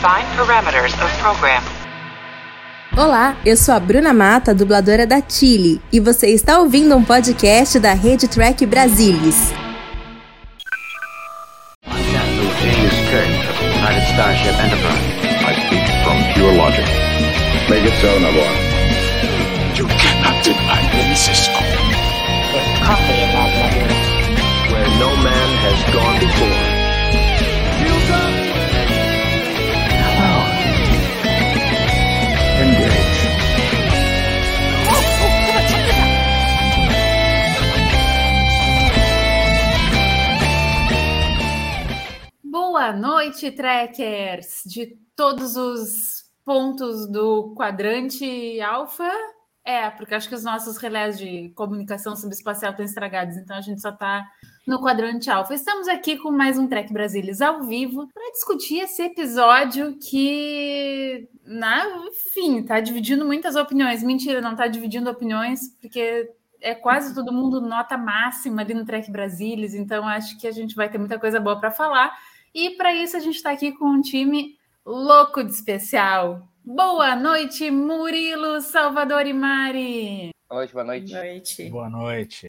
Define parameters of program. Olá, eu sou a Bruna Mata, dubladora da Chile, e você está ouvindo um podcast da Rede Track Brasilis. United Starship Enterprise. I speak from pure logic. Make it so, Navarre. You cannot deny me this code. There's coffee in that letter. Where no man has gone before. Boa noite, trekkers de todos os pontos do quadrante alfa. É, porque acho que os nossos relés de comunicação subespacial estão estragados, então a gente só está no quadrante alfa. Estamos aqui com mais um Trek Brasilis ao vivo para discutir esse episódio que, na, enfim, está dividindo muitas opiniões. Mentira, não está dividindo opiniões, porque é quase todo mundo nota máxima ali no Trek Brasilis, então acho que a gente vai ter muita coisa boa para falar. E para isso a gente está aqui com um time louco de especial. Boa noite, Murilo, Salvador e Mari. Boa noite, boa noite. Boa noite. Boa noite.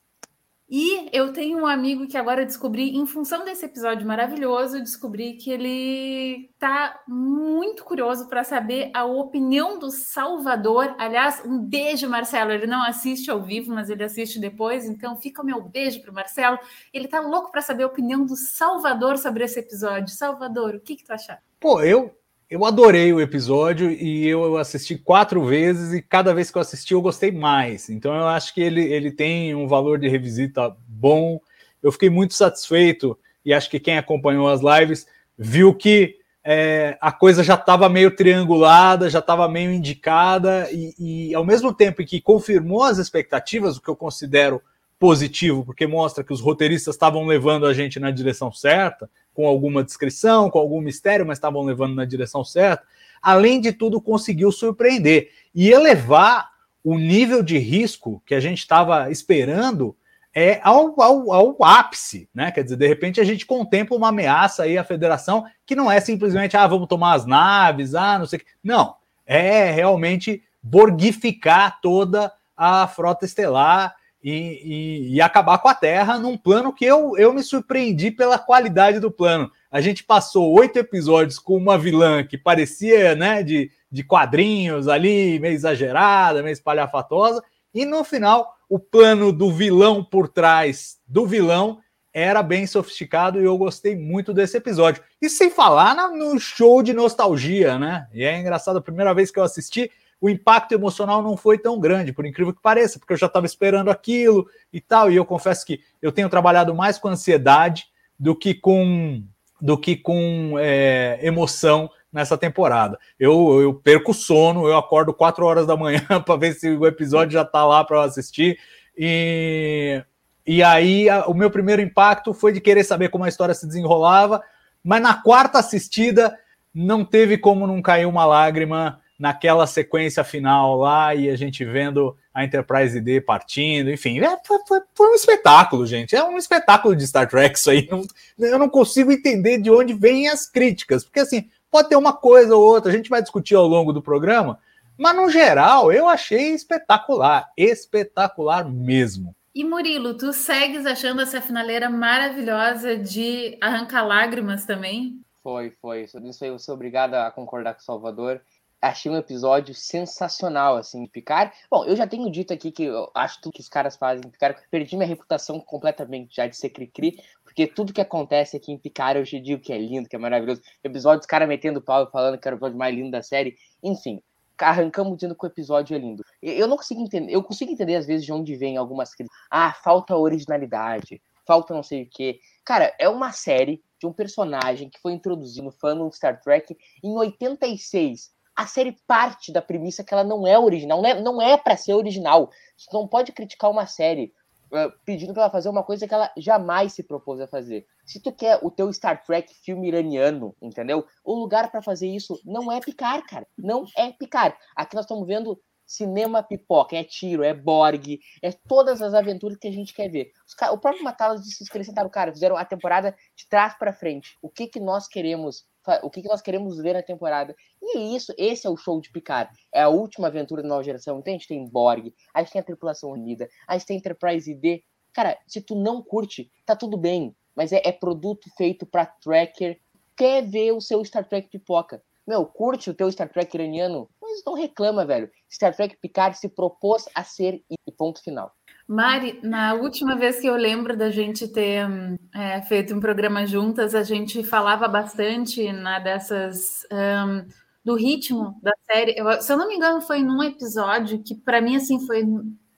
E eu tenho um amigo que agora descobri, em função desse episódio maravilhoso, descobri que ele tá muito curioso para saber a opinião do Salvador. Aliás, um beijo, Marcelo. Ele não assiste ao vivo, mas ele assiste depois, então fica o meu beijo para Marcelo. Ele tá louco para saber a opinião do Salvador sobre esse episódio. Salvador, o que, que tu achou? Pô, eu, eu adorei o episódio e eu assisti quatro vezes e cada vez que eu assisti eu gostei mais. Então eu acho que ele, ele tem um valor de revisita bom. Eu fiquei muito satisfeito e acho que quem acompanhou as lives viu que é, a coisa já estava meio triangulada, já estava meio indicada e, e ao mesmo tempo que confirmou as expectativas, o que eu considero positivo, porque mostra que os roteiristas estavam levando a gente na direção certa, com alguma descrição, com algum mistério, mas estavam levando na direção certa. Além de tudo, conseguiu surpreender e elevar o nível de risco que a gente estava esperando é ao, ao, ao, ápice, né? Quer dizer, de repente a gente contempla uma ameaça aí à federação que não é simplesmente, ah, vamos tomar as naves, ah, não sei o que. Não, é realmente borgificar toda a frota estelar e, e, e, acabar com a Terra num plano que eu, eu me surpreendi pela qualidade do plano. A gente passou oito episódios com uma vilã que parecia né, de, de quadrinhos ali, meio exagerada, meio espalhafatosa, e no final o plano do vilão por trás do vilão era bem sofisticado e eu gostei muito desse episódio. E sem falar no show de nostalgia, né? E é engraçado, a primeira vez que eu assisti, o impacto emocional não foi tão grande, por incrível que pareça, porque eu já estava esperando aquilo e tal. E eu confesso que eu tenho trabalhado mais com ansiedade do que com do que com é, emoção nessa temporada. Eu, eu perco sono, eu acordo 4 horas da manhã para ver se o episódio já está lá para assistir. E, e aí a, o meu primeiro impacto foi de querer saber como a história se desenrolava, mas na quarta assistida não teve como não cair uma lágrima naquela sequência final lá e a gente vendo a Enterprise D partindo, enfim, é, foi, foi, um espetáculo, gente. É um espetáculo de Star Trek isso aí. Não, eu não consigo entender de onde vêm as críticas, porque assim, pode ter uma coisa ou outra, a gente vai discutir ao longo do programa, mas no geral eu achei espetacular, espetacular mesmo. E Murilo, tu segues achando essa finaleira maravilhosa de arrancar lágrimas também? Foi, foi. Isso aí eu sou obrigado a concordar com o Salvador achei um episódio sensacional, assim, de Picard. Bom, eu já tenho dito aqui que eu acho tudo que os caras fazem em Picard, perdi minha reputação completamente já de ser cri-cri, porque tudo que acontece aqui em Picard eu já digo que é lindo, que é maravilhoso. Episódio dos caras metendo pau e falando que era o episódio mais lindo da série. Enfim, arrancamos dizendo que o episódio é lindo. Eu não consigo entender, eu consigo entender às vezes de onde vem algumas críticas. Ah, falta originalidade, falta não sei o quê. Cara, é uma série de um personagem que foi introduzido no fandom Star Trek em 86 a série parte da premissa que ela não é original, não é, não é para ser original. Você não pode criticar uma série uh, pedindo para ela fazer uma coisa que ela jamais se propôs a fazer. Se tu quer o teu Star Trek filme iraniano, entendeu? O lugar para fazer isso não é picar, cara. Não é picar. Aqui nós estamos vendo cinema pipoca, é tiro, é Borg, é todas as aventuras que a gente quer ver. o próprio Matalas disse que eles sentaram, cara, fizeram a temporada de trás para frente. O que que nós queremos o que, que nós queremos ver na temporada. E é isso, esse é o show de Picard. É a última aventura da nova geração. Então a gente tem Borg, a gente tem a Tripulação Unida, a gente tem Enterprise ID. Cara, se tu não curte, tá tudo bem. Mas é, é produto feito pra tracker. Quer ver o seu Star Trek pipoca. Meu, curte o teu Star Trek iraniano, mas não reclama, velho. Star Trek Picard se propôs a ser e ponto final. Mari, na última vez que eu lembro da gente ter é, feito um programa juntas, a gente falava bastante na dessas um, do ritmo da série. Eu, se eu não me engano, foi num episódio que para mim assim foi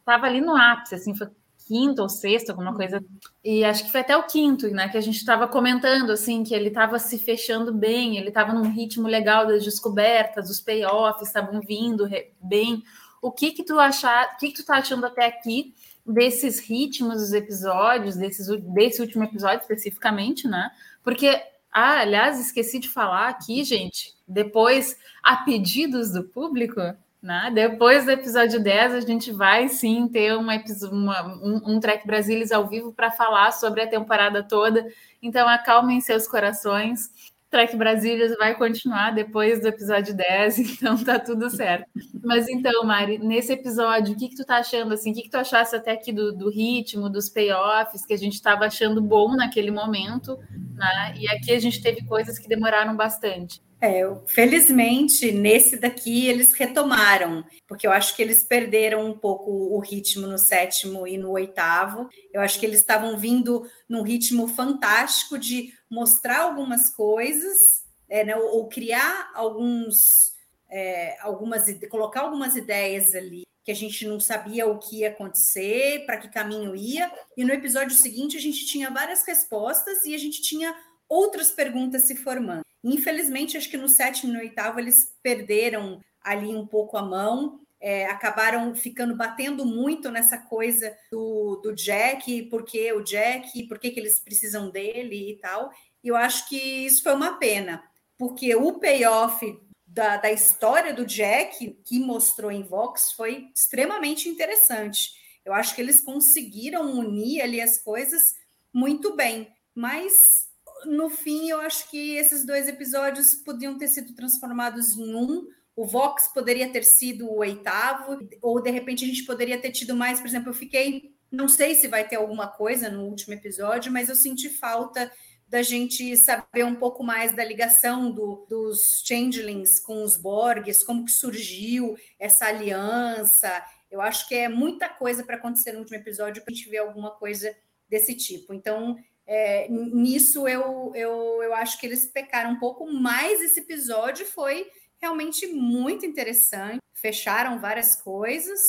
tava ali no ápice, assim, foi quinto ou sexto, alguma coisa. E acho que foi até o quinto, né? Que a gente estava comentando assim que ele estava se fechando bem, ele estava num ritmo legal das descobertas, os payoffs estavam vindo bem. O que que tu achar, o que que tu tá achando até aqui desses ritmos dos episódios, desses, desse último episódio especificamente, né? Porque, ah, aliás, esqueci de falar aqui, gente, depois, a pedidos do público, né? Depois do episódio 10, a gente vai sim ter uma, uma um, um Trek Brasilis ao vivo para falar sobre a temporada toda. Então, acalmem seus corações. Trek Brasília vai continuar depois do episódio 10, então tá tudo certo. Mas então, Mari, nesse episódio, o que, que tu tá achando assim? O que, que tu achasse até aqui do, do ritmo, dos payoffs, que a gente estava achando bom naquele momento, né? E aqui a gente teve coisas que demoraram bastante. É, felizmente, nesse daqui eles retomaram, porque eu acho que eles perderam um pouco o ritmo no sétimo e no oitavo. Eu acho que eles estavam vindo num ritmo fantástico de mostrar algumas coisas, é, né, ou, ou, criar alguns, é, algumas, colocar algumas ideias ali que a gente não sabia o que ia acontecer, para que caminho ia. E no episódio seguinte a gente tinha várias respostas e a gente tinha outras perguntas se formando. Infelizmente, acho que no sétimo e no oitavo eles perderam ali um pouco a mão, é, acabaram ficando batendo muito nessa coisa do, do Jack, porque o Jack, por que eles precisam dele e tal. E eu acho que isso foi uma pena, porque o payoff da, da história do Jack, que mostrou em Vox, foi extremamente interessante. Eu acho que eles conseguiram unir ali as coisas muito bem, mas no fim, eu acho que esses dois episódios podiam ter sido transformados em um. O Vox poderia ter sido o oitavo, ou de repente a gente poderia ter tido mais. Por exemplo, eu fiquei. Não sei se vai ter alguma coisa no último episódio, mas eu senti falta da gente saber um pouco mais da ligação do, dos changelings com os Borgs, como que surgiu essa aliança. Eu acho que é muita coisa para acontecer no último episódio para a gente ver alguma coisa desse tipo. Então, é, nisso eu, eu, eu acho que eles pecaram um pouco, mas esse episódio foi realmente muito interessante. Fecharam várias coisas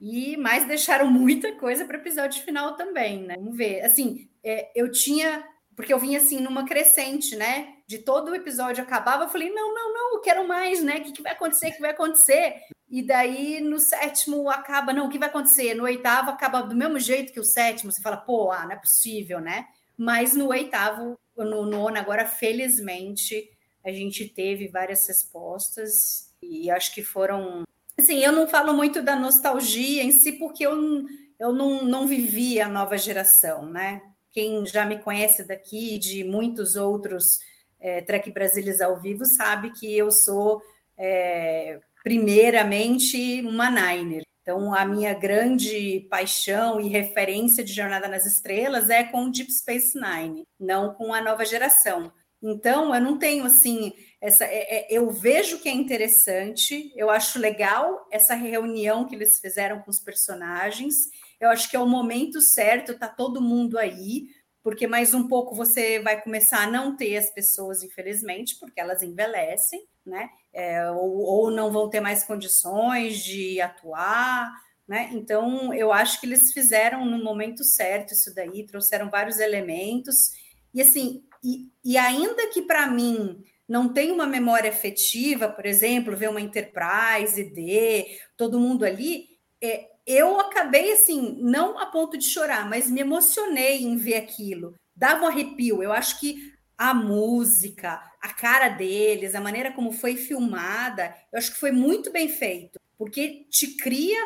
e mais deixaram muita coisa para o episódio final também, né? Vamos ver. Assim, é, eu tinha. Porque eu vinha assim numa crescente, né? De todo o episódio acabava, eu falei: não, não, não, eu quero mais, né? O que, que vai acontecer? O que vai acontecer? E daí no sétimo acaba, não, o que vai acontecer? No oitavo acaba do mesmo jeito que o sétimo, você fala, pô, ah, não é possível, né? Mas no oitavo, no nono, agora, felizmente, a gente teve várias respostas e acho que foram. Assim, eu não falo muito da nostalgia em si, porque eu, eu não, não vivi a nova geração, né? Quem já me conhece daqui, de muitos outros é, Trek Brasilis ao vivo, sabe que eu sou, é, primeiramente, uma Niner. Então, a minha grande paixão e referência de Jornada nas Estrelas é com Deep Space Nine, não com a nova geração. Então, eu não tenho assim, essa, é, é, eu vejo que é interessante, eu acho legal essa reunião que eles fizeram com os personagens. Eu acho que é o momento certo, tá todo mundo aí, porque mais um pouco você vai começar a não ter as pessoas, infelizmente, porque elas envelhecem, né? é, ou, ou não vão ter mais condições de atuar. Né? Então, eu acho que eles fizeram no momento certo isso daí, trouxeram vários elementos. E assim, e, e ainda que para mim não tem uma memória efetiva, por exemplo, ver uma Enterprise, D, todo mundo ali, é, eu acabei assim, não a ponto de chorar, mas me emocionei em ver aquilo. Dava um arrepio. Eu acho que a música, a cara deles, a maneira como foi filmada, eu acho que foi muito bem feito, porque te cria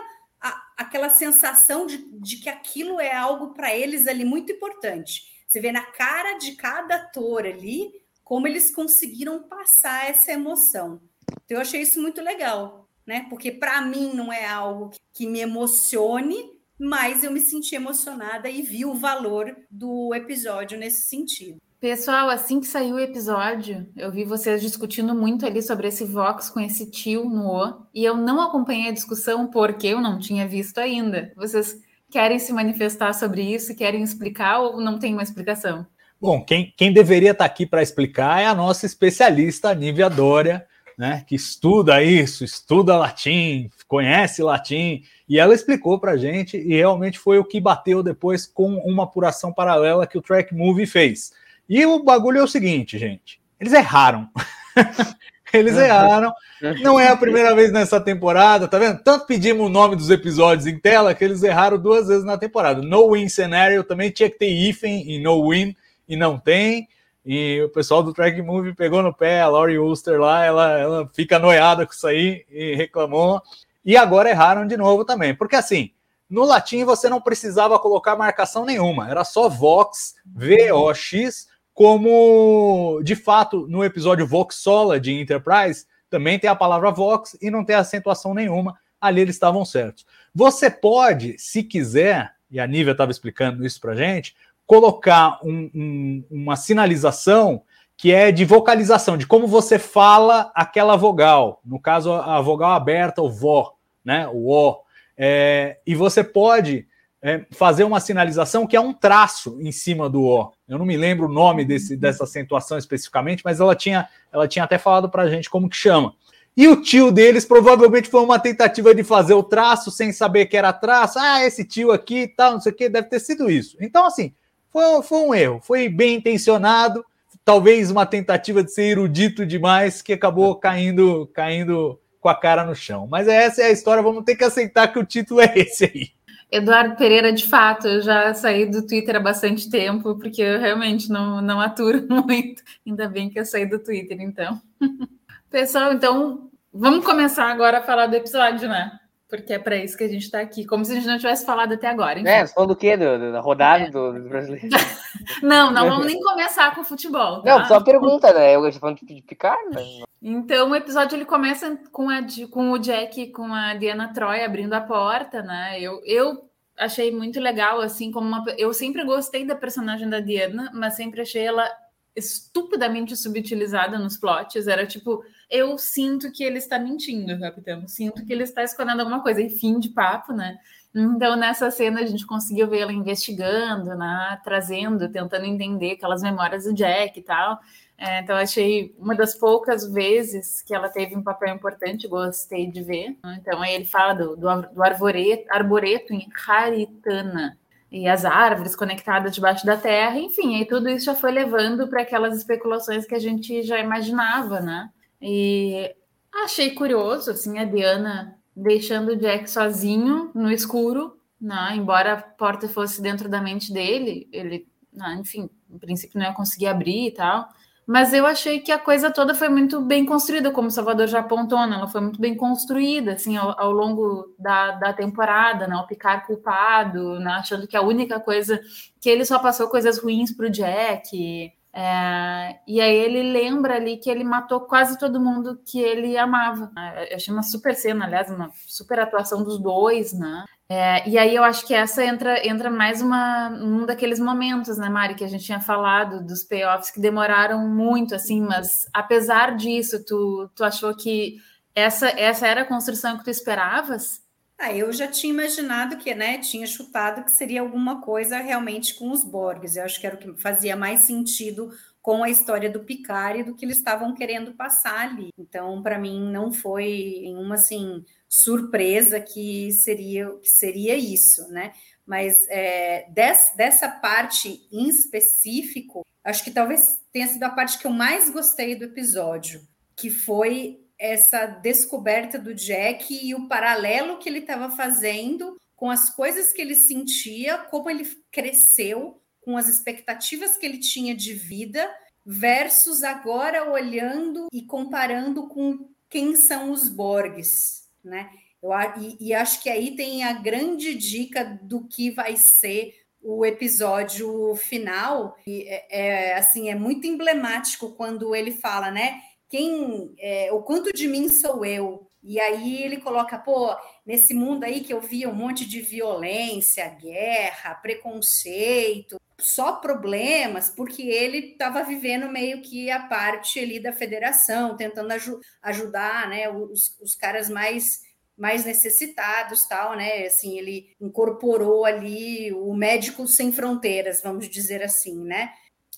aquela sensação de, de que aquilo é algo para eles ali muito importante. Você vê na cara de cada ator ali como eles conseguiram passar essa emoção. Então, eu achei isso muito legal, né? Porque para mim não é algo que me emocione, mas eu me senti emocionada e vi o valor do episódio nesse sentido. Pessoal, assim que saiu o episódio, eu vi vocês discutindo muito ali sobre esse Vox com esse tio no O, e eu não acompanhei a discussão porque eu não tinha visto ainda. Vocês querem se manifestar sobre isso? Querem explicar ou não tem uma explicação? Bom, quem, quem deveria estar aqui para explicar é a nossa especialista, Nívia Dória, né, que estuda isso, estuda latim, conhece latim, e ela explicou para a gente, e realmente foi o que bateu depois com uma apuração paralela que o Track Movie fez. E o bagulho é o seguinte, gente, eles erraram. eles erraram. Não é a primeira vez nessa temporada, tá vendo? Tanto pedimos o nome dos episódios em tela que eles erraram duas vezes na temporada. No Win Scenario também tinha que ter hífen e No Win, e não tem. E o pessoal do Track Movie pegou no pé, a Laurie Ulster lá, ela, ela fica noiada com isso aí e reclamou. E agora erraram de novo também. Porque assim, no latim você não precisava colocar marcação nenhuma, era só Vox, V-O-X, como de fato no episódio Voxola de Enterprise também tem a palavra Vox e não tem acentuação nenhuma. Ali eles estavam certos. Você pode, se quiser, e a Nívia estava explicando isso para gente, colocar um, um, uma sinalização que é de vocalização, de como você fala aquela vogal. No caso, a vogal aberta, o vó, né? O ó. É, e você pode é, fazer uma sinalização que é um traço em cima do ó. Eu não me lembro o nome desse, dessa acentuação especificamente, mas ela tinha, ela tinha até falado para a gente como que chama. E o tio deles provavelmente foi uma tentativa de fazer o traço sem saber que era traço. Ah, esse tio aqui e tal, não sei o que, deve ter sido isso. Então, assim, foi, foi um erro, foi bem intencionado, talvez uma tentativa de ser erudito demais que acabou caindo, caindo com a cara no chão. Mas essa é a história, vamos ter que aceitar que o título é esse aí. Eduardo Pereira, de fato, eu já saí do Twitter há bastante tempo, porque eu realmente não, não aturo muito. Ainda bem que eu saí do Twitter, então. Pessoal, então, vamos começar agora a falar do episódio, né? Porque é para isso que a gente está aqui, como se a gente não tivesse falado até agora. Enfim. É, falando do quê? Do, da rodada é. do, do brasileiro? não, não vamos nem começar com o futebol. Tá? Não, só pergunta, né? Eu estou falando de picar, né? Então, o episódio ele começa com, a, com o Jack com a Diana Troy abrindo a porta, né? Eu, eu achei muito legal, assim, como uma. Eu sempre gostei da personagem da Diana, mas sempre achei ela estupidamente subutilizada nos plots. Era tipo, eu sinto que ele está mentindo, capitão. Sinto que ele está escondendo alguma coisa. E fim de papo, né? Então, nessa cena, a gente conseguiu ver ela investigando, né? trazendo, tentando entender aquelas memórias do Jack e tal. É, então, achei uma das poucas vezes que ela teve um papel importante, gostei de ver. Então, aí ele fala do, do, do arboreto, arboreto em Haritana, e as árvores conectadas debaixo da terra, enfim, aí tudo isso já foi levando para aquelas especulações que a gente já imaginava, né? E achei curioso, assim, a Diana deixando o Jack sozinho no escuro, né? Embora a porta fosse dentro da mente dele, ele, né? enfim, no princípio não ia conseguir abrir e tal. Mas eu achei que a coisa toda foi muito bem construída, como o Salvador já apontou, né? ela foi muito bem construída, assim, ao, ao longo da, da temporada, né? O Picard culpado, né? achando que a única coisa que ele só passou coisas ruins para o Jack. É, e aí ele lembra ali que ele matou quase todo mundo que ele amava. Eu achei uma super cena, aliás, uma super atuação dos dois, né? É, e aí eu acho que essa entra, entra mais uma, um daqueles momentos, né, Mari, que a gente tinha falado dos payoffs que demoraram muito, assim, mas apesar disso, tu, tu achou que essa, essa era a construção que tu esperavas? Ah, eu já tinha imaginado que, né, tinha chutado que seria alguma coisa realmente com os Borges. Eu acho que era o que fazia mais sentido com a história do Picard e do que eles estavam querendo passar ali. Então, para mim, não foi uma assim surpresa que seria que seria isso, né? Mas é, des, dessa parte em específico, acho que talvez tenha sido a parte que eu mais gostei do episódio, que foi essa descoberta do Jack e o paralelo que ele estava fazendo com as coisas que ele sentia, como ele cresceu, com as expectativas que ele tinha de vida, versus agora olhando e comparando com quem são os Borges, né? Eu, e, e acho que aí tem a grande dica do que vai ser o episódio final é, é, assim é muito emblemático quando ele fala, né? Quem, é, o quanto de mim sou eu? E aí ele coloca, pô, nesse mundo aí que eu via um monte de violência, guerra, preconceito, só problemas, porque ele estava vivendo meio que a parte ali da federação, tentando aj ajudar, né, os, os caras mais mais necessitados, tal, né? Assim, ele incorporou ali o médico sem fronteiras, vamos dizer assim, né?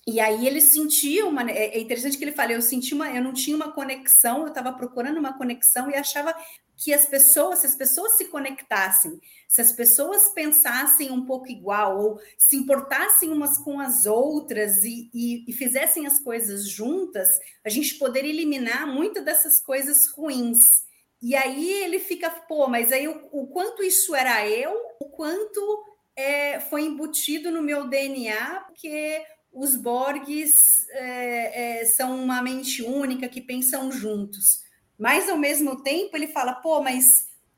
E aí ele sentia uma. É, é interessante que ele fala, eu senti uma, eu não tinha uma conexão, eu estava procurando uma conexão e achava que as pessoas, se as pessoas se conectassem, se as pessoas pensassem um pouco igual, ou se importassem umas com as outras e, e, e fizessem as coisas juntas, a gente poderia eliminar muitas dessas coisas ruins. E aí ele fica, pô, mas aí o, o quanto isso era eu, o quanto é, foi embutido no meu DNA, porque os Borgs é, é, são uma mente única que pensam juntos. Mas ao mesmo tempo ele fala, pô, mas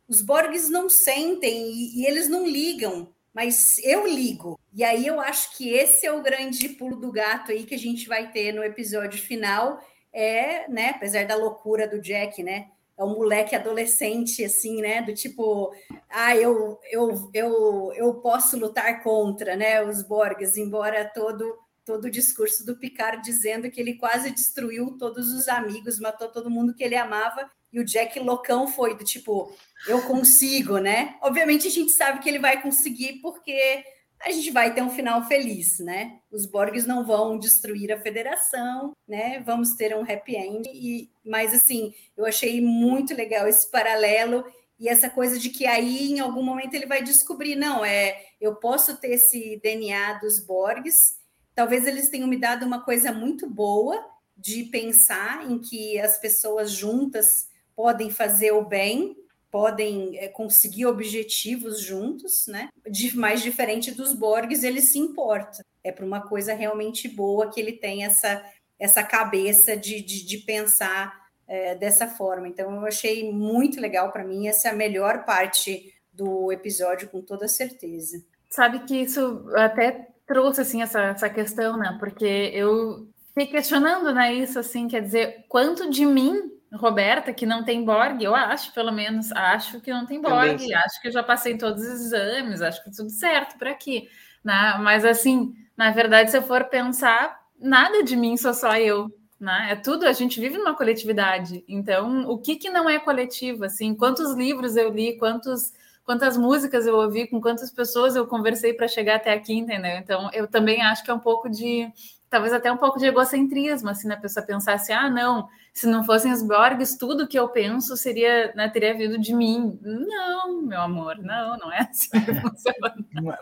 os Borgs não sentem e, e eles não ligam, mas eu ligo. E aí eu acho que esse é o grande pulo do gato aí que a gente vai ter no episódio final, é, né, apesar da loucura do Jack, né? é um moleque adolescente, assim, né? Do tipo, ah, eu, eu, eu, eu posso lutar contra, né? Os Borges, embora todo todo o discurso do Picard dizendo que ele quase destruiu todos os amigos, matou todo mundo que ele amava, e o Jack loucão foi do tipo, eu consigo, né? Obviamente a gente sabe que ele vai conseguir porque a gente vai ter um final feliz, né? Os Borgs não vão destruir a federação, né? Vamos ter um happy end. E, mas assim, eu achei muito legal esse paralelo e essa coisa de que aí em algum momento ele vai descobrir, não, é, eu posso ter esse DNA dos Borgs. Talvez eles tenham me dado uma coisa muito boa de pensar em que as pessoas juntas podem fazer o bem, podem é, conseguir objetivos juntos, né? De, mais diferente dos Borgs, ele se importa. É para uma coisa realmente boa que ele tem essa, essa cabeça de, de, de pensar é, dessa forma. Então, eu achei muito legal para mim. Essa é a melhor parte do episódio, com toda certeza. Sabe que isso até trouxe assim essa, essa questão, né? Porque eu fiquei questionando, né? Isso assim, quer dizer, quanto de mim Roberta, que não tem Borg, eu acho, pelo menos, acho que não tem Borg, acho que eu já passei todos os exames, acho que tudo certo por aqui, né? Mas assim, na verdade, se eu for pensar, nada de mim sou só eu, né? É tudo, a gente vive numa coletividade. Então, o que que não é coletivo, assim? Quantos livros eu li, quantos quantas músicas eu ouvi, com quantas pessoas eu conversei para chegar até aqui, entendeu? Então, eu também acho que é um pouco de talvez até um pouco de egocentrismo, assim, na pessoa pensar assim, ah, não, se não fossem os Borgs, tudo que eu penso seria, né, teria vindo de mim. Não, meu amor, não, não é assim que funciona.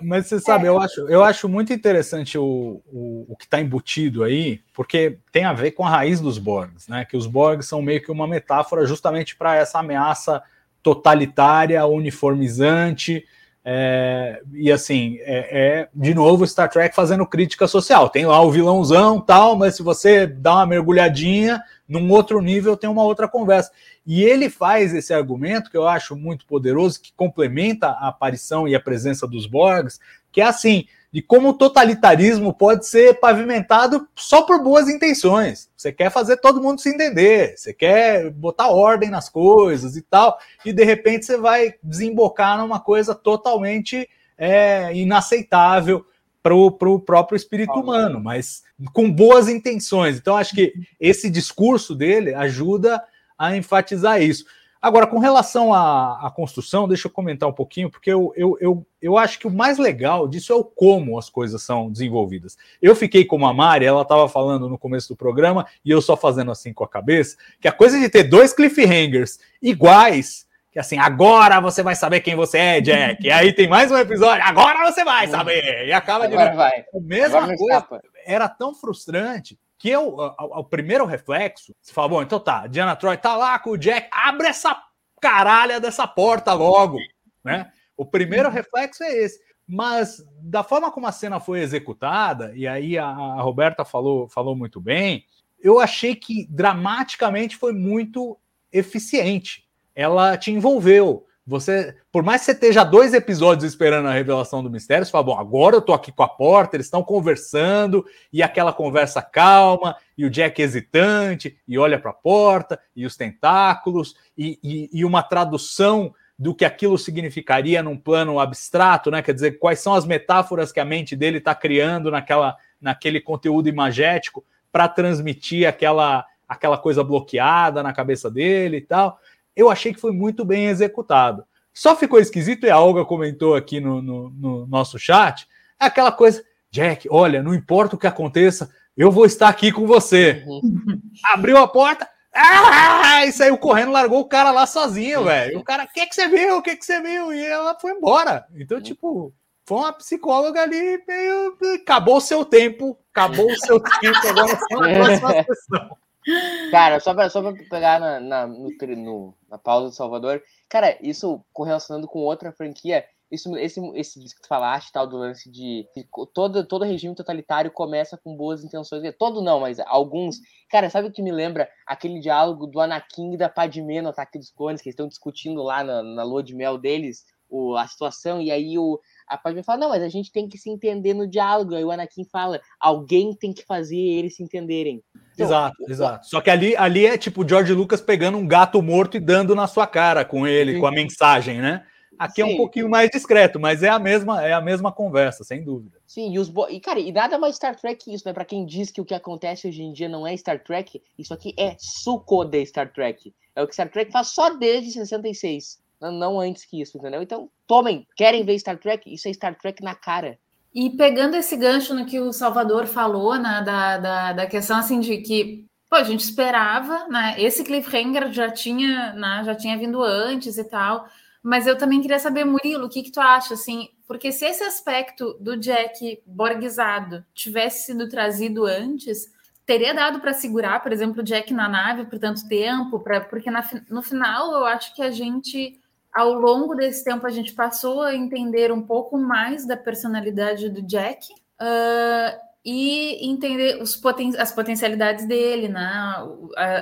Mas você sabe, é. eu, acho, eu acho muito interessante o, o, o que está embutido aí, porque tem a ver com a raiz dos Borgs, né, que os Borgs são meio que uma metáfora justamente para essa ameaça totalitária, uniformizante, é, e assim, é, é, de novo Star Trek fazendo crítica social. Tem lá o vilãozão tal, mas se você dá uma mergulhadinha, num outro nível tem uma outra conversa. E ele faz esse argumento que eu acho muito poderoso, que complementa a aparição e a presença dos Borgs, que é assim: de como o totalitarismo pode ser pavimentado só por boas intenções. Você quer fazer todo mundo se entender, você quer botar ordem nas coisas e tal, e de repente você vai desembocar numa coisa totalmente é, inaceitável para o próprio espírito humano, mas com boas intenções. Então, acho que esse discurso dele ajuda a enfatizar isso. Agora, com relação à, à, construção, deixa eu comentar um pouquinho, porque eu, eu, eu, eu acho que o mais legal disso é o como as coisas são desenvolvidas. Eu fiquei como a Mari, ela estava falando no começo do programa, e eu só fazendo assim com a cabeça, que a coisa de ter dois cliffhangers iguais, que assim, agora você vai saber quem você é, Jack, e aí tem mais um episódio, agora você vai saber, e acaba agora de... Vai. A mesma agora coisa, era tão frustrante que eu, o primeiro reflexo, você fala, bom, então tá, Diana Troy tá lá com o Jack, abre essa caralha dessa porta logo, né? O primeiro reflexo é esse. Mas da forma como a cena foi executada, e aí a, a Roberta falou, falou muito bem, eu achei que dramaticamente foi muito eficiente. Ela te envolveu. Você, por mais que você esteja dois episódios esperando a revelação do mistério, você fala, bom, agora eu tô aqui com a porta, eles estão conversando, e aquela conversa calma, e o Jack hesitante, e olha para a porta, e os tentáculos, e, e, e, uma tradução do que aquilo significaria num plano abstrato, né? Quer dizer, quais são as metáforas que a mente dele está criando naquela, naquele conteúdo imagético para transmitir aquela, aquela coisa bloqueada na cabeça dele e tal eu achei que foi muito bem executado. Só ficou esquisito, e a Olga comentou aqui no, no, no nosso chat, é aquela coisa, Jack, olha, não importa o que aconteça, eu vou estar aqui com você. Uhum. Abriu a porta, ah, e saiu correndo, largou o cara lá sozinho, velho. O cara, o que, que você viu? O que, que você viu? E ela foi embora. Então, tipo, foi uma psicóloga ali meio. Acabou o seu tempo, acabou o seu tempo, agora só a próxima sessão. Cara, só pra, só pra pegar na, na, no, no, na pausa do Salvador, cara, isso correlacionando com outra franquia, isso, esse, esse que tu falaste, tal, do lance de, de todo, todo regime totalitário começa com boas intenções, todo não, mas alguns. Cara, sabe o que me lembra? Aquele diálogo do Anakin e da Padmé no Ataque dos Clones, que eles estão discutindo lá na, na lua de mel deles, o, a situação, e aí o, a Padme fala, não, mas a gente tem que se entender no diálogo. Aí o Anakin fala, alguém tem que fazer eles se entenderem. Então, exato, exato. Só que ali, ali é tipo o George Lucas pegando um gato morto e dando na sua cara com ele, sim. com a mensagem, né? Aqui sim. é um pouquinho mais discreto, mas é a mesma, é a mesma conversa, sem dúvida. Sim, e os bo... e cara, e nada mais Star Trek que isso, né? Para quem diz que o que acontece hoje em dia não é Star Trek, isso aqui é suco de Star Trek. É o que Star Trek faz só desde 66 não antes que isso, entendeu? Então, tomem, querem ver Star Trek? Isso é Star Trek na cara. E pegando esse gancho no que o Salvador falou, né, da, da, da questão assim de que pô, a gente esperava, né? Esse cliffhanger já tinha, né, já tinha vindo antes e tal. Mas eu também queria saber, Murilo, o que, que tu acha, assim? Porque se esse aspecto do Jack borguizado tivesse sido trazido antes, teria dado para segurar, por exemplo, o Jack na nave por tanto tempo, pra, porque na, no final eu acho que a gente ao longo desse tempo a gente passou a entender um pouco mais da personalidade do Jack uh, e entender os poten as potencialidades dele, né?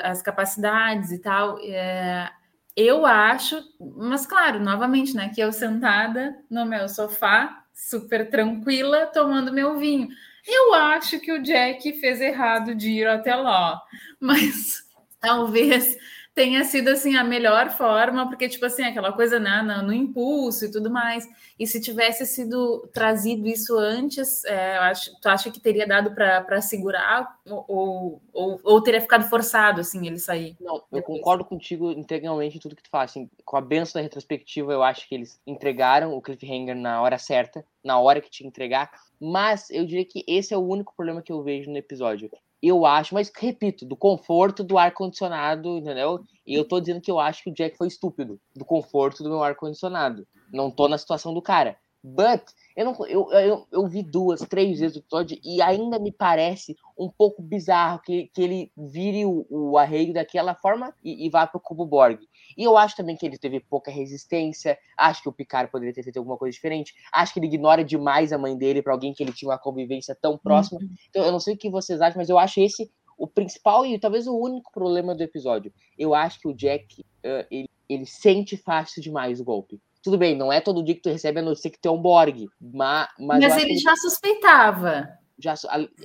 as capacidades e tal. É, eu acho, mas claro, novamente, né? Que eu sentada no meu sofá, super tranquila, tomando meu vinho. Eu acho que o Jack fez errado de ir até lá, mas talvez tenha sido assim a melhor forma, porque tipo assim, aquela coisa né, no, no impulso e tudo mais. E se tivesse sido trazido isso antes, é, acho, tu acha que teria dado para segurar ou, ou, ou, teria ficado forçado assim ele sair? Não, eu depois? concordo contigo integralmente em tudo que tu fala. Assim, com a benção da retrospectiva, eu acho que eles entregaram o cliffhanger na hora certa, na hora que tinha que entregar. Mas eu diria que esse é o único problema que eu vejo no episódio eu acho, mas repito, do conforto do ar-condicionado, entendeu? E eu tô dizendo que eu acho que o Jack foi estúpido, do conforto do meu ar-condicionado. Não tô na situação do cara. But, eu, não, eu, eu, eu vi duas, três vezes o episódio e ainda me parece um pouco bizarro que, que ele vire o, o arreio daquela forma e, e vá pro Cubo Borg. E eu acho também que ele teve pouca resistência. Acho que o Picard poderia ter feito alguma coisa diferente. Acho que ele ignora demais a mãe dele para alguém que ele tinha uma convivência tão próxima. Uhum. Então, eu não sei o que vocês acham, mas eu acho esse o principal e talvez o único problema do episódio. Eu acho que o Jack, uh, ele, ele sente fácil demais o golpe. Tudo bem, não é todo dia que tu recebe a notícia que tu é um Borg, mas... Mas, mas ele já suspeitava. Já,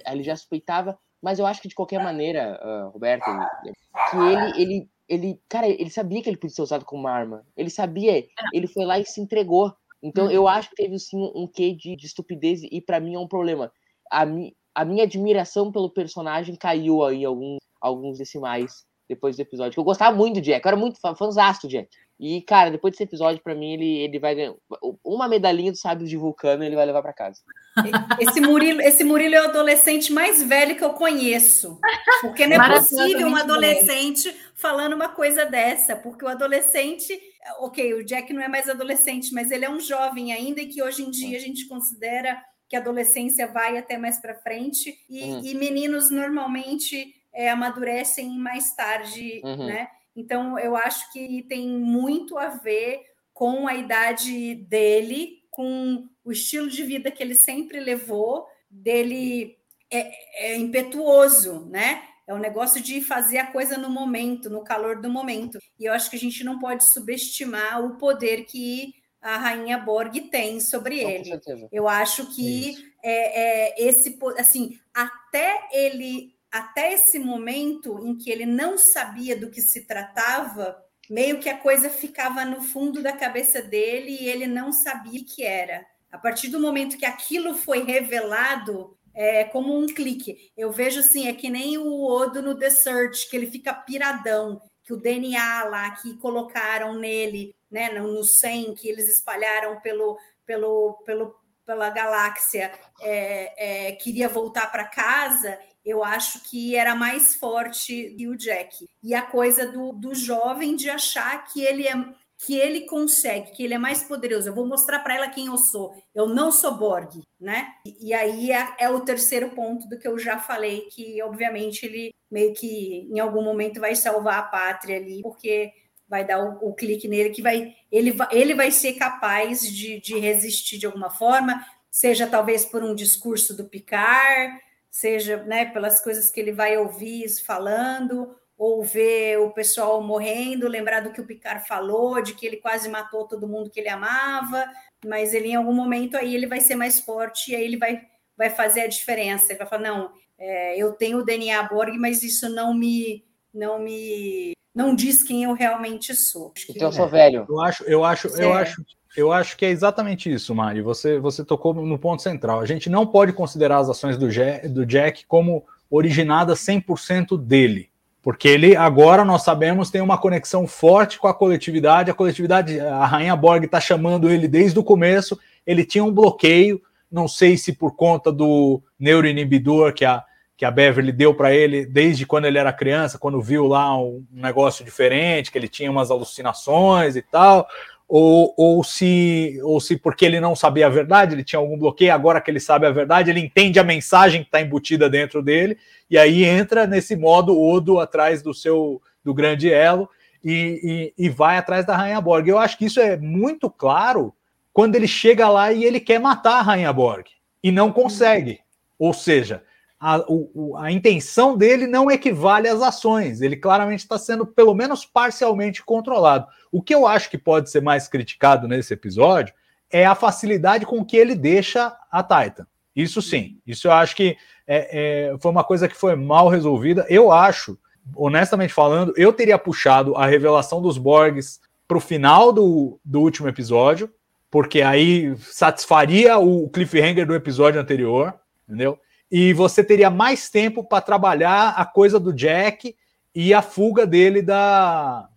ele já suspeitava, mas eu acho que de qualquer maneira, uh, Roberto, que ele, ele, ele, cara, ele sabia que ele podia ser usado como uma arma. Ele sabia, ele foi lá e se entregou. Então uhum. eu acho que teve sim um quê de, de estupidez e para mim é um problema. A, mi, a minha admiração pelo personagem caiu aí alguns, alguns decimais depois do episódio. Eu gostava muito do Jack, eu era muito fã, fãzasto do Jack. E, cara, depois desse episódio, para mim, ele, ele vai ganhar uma medalhinha do sábio de Vulcano ele vai levar para casa. Esse Murilo, esse Murilo é o adolescente mais velho que eu conheço. Porque não é possível um adolescente falando uma coisa dessa. Porque o adolescente, ok, o Jack não é mais adolescente, mas ele é um jovem ainda e que hoje em dia a gente considera que a adolescência vai até mais para frente. E, uhum. e, meninos normalmente é, amadurecem mais tarde, uhum. né? Então, eu acho que tem muito a ver com a idade dele, com o estilo de vida que ele sempre levou, dele é, é impetuoso, né? É o negócio de fazer a coisa no momento, no calor do momento. E eu acho que a gente não pode subestimar o poder que a rainha Borg tem sobre Não, ele. certeza. Eu acho que é, é, esse, assim, até ele, até esse momento em que ele não sabia do que se tratava, meio que a coisa ficava no fundo da cabeça dele e ele não sabia o que era. A partir do momento que aquilo foi revelado, é como um clique. Eu vejo assim, é que nem o Odo no The Search, que ele fica piradão, que o DNA lá que colocaram nele, né, no, no 100, que eles espalharam pelo, pelo, pelo, pela galáxia, é, é, queria voltar para casa, eu acho que era mais forte que o Jack. E a coisa do, do jovem de achar que ele é que ele consegue, que ele é mais poderoso. Eu vou mostrar para ela quem eu sou. Eu não sou Borg, né? E, e aí é, é o terceiro ponto do que eu já falei, que obviamente ele meio que em algum momento vai salvar a pátria ali, porque vai dar o, o clique nele que vai ele, vai ele vai ser capaz de, de resistir de alguma forma, seja talvez por um discurso do Picard, seja né, pelas coisas que ele vai ouvir falando, ou ver o pessoal morrendo, lembrar do que o Picard falou, de que ele quase matou todo mundo que ele amava, mas ele em algum momento aí ele vai ser mais forte e aí ele vai, vai fazer a diferença. Ele vai falar, não, é, eu tenho o DNA Borg, mas isso não me não me não diz quem eu realmente sou. Acho que- Então eu sou velho. Eu acho, eu acho, eu É. acho, eu acho que é exatamente isso, Mari. Você, você tocou no ponto central. A gente não pode considerar as ações do Jack, do Jack como originadas 100% dele. Porque ele, agora nós sabemos, tem uma conexão forte com a coletividade. A coletividade, a Rainha Borg está chamando ele desde o começo. Ele tinha um bloqueio, não sei se por conta do neuroinibidor que a, que a Beverly deu para ele desde quando ele era criança, quando viu lá um negócio diferente, que ele tinha umas alucinações e tal, ou, ou, se, ou se porque ele não sabia a verdade, ele tinha algum bloqueio, agora que ele sabe a verdade, ele entende a mensagem que está embutida dentro dele, e aí entra nesse modo Odo atrás do seu do grande elo e, e, e vai atrás da Rainha Borg. Eu acho que isso é muito claro quando ele chega lá e ele quer matar a Rainha Borg e não consegue. Ou seja, a, o- a intenção dele não equivale às ações. Ele claramente está sendo, pelo menos parcialmente, controlado. O que eu acho que pode ser mais criticado nesse episódio é a facilidade com que ele deixa a Titan. Isso sim. Isso eu acho que é- é, foi uma coisa que foi mal resolvida. Eu acho, honestamente falando, eu teria puxado a revelação dos Borgs para o final do, do último episódio, porque aí satisfaria o cliffhanger do episódio anterior, entendeu? E você teria mais tempo para trabalhar a coisa do Jack e a fuga dele da,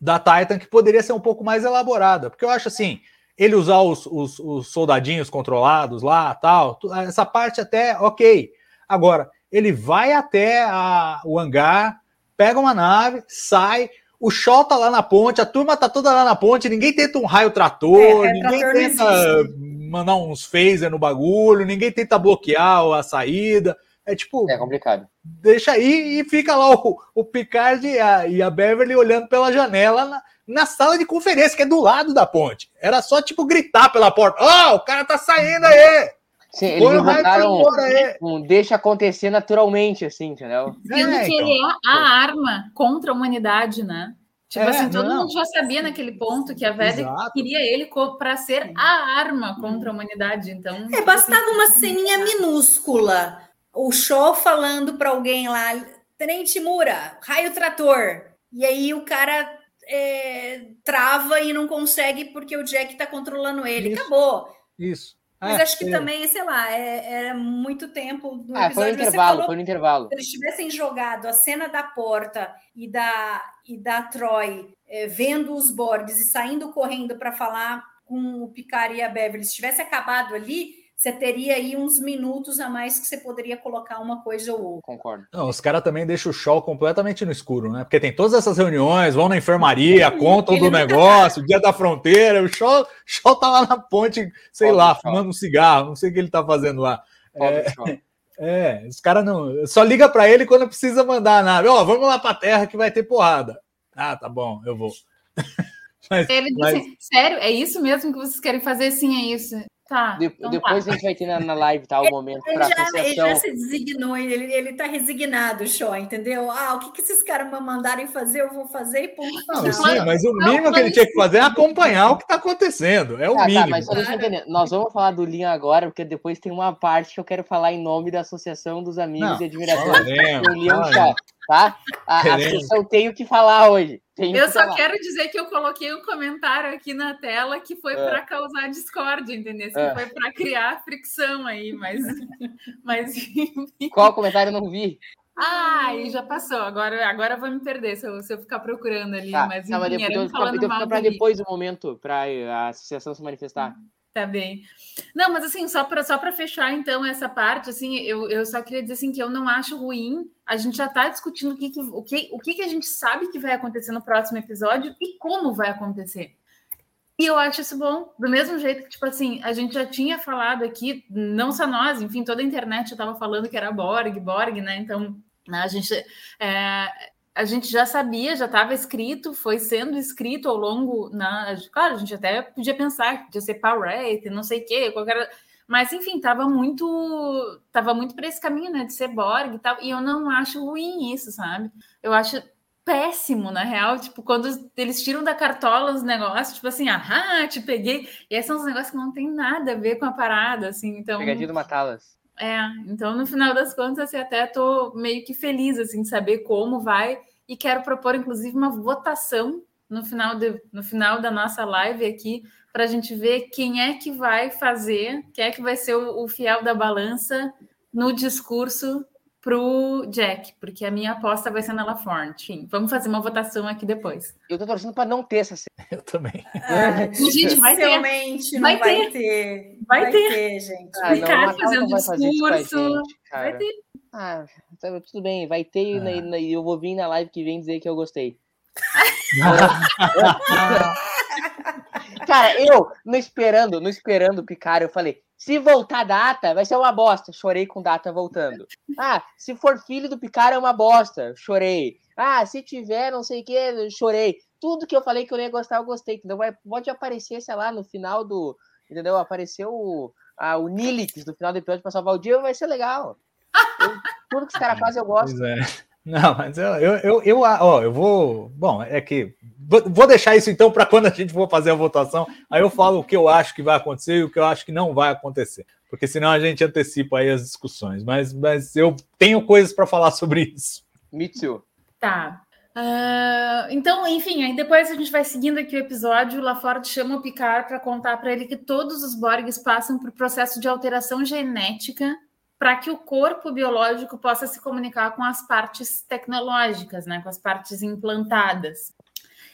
da Titan, que poderia ser um pouco mais elaborada. Porque eu acho assim, ele usar os, os, os soldadinhos controlados lá, tal, essa parte até ok. Agora, ele vai até a- o hangar, pega uma nave, sai, o Shaw tá lá na ponte, a turma tá toda lá na ponte, ninguém tenta um raio trator, É, raio ninguém trator tenta mandar uns phaser no bagulho, ninguém tenta bloquear a saída. É tipo, É complicado. deixa aí e fica lá o, o Picard e a, e a Beverly olhando pela janela na, na sala de conferência, que é do lado da ponte. Era só, tipo, gritar pela porta: Ó, o cara tá saindo aí! Sim, eles pra botaram fora aí! um deixa acontecer naturalmente, assim, entendeu? Sendo É, que então. ele é a arma contra a humanidade, né? Tipo É, assim, todo não. mundo já sabia naquele ponto que a Exato. queria ele para ser a arma contra a humanidade. Então, É, bastava uma ceninha minúscula. O Shaw falando para alguém lá, Tenente Mura, raio trator. E aí o cara é, trava e não consegue porque o Jack tá controlando ele. Isso. Acabou. Isso. Mas É, acho que é. também, sei lá, é- era muito tempo do Ah, foi no intervalo, falou foi no intervalo. se eles tivessem jogado a cena da porta e da, e da Troy eh, vendo os Borgs e saindo correndo para falar com o Picard e a Beverly, se tivesse acabado ali, você teria aí uns minutos a mais que você poderia colocar uma coisa ou outra. Concordo. Não, os caras também deixam o show completamente no escuro, né? Porque tem todas essas reuniões, vão na enfermaria, contam Ele do negócio, dia da fronteira, o show, show tá lá na ponte, sei Pobre lá, fumando um cigarro, não sei o que ele tá fazendo lá. Pobre Shaw. É, os caras não. Só liga pra ele quando precisa mandar a nave. Ó, vamos lá pra terra que vai ter porrada. Ah, tá bom, eu vou. Mas- ele disse, mas- sério, é isso mesmo que vocês querem fazer? Sim, é isso. Tá. De- então depois tá. a gente vai ter na, na live, tá? O momento Ele para já, ele associação. já se designou, ele, ele tá resignado, Show, entendeu? Ah, o que, que esses caras me mandarem fazer, eu vou fazer e ponto Não, final. sim, mas o Não, mínimo que ele mas- tinha que fazer é acompanhar o que está acontecendo. É o Tá, tá, mínimo. mas só deixa eu entender. Nós vamos falar do Linha agora, porque depois tem uma parte que eu quero falar em nome da Associação dos Amigos Não, e Admiradores. do. Chá, tá? A, a associação tenho que falar hoje. Tenho Eu que só falar. quero dizer que eu coloquei um comentário aqui na tela que foi É. para causar discórdia, entendeu? Que É. foi para criar fricção aí, mas, mas enfim. Qual comentário eu não vi? Ai, já passou. Agora, agora eu vou me perder se eu, se eu ficar procurando ali. Tá, mas tá, mas enfim, depois, era então, falando então mal fica do pra Gui. depois o momento para a associação se manifestar. Tá bem. Não, mas assim, só para só fechar então essa parte, assim, eu, eu só queria dizer assim que eu não acho ruim. A gente já está discutindo o que, que, o, que, o que, que a gente sabe que vai acontecer no próximo episódio e como vai acontecer. E eu acho isso bom, do mesmo jeito que, tipo assim, a gente já tinha falado aqui, não só nós, enfim, toda a internet já estava falando que era Borg, Borg, né? Então, a gente é, a gente já sabia, já estava escrito, foi sendo escrito ao longo. Na, claro, a gente até podia pensar que podia ser Power Rate, não sei o quê, qualquer. Mas, enfim, estava muito. Tava muito para esse caminho, né? De ser Borg e tal. E eu não acho ruim isso, sabe? Eu acho péssimo, na real. Tipo, quando eles tiram da cartola os negócios, tipo assim, ah, te peguei. E esses são os negócios que não tem nada a ver com a parada, assim. Então. Pegadinha do Matalas. É, então no final das contas, assim, até tô meio que feliz assim de saber como vai. E quero propor inclusive uma votação no final de, no final da nossa live aqui para a gente ver quem é que vai fazer, quem é que vai ser o, o fiel da balança no discurso pro Jack, porque a minha aposta vai ser na LaForne. Enfim, vamos fazer uma votação aqui depois. Eu tô torcendo para não ter essa cena. Eu também. Ah, Gente, vai ter. Vai vai ter. Vai Vai ter. ter, gente. Ah, Ricardo fazendo não vai fazer isso com a discurso, gente, cara. Vai ter. Ah, tá, tudo bem, vai ter e Ah. na- e eu vou vir na live que vem dizer que eu gostei. Cara, eu, não esperando, não esperando o Picard, eu falei, se voltar data, vai ser uma bosta. Chorei com data voltando. Ah, se for filho do Picard é uma bosta. Chorei. Ah, se tiver não sei o que, chorei. Tudo que eu falei que eu ia gostar, eu gostei. Entendeu? Vai, pode aparecer, sei lá, no final do. Entendeu? Apareceu o, o Nilix no final do episódio pra salvar o dia, vai ser legal. Eu- tudo que os caras fazem eu gosto. Pois é. Não, mas eu, eu, eu, eu, ó, eu vou. Bom, é que. Vou deixar isso então para quando a gente for fazer a votação. Aí eu falo o que eu acho que vai acontecer e o que eu acho que não vai acontecer. Porque senão a gente antecipa aí as discussões. Mas, mas eu tenho coisas para falar sobre isso. Mitsu. Tá. Ah, então, enfim, aí depois a gente vai seguindo aqui o episódio. O LaForte chama o Picard para contar para ele que todos os Borgs passam por processo de alteração genética para que o corpo biológico possa se comunicar com as partes tecnológicas, né, com as partes implantadas.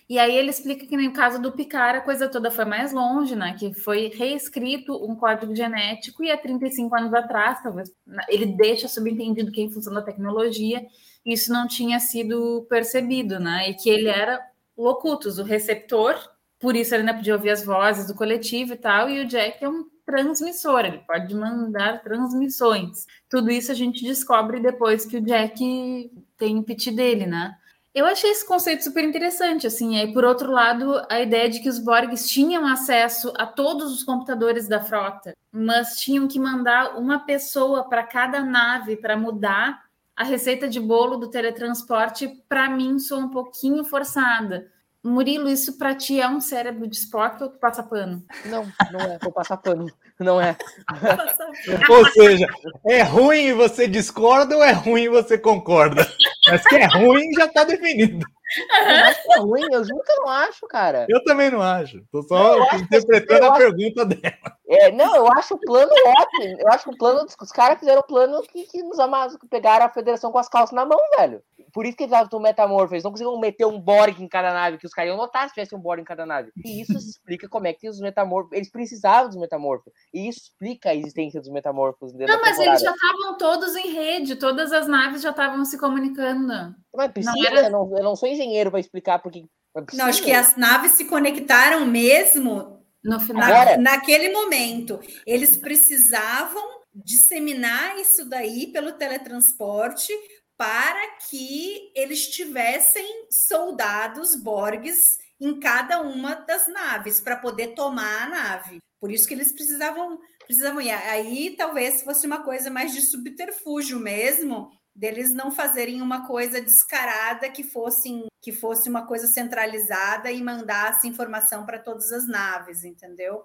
E aí ele explica que no caso do Picard a coisa toda foi mais longe, né? Que foi reescrito um código genético e há 35 anos atrás, talvez, ele deixa subentendido que em função da tecnologia isso não tinha sido percebido, né? E que ele era locutus, o receptor, por isso ele ainda podia ouvir as vozes do coletivo e tal, e o Jack é um transmissor, ele pode mandar transmissões. Tudo isso a gente descobre depois que o Jack tem o pit dele, né? Eu achei esse conceito super interessante, assim, aí por outro lado, a ideia de que os Borgs tinham acesso a todos os computadores da frota, mas tinham que mandar uma pessoa para cada nave para mudar a receita de bolo do teletransporte, para mim, soa um pouquinho forçada. Murilo, isso para ti é um cérebro de Spock ou tu passa pano? Não, não é. Vou passar pano. Não é. Ou seja, é ruim e você discorda ou é ruim e você concorda? Mas que é ruim já está definido. Eu acho que é ruim, eu juro que eu não acho, cara. Eu também não acho. Estou só acho interpretando a acho- pergunta dela. É, não, eu acho o plano ótimo. Eu acho que o plano. Os caras fizeram o plano que, que nos amas, que pegaram a federação com as calças na mão, velho. Por isso que eles estavam metamorfos. Eles não conseguiam meter um Borg em cada nave, que os caras iam notar se tivesse um Borg em cada nave. E isso explica como é que os metamorfos. Eles precisavam dos metamorfos. E isso explica a existência dos metamorfos Não, mas eles já estavam todos em rede, todas as naves já estavam se comunicando. Mas precisa, não era- eu, não, eu não sou engenheiro para explicar porque. Não, acho que as naves se conectaram mesmo No final. Agora? naquele momento. Eles precisavam disseminar isso daí pelo teletransporte para que eles tivessem soldados Borgs em cada uma das naves para poder tomar a nave. Por isso que eles precisavam, precisavam ir. Aí talvez fosse uma coisa mais de subterfúgio mesmo, deles não fazerem uma coisa descarada que fosse, que fosse uma coisa centralizada e mandasse informação para todas as naves, entendeu?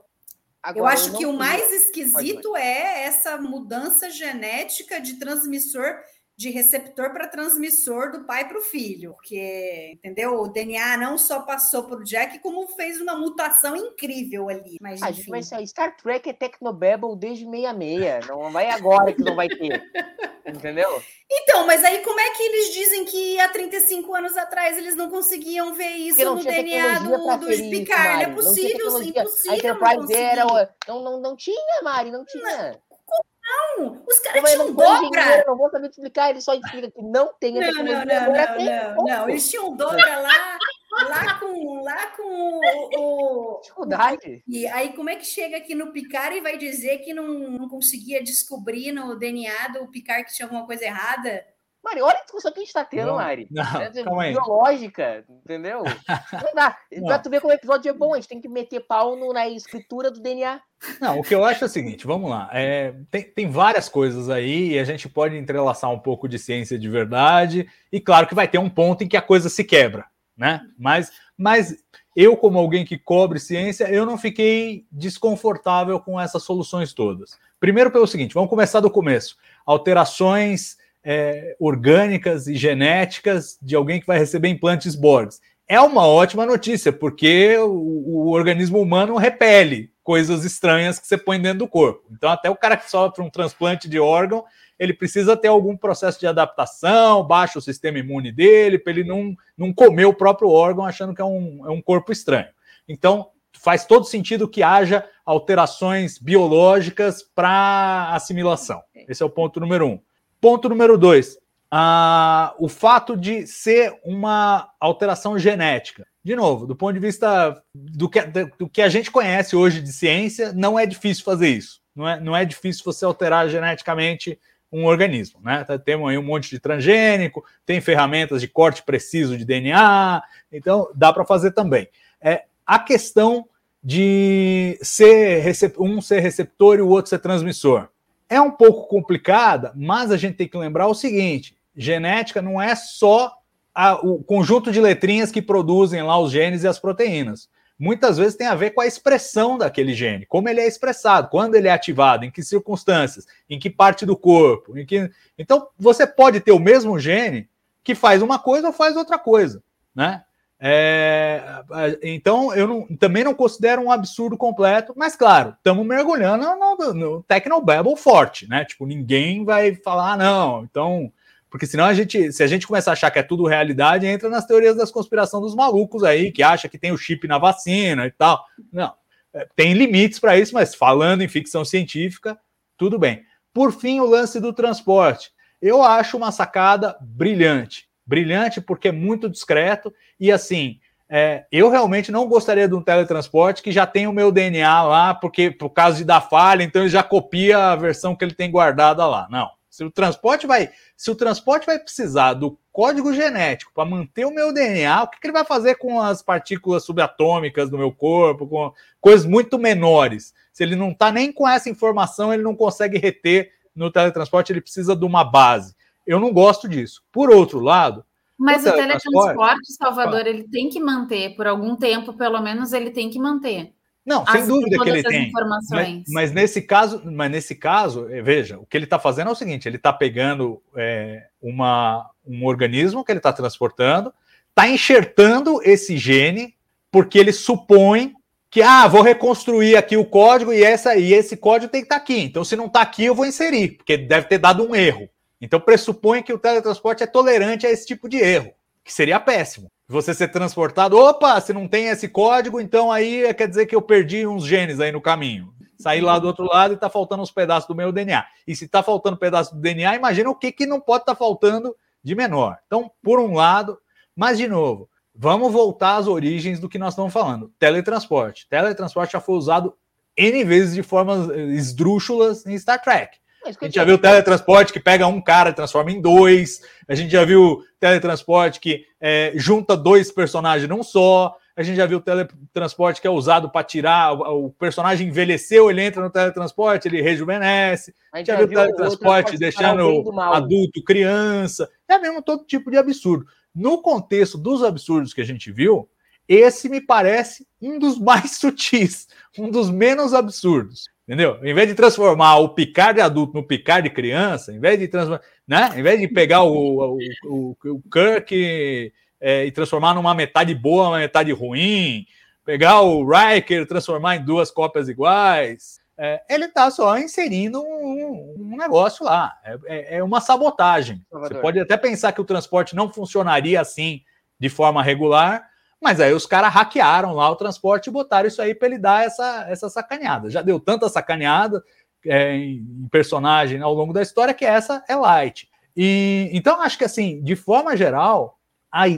Agora, eu acho eu que o mais esquisito é essa mudança genética de transmissor de receptor para transmissor do pai para o filho, porque, entendeu? O DNA não só passou para o Jack, como fez uma mutação incrível ali. Mas, ah, enfim. Mas Star Trek é Tecnobabble desde 66, não vai agora que não vai ter. Entendeu? Então, mas aí como é que eles dizem que há 35 anos atrás eles não conseguiam ver isso no DNA do, dos Picard? Não é possível, não impossível. A Enterprise era. Não, não, não tinha, Mari, não tinha. Não. Não, os caras tinham dobra. Não vou saber te explicar, ele só explica que não tem a não, não, não, não, tem, não, não, eles tinham dobra lá, lá com, lá com o, o, Dificuldade. E aí, como é que chega aqui no Picard e vai dizer que não, não conseguia descobrir no DNA do Picard que tinha alguma coisa errada? Mari, olha a discussão que a gente está tendo, não, Mari. Não, é biológica, entendeu? Não dá. Não. Pra tu ver como o episódio é bom, a gente tem que meter pau no, na escritura do DNA. Não, o que eu acho é o seguinte, vamos lá. É, tem, tem várias coisas aí e a gente pode entrelaçar um pouco de ciência de verdade, e claro que vai ter um ponto em que a coisa se quebra, né? Mas, mas eu, como alguém que cobre ciência, eu não fiquei desconfortável com essas soluções todas. Primeiro pelo seguinte, vamos começar do começo. Alterações é, orgânicas e genéticas de alguém que vai receber implantes Borgs. É uma ótima notícia, porque o, o, organismo humano repele coisas estranhas que você põe dentro do corpo. Então, até o cara que sofre um transplante de órgão, ele precisa ter algum processo de adaptação, baixa o sistema imune dele, para ele não, não comer o próprio órgão achando que é um, é um corpo estranho. Então, faz todo sentido que haja alterações biológicas para assimilação. Esse é o ponto número um. Ponto número dois: o fato de ser uma alteração genética. De novo, do ponto de vista do que, do que a gente conhece hoje de ciência, não é difícil fazer isso. Não é, não é difícil você alterar geneticamente um organismo, né? Tá, temos aí um monte de transgênico, tem ferramentas de corte preciso de DNA, então dá para fazer também. É a questão de ser um ser receptor e o outro ser transmissor. É um pouco complicada, mas a gente tem que lembrar o seguinte: genética não é só a, o conjunto de letrinhas que produzem lá os genes e as proteínas. Muitas vezes tem a ver com a expressão daquele gene, como ele é expressado, quando ele é ativado, em que circunstâncias, em que parte do corpo. Em que... Então, você pode ter o mesmo gene que faz uma coisa ou faz outra coisa, né? É, então, eu não, também não considero um absurdo completo, mas claro, estamos mergulhando no, no Tecnobabble forte, né? Tipo, ninguém vai falar, ah, não, então. Porque senão a gente, se a gente começar a achar que é tudo realidade, entra nas teorias das conspiração dos malucos aí, que acha que tem o chip na vacina e tal. Não, é, tem limites para isso, mas falando em ficção científica, tudo bem. Por fim, o lance do transporte. Eu acho uma sacada brilhante brilhante porque é muito discreto e assim. É, eu realmente não gostaria de um teletransporte que já tem o meu DNA lá, porque por causa de dar falha, então ele já copia a versão que ele tem guardada lá. Não. Se o transporte vai, se o transporte vai precisar do código genético para manter o meu DNA, o que, que, ele vai fazer com as partículas subatômicas do meu corpo, com coisas muito menores? Se ele não está nem com essa informação, ele não consegue reter no teletransporte, ele precisa de uma base. Eu não gosto disso. Por outro lado. Mas o, o teletransporte, Salvador, ele tem que manter, por algum tempo, pelo menos, ele tem que manter. Não, sem dúvida que ele tem. Mas, mas, nesse caso, mas nesse caso, eh, veja, o que ele está fazendo é o seguinte: ele está pegando é, uma, um organismo que ele está transportando, está enxertando esse gene, porque ele supõe que ah, vou reconstruir aqui o código e essa e esse código tem que estar tá aqui. Então, se não está aqui, eu vou inserir, porque deve ter dado um erro. Então pressupõe que o teletransporte é tolerante a esse tipo de erro, que seria péssimo. Você ser transportado, opa, se não tem esse código, então aí quer dizer que eu perdi uns genes aí no caminho. Saí lá do outro lado e tá faltando uns pedaços do meu DNA. E se tá faltando pedaço do DNA, imagina o que, que não pode estar tá faltando de menor. Então, por um lado, mas de novo, vamos voltar às origens do que nós estamos falando. Teletransporte. Teletransporte já foi usado N vezes de formas esdrúxulas em Star Trek. A gente já viu teletransporte que pega um cara e transforma em dois. A gente já viu teletransporte que é, junta dois personagens num só. a gente já viu o teletransporte que é usado para tirar. O personagem envelheceu, ele entra no teletransporte, ele rejuvenesce. A gente já, já viu o teletransporte deixando adulto, criança. É mesmo todo tipo de absurdo. No contexto dos absurdos que a gente viu, esse me parece um dos mais sutis, um dos menos absurdos. Entendeu? Em vez de transformar o Picard de adulto no Picard de criança, em vez de transformar, né? Em vez de pegar o, o, o, o Kirk é, e transformar numa metade boa, uma metade ruim, pegar o Riker, transformar em duas cópias iguais. É, ele está só inserindo um, um negócio lá. É, é, é uma sabotagem. Salvador. Você pode até pensar que o transporte não funcionaria assim de forma regular, mas aí os caras hackearam lá o transporte e botaram isso aí para ele dar essa, essa sacaneada. Já deu tanta sacaneada é, em personagem ao longo da história que essa é light. E então acho que assim, de forma geral,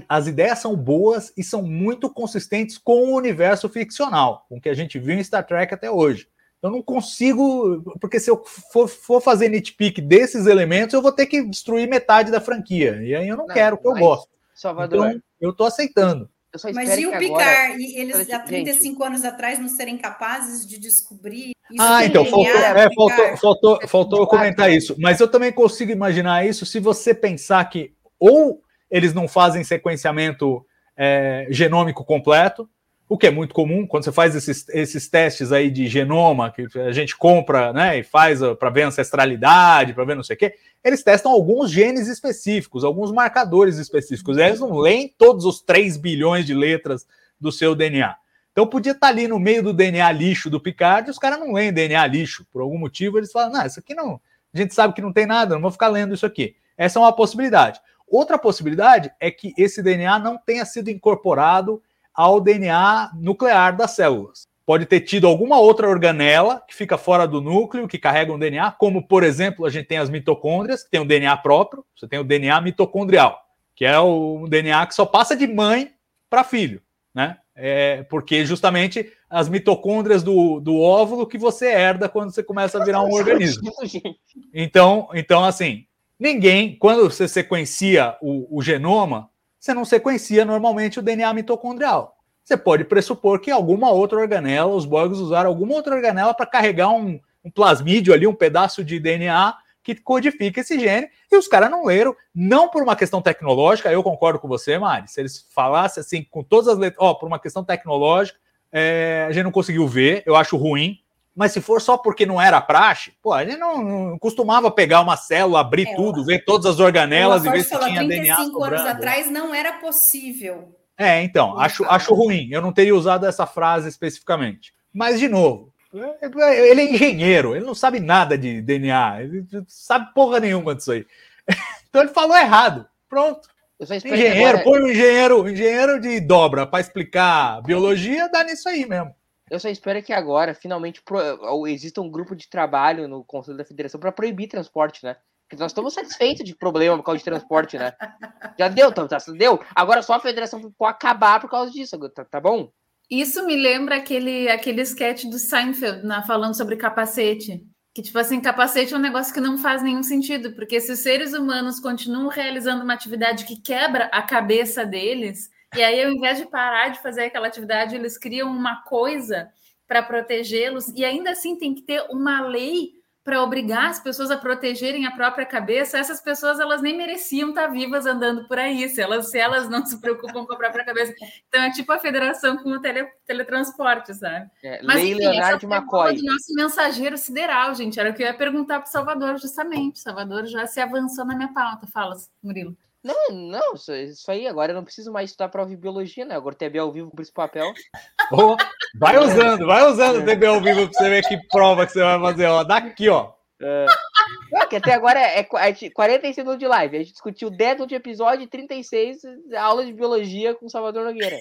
as ideias são boas e são muito consistentes com o universo ficcional, com o que a gente viu em Star Trek até hoje. Eu não consigo, porque se eu for, for fazer nitpick desses elementos, eu vou ter que destruir metade da franquia. E aí eu não, não quero, que eu gosto. Salvador. Então, eu estou aceitando. Mas e o Picard? Agora... E eles há 35 gente... anos atrás não serem capazes de descobrir. ah, então, faltou, é, faltou, faltou, faltou eu comentar isso. Mas eu também consigo imaginar isso se você pensar que ou eles não fazem sequenciamento é, genômico completo, o que é muito comum quando você faz esses, esses testes aí de genoma que a gente compra né, e faz para ver ancestralidade, para ver não sei o quê, eles testam alguns genes específicos, alguns marcadores específicos. Eles não leem todos os 3 bilhões de letras do seu DNA. Então podia estar tá ali no meio do DNA lixo do Picard, e os caras não leem DNA lixo. Por algum motivo, eles falam: não, isso aqui não. A gente sabe que não tem nada, não vou ficar lendo isso aqui. Essa é uma possibilidade. Outra possibilidade é que esse DNA não tenha sido incorporado ao DNA nuclear das células. Pode ter tido alguma outra organela que fica fora do núcleo, que carrega um DNA, como, por exemplo, a gente tem as mitocôndrias, que tem um DNA próprio, você tem o DNA mitocondrial, que é o DNA que só passa de mãe para filho, né? É porque justamente as mitocôndrias do, do óvulo que você herda quando você começa a virar um organismo. Então, então assim, Ninguém, quando você sequencia o, o genoma, você não sequencia normalmente o DNA mitocondrial. Você pode pressupor que alguma outra organela, os Borgs usaram alguma outra organela para carregar um, um plasmídio ali, um pedaço de DNA que codifica esse gene, e os caras não leram, não por uma questão tecnológica, eu concordo com você, Mari, se eles falassem assim, com todas as letras, ó, por uma questão tecnológica, é, a gente não conseguiu ver, eu acho ruim, mas se for só porque não era praxe, pô, a gente não, não costumava pegar uma célula, abrir é, tudo, ver todas as organelas e ver se tinha 35 DNA 35 anos atrás não era possível. É, então, acho, acho ruim. Eu não teria usado essa frase especificamente. Mas, de novo, ele é engenheiro, ele não sabe nada de DNA, ele não sabe porra nenhuma disso aí. Então ele falou errado. Pronto. Engenheiro, agora... põe um engenheiro, engenheiro de dobra para explicar biologia, dá nisso aí mesmo. Eu só espero que agora, finalmente, pro, exista um grupo de trabalho no Conselho da Federação para proibir transporte, né? Porque nós estamos satisfeitos de problema por causa de transporte, né? Já deu, tá, tá, deu. Agora só a federação pode acabar por causa disso, tá, tá bom? Isso me lembra aquele, aquele sketch do Seinfeld falando sobre capacete. Que, tipo assim, capacete é um negócio que não faz nenhum sentido, porque se os seres humanos continuam realizando uma atividade que quebra a cabeça deles, e aí, ao invés de parar de fazer aquela atividade, eles criam uma coisa para protegê-los, e ainda assim tem que ter uma lei para obrigar as pessoas a protegerem a própria cabeça, essas pessoas elas nem mereciam estar tá vivas andando por aí, se elas, se elas não se preocupam com a própria cabeça. Então é tipo a federação com o tele, teletransporte, sabe? É, Mas lei enfim, Leonardo McCoy. do nosso mensageiro sideral, gente, era o que eu ia perguntar para o Salvador justamente. Salvador já se avançou na minha pauta. Fala, Murilo. Não, não, isso aí agora eu não preciso mais estudar para ouvir biologia, né? Agora o TB ao vivo por esse papel. Oh, vai usando, vai usando o TB ao vivo para você ver que prova que você vai fazer, ó. Daqui, ó. É. Não, que até agora é, é 46 minutos de live. A gente discutiu 10 de episódio e 36 aula de biologia com Salvador Nogueira.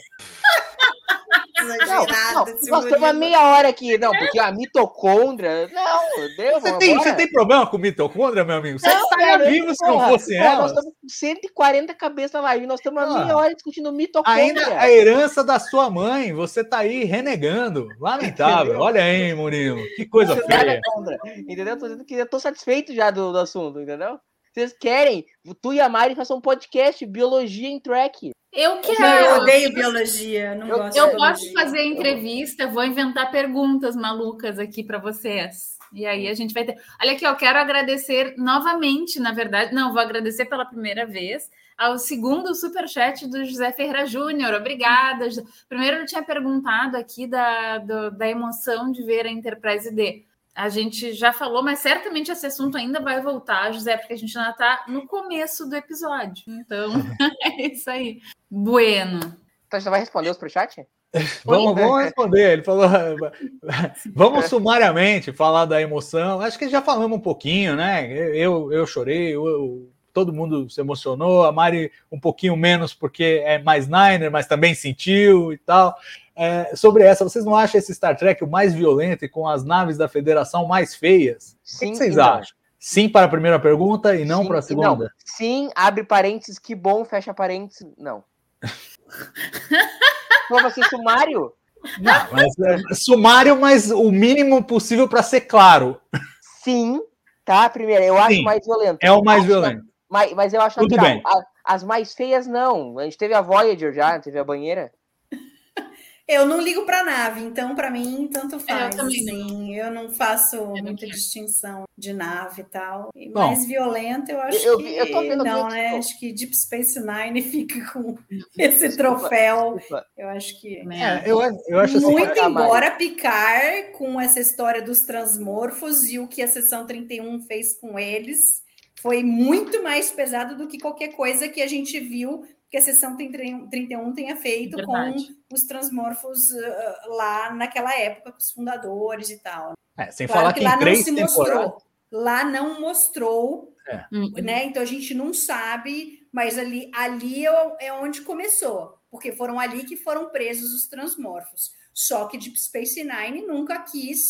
Não, não, nós temos uma meia hora aqui. Não, porque a mitocôndria. Não, Deus. Você tem, você tem problema com mitocôndria, meu amigo? Você não, estaria vivo se não fosse ela. Nós estamos com 140 cabeças na live. Nós temos uma ah, meia hora discutindo mitocôndria. Ainda a herança da sua mãe, você tá aí renegando. Lamentável. Olha aí, Murilo. Que coisa feia. Entendeu? Tô dizendo que eu tô satisfeito já do, do assunto, entendeu? Vocês querem, tu e a Mari façam um podcast Biologia em Track. Eu quero. Eu odeio biologia, não Eu- gosto Eu de posso biologia. fazer entrevista, vou inventar perguntas malucas aqui para vocês. E aí a gente vai ter. Olha aqui, eu quero agradecer novamente, na verdade, não, vou agradecer pela primeira vez ao segundo superchat do José Ferreira Júnior. Obrigada. José. Primeiro eu tinha perguntado aqui da, do- da emoção de ver a Enterprise D. A gente já falou, mas certamente esse assunto ainda vai voltar, José, porque a gente ainda está no começo do episódio. Então, é isso aí. Bueno. Então você vai responder os pro chat? Vamos, vamos responder. Ele falou. Vamos sumariamente falar da emoção. Acho que já falamos um pouquinho, né? Eu, eu chorei, eu- eu- todo mundo se emocionou. A Mari um pouquinho menos, porque é mais Niner, mas também sentiu e tal. É, sobre essa, vocês não acham esse Star Trek o mais violento e com as naves da Federação mais feias? O que Sim vocês não. acham? Sim para a primeira pergunta e não Sim para a segunda? não. Sim, abre parênteses, que bom, fecha parênteses, não. Pô, você sumário? Não, mas é sumário, mas o mínimo possível para ser claro. Sim, tá? Primeiro, eu acho Sim, mais violento. É o mais Acho- violento. Mas, mas eu acho Tudo natural. bem. A- as mais feias, não. A gente teve a Voyager já, teve a banheira. Eu não ligo para nave, então para mim tanto faz. também assim. Eu não faço não muita quero. distinção de nave e tal. E Bom. mais violento, eu acho Eu- que eu tô vendo não, né? tipo- Acho que Deep Space Nine fica com esse Desculpa, troféu. desculpa. Eu acho que É, eu, eu acho assim. muito embora picar com essa história dos transmorfos e o que a sessão 31 fez com eles foi muito mais pesado do que qualquer coisa que a gente viu que a sessão 31 31 tenha feito Verdade. com os transmorfos ah, lá naquela época, com os fundadores e tal. É, sem Claro falar que que, lá em não três se temporadas. mostrou. Lá não mostrou Hum, né? Então a gente não sabe, mas ali, ali é é onde começou, porque foram ali que foram presos os transmorfos. Só que Deep Space Nine nunca quis,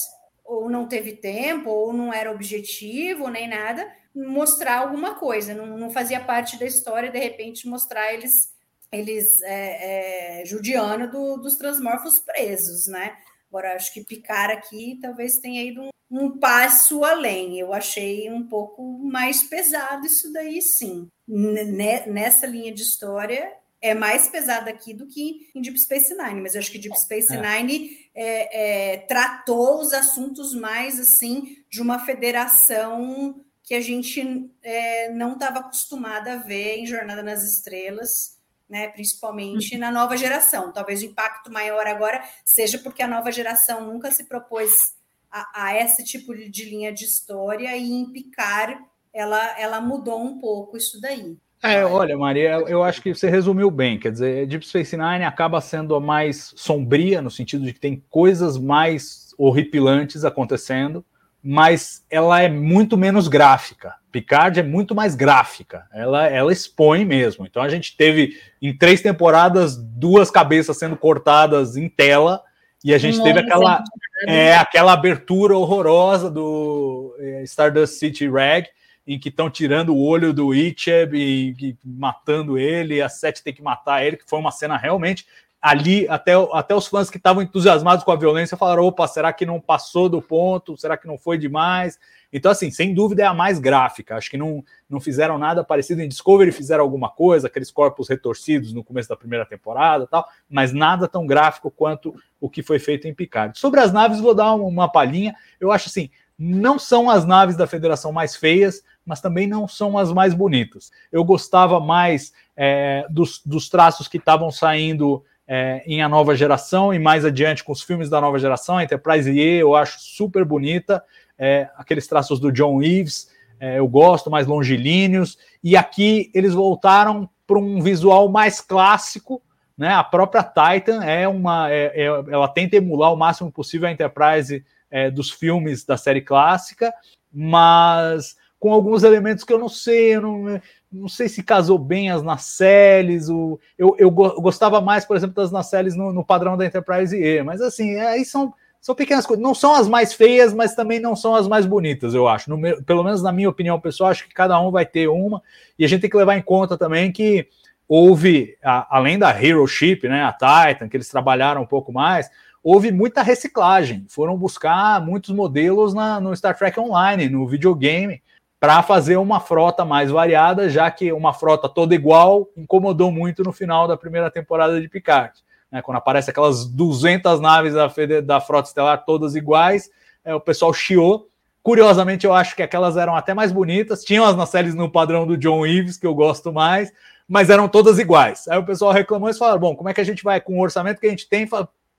ou não teve tempo, ou não era objetivo, nem nada, mostrar alguma coisa. Não, não fazia parte da história, de repente, mostrar eles eles é, é, judiando do- dos transmorfos presos, né? Agora, acho que picar aqui talvez tenha ido um um passo além. Eu achei um pouco mais pesado isso daí, sim. N- ne- Nessa linha de história é mais pesado aqui do que em Deep Space Nine, mas eu acho que Deep Space É. Nine é, é, tratou os assuntos mais assim de uma federação que a gente é, não estava acostumada a ver em Jornada nas Estrelas. Né, principalmente na nova geração. Talvez o impacto maior agora seja porque a nova geração nunca se propôs a, a esse tipo de, de linha de história e em Picar ela, ela mudou um pouco isso daí. É, olha, Maria, eu- eu acho que você resumiu bem. Quer dizer, Deep Space Nine acaba sendo a mais sombria, no sentido de que tem coisas mais horripilantes acontecendo, mas ela é muito menos gráfica. Picard é muito mais gráfica. Ela, ela expõe mesmo. Então a gente teve em três temporadas duas cabeças sendo cortadas em tela e a gente Um teve aquela é aquela abertura horrorosa do é, Stardust City Rag, em que estão tirando o olho do Icheb e, e matando ele, a Sete tem que matar ele, que foi uma cena realmente ali, até, até os fãs que estavam entusiasmados com a violência falaram: opa, será que não passou do ponto? Será que não foi demais? Então, assim, sem dúvida é a mais gráfica. Acho que não, não fizeram nada parecido em Discovery, fizeram alguma coisa, aqueles corpos retorcidos no começo da primeira temporada tal, mas nada tão gráfico quanto o que foi feito em Picard. Sobre as naves, vou dar uma palhinha. Eu acho assim, não são as naves da Federação mais feias, mas também não são as mais bonitas. Eu gostava mais é, dos, dos traços que estavam saindo é, em A Nova Geração e mais adiante com os filmes da Nova Geração. A Enterprise E eu acho super bonita. É, aqueles traços do John Eves, é, eu gosto, mais longilíneos. E aqui eles voltaram para um visual mais clássico, né? A própria Titan é uma, é, é, ela tenta emular o máximo possível a Enterprise é, dos filmes da série clássica, mas com alguns elementos que eu não sei, eu não, não sei se casou bem as nacelles. O, eu, eu gostava mais, por exemplo, das nacelles no, no padrão da Enterprise E, mas assim, aí são são pequenas coisas. Não são as mais feias, mas também não são as mais bonitas, eu acho. No pelo menos na minha opinião pessoal, acho que cada um vai ter uma. E a gente tem que levar em conta também que houve, a, além da Hero Ship, né, a Titan, que eles trabalharam um pouco mais, houve muita reciclagem. Foram buscar muitos modelos na, no Star Trek Online, no videogame, para fazer uma frota mais variada, já que uma frota toda igual incomodou muito no final da primeira temporada de Picard. Né? Quando aparece aquelas 200 naves da, da frota estelar todas iguais, é, o pessoal chiou. Curiosamente, eu acho que aquelas eram até mais bonitas. Tinham as nacelles no padrão do John Ives, que eu gosto mais, mas eram todas iguais. Aí o pessoal reclamou e falaram: bom, como é que a gente vai, com o orçamento que a gente tem,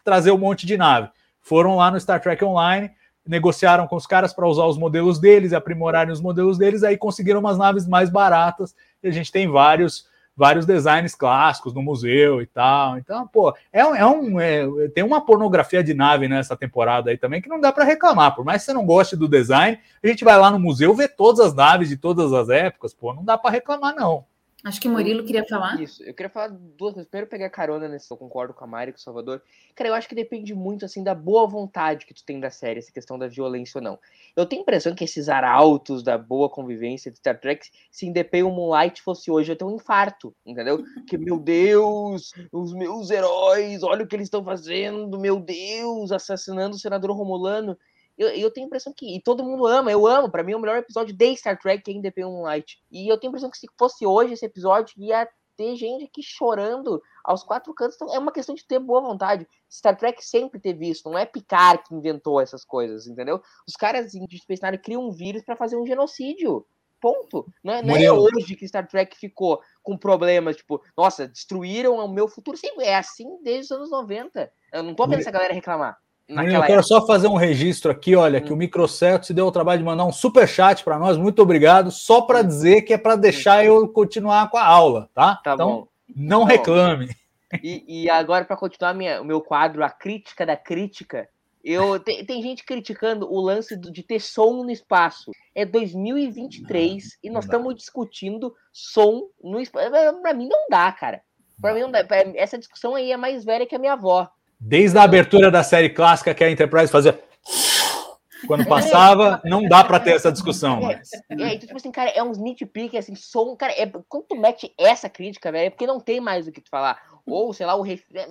trazer um monte de nave? Foram lá no Star Trek Online negociaram com os caras para usar os modelos deles, aprimorarem os modelos deles, aí conseguiram umas naves mais baratas, e a gente tem vários vários designs clássicos no museu e tal. Então, pô, é, é um é, tem uma pornografia de nave nessa temporada aí também que não dá para reclamar. Por mais que você não goste do design, a gente vai lá no museu ver todas as naves de todas as épocas, pô, não dá para reclamar não. Acho que Murilo queria falar. Isso, eu queria falar duas coisas. Primeiro, pegar carona nesse, eu concordo com a Mari, com o Salvador. Cara, eu acho que depende muito, assim, da boa vontade que tu tem da série, essa questão da violência ou não. Eu tenho a impressão que esses arautos da boa convivência de Star Trek, se Independent Moonlight fosse hoje, eu tenho um infarto, entendeu? Que, meu Deus, os meus heróis, olha o que eles estão fazendo, meu Deus, assassinando o senador Romulano. Eu, eu tenho a impressão que. E todo mundo ama, eu amo. Para mim, é o melhor episódio de Star Trek é Independent Moonlight. E eu tenho a impressão que se fosse hoje esse episódio, ia ter gente aqui chorando aos quatro cantos. Então, é uma questão de ter boa vontade. Star Trek sempre teve isso. Não é Picard que inventou essas coisas, entendeu? Os caras de Space Nine criam um vírus para fazer um genocídio. Ponto. Não é, não é hoje que Star Trek ficou com problemas, tipo, nossa, destruíram o meu futuro. É assim desde os anos 90. Eu não tô vendo essa galera reclamar. Eu quero época. só fazer um registro aqui, olha, hum. que o Microcerto se deu o trabalho de mandar um super chat para nós, muito obrigado, só para hum. dizer que é para deixar eu continuar com a aula, tá? tá então, bom. não tá reclame. E, e, agora, para continuar minha, o meu quadro, a crítica da crítica, eu tem, tem gente criticando o lance de ter som no espaço. É 2023 não, e nós estamos discutindo som no espaço. Para mim não dá, cara. Para mim não dá. Essa discussão aí é mais velha que a minha avó. Desde a abertura da série clássica que a Enterprise fazia quando passava, não dá para ter essa discussão. É, mas... é, então, tipo assim, cara, é uns nitpick, assim, som, cara, é, quando tu mete essa crítica, velho, é porque não tem mais o que tu falar. Ou, sei lá, o ref... É,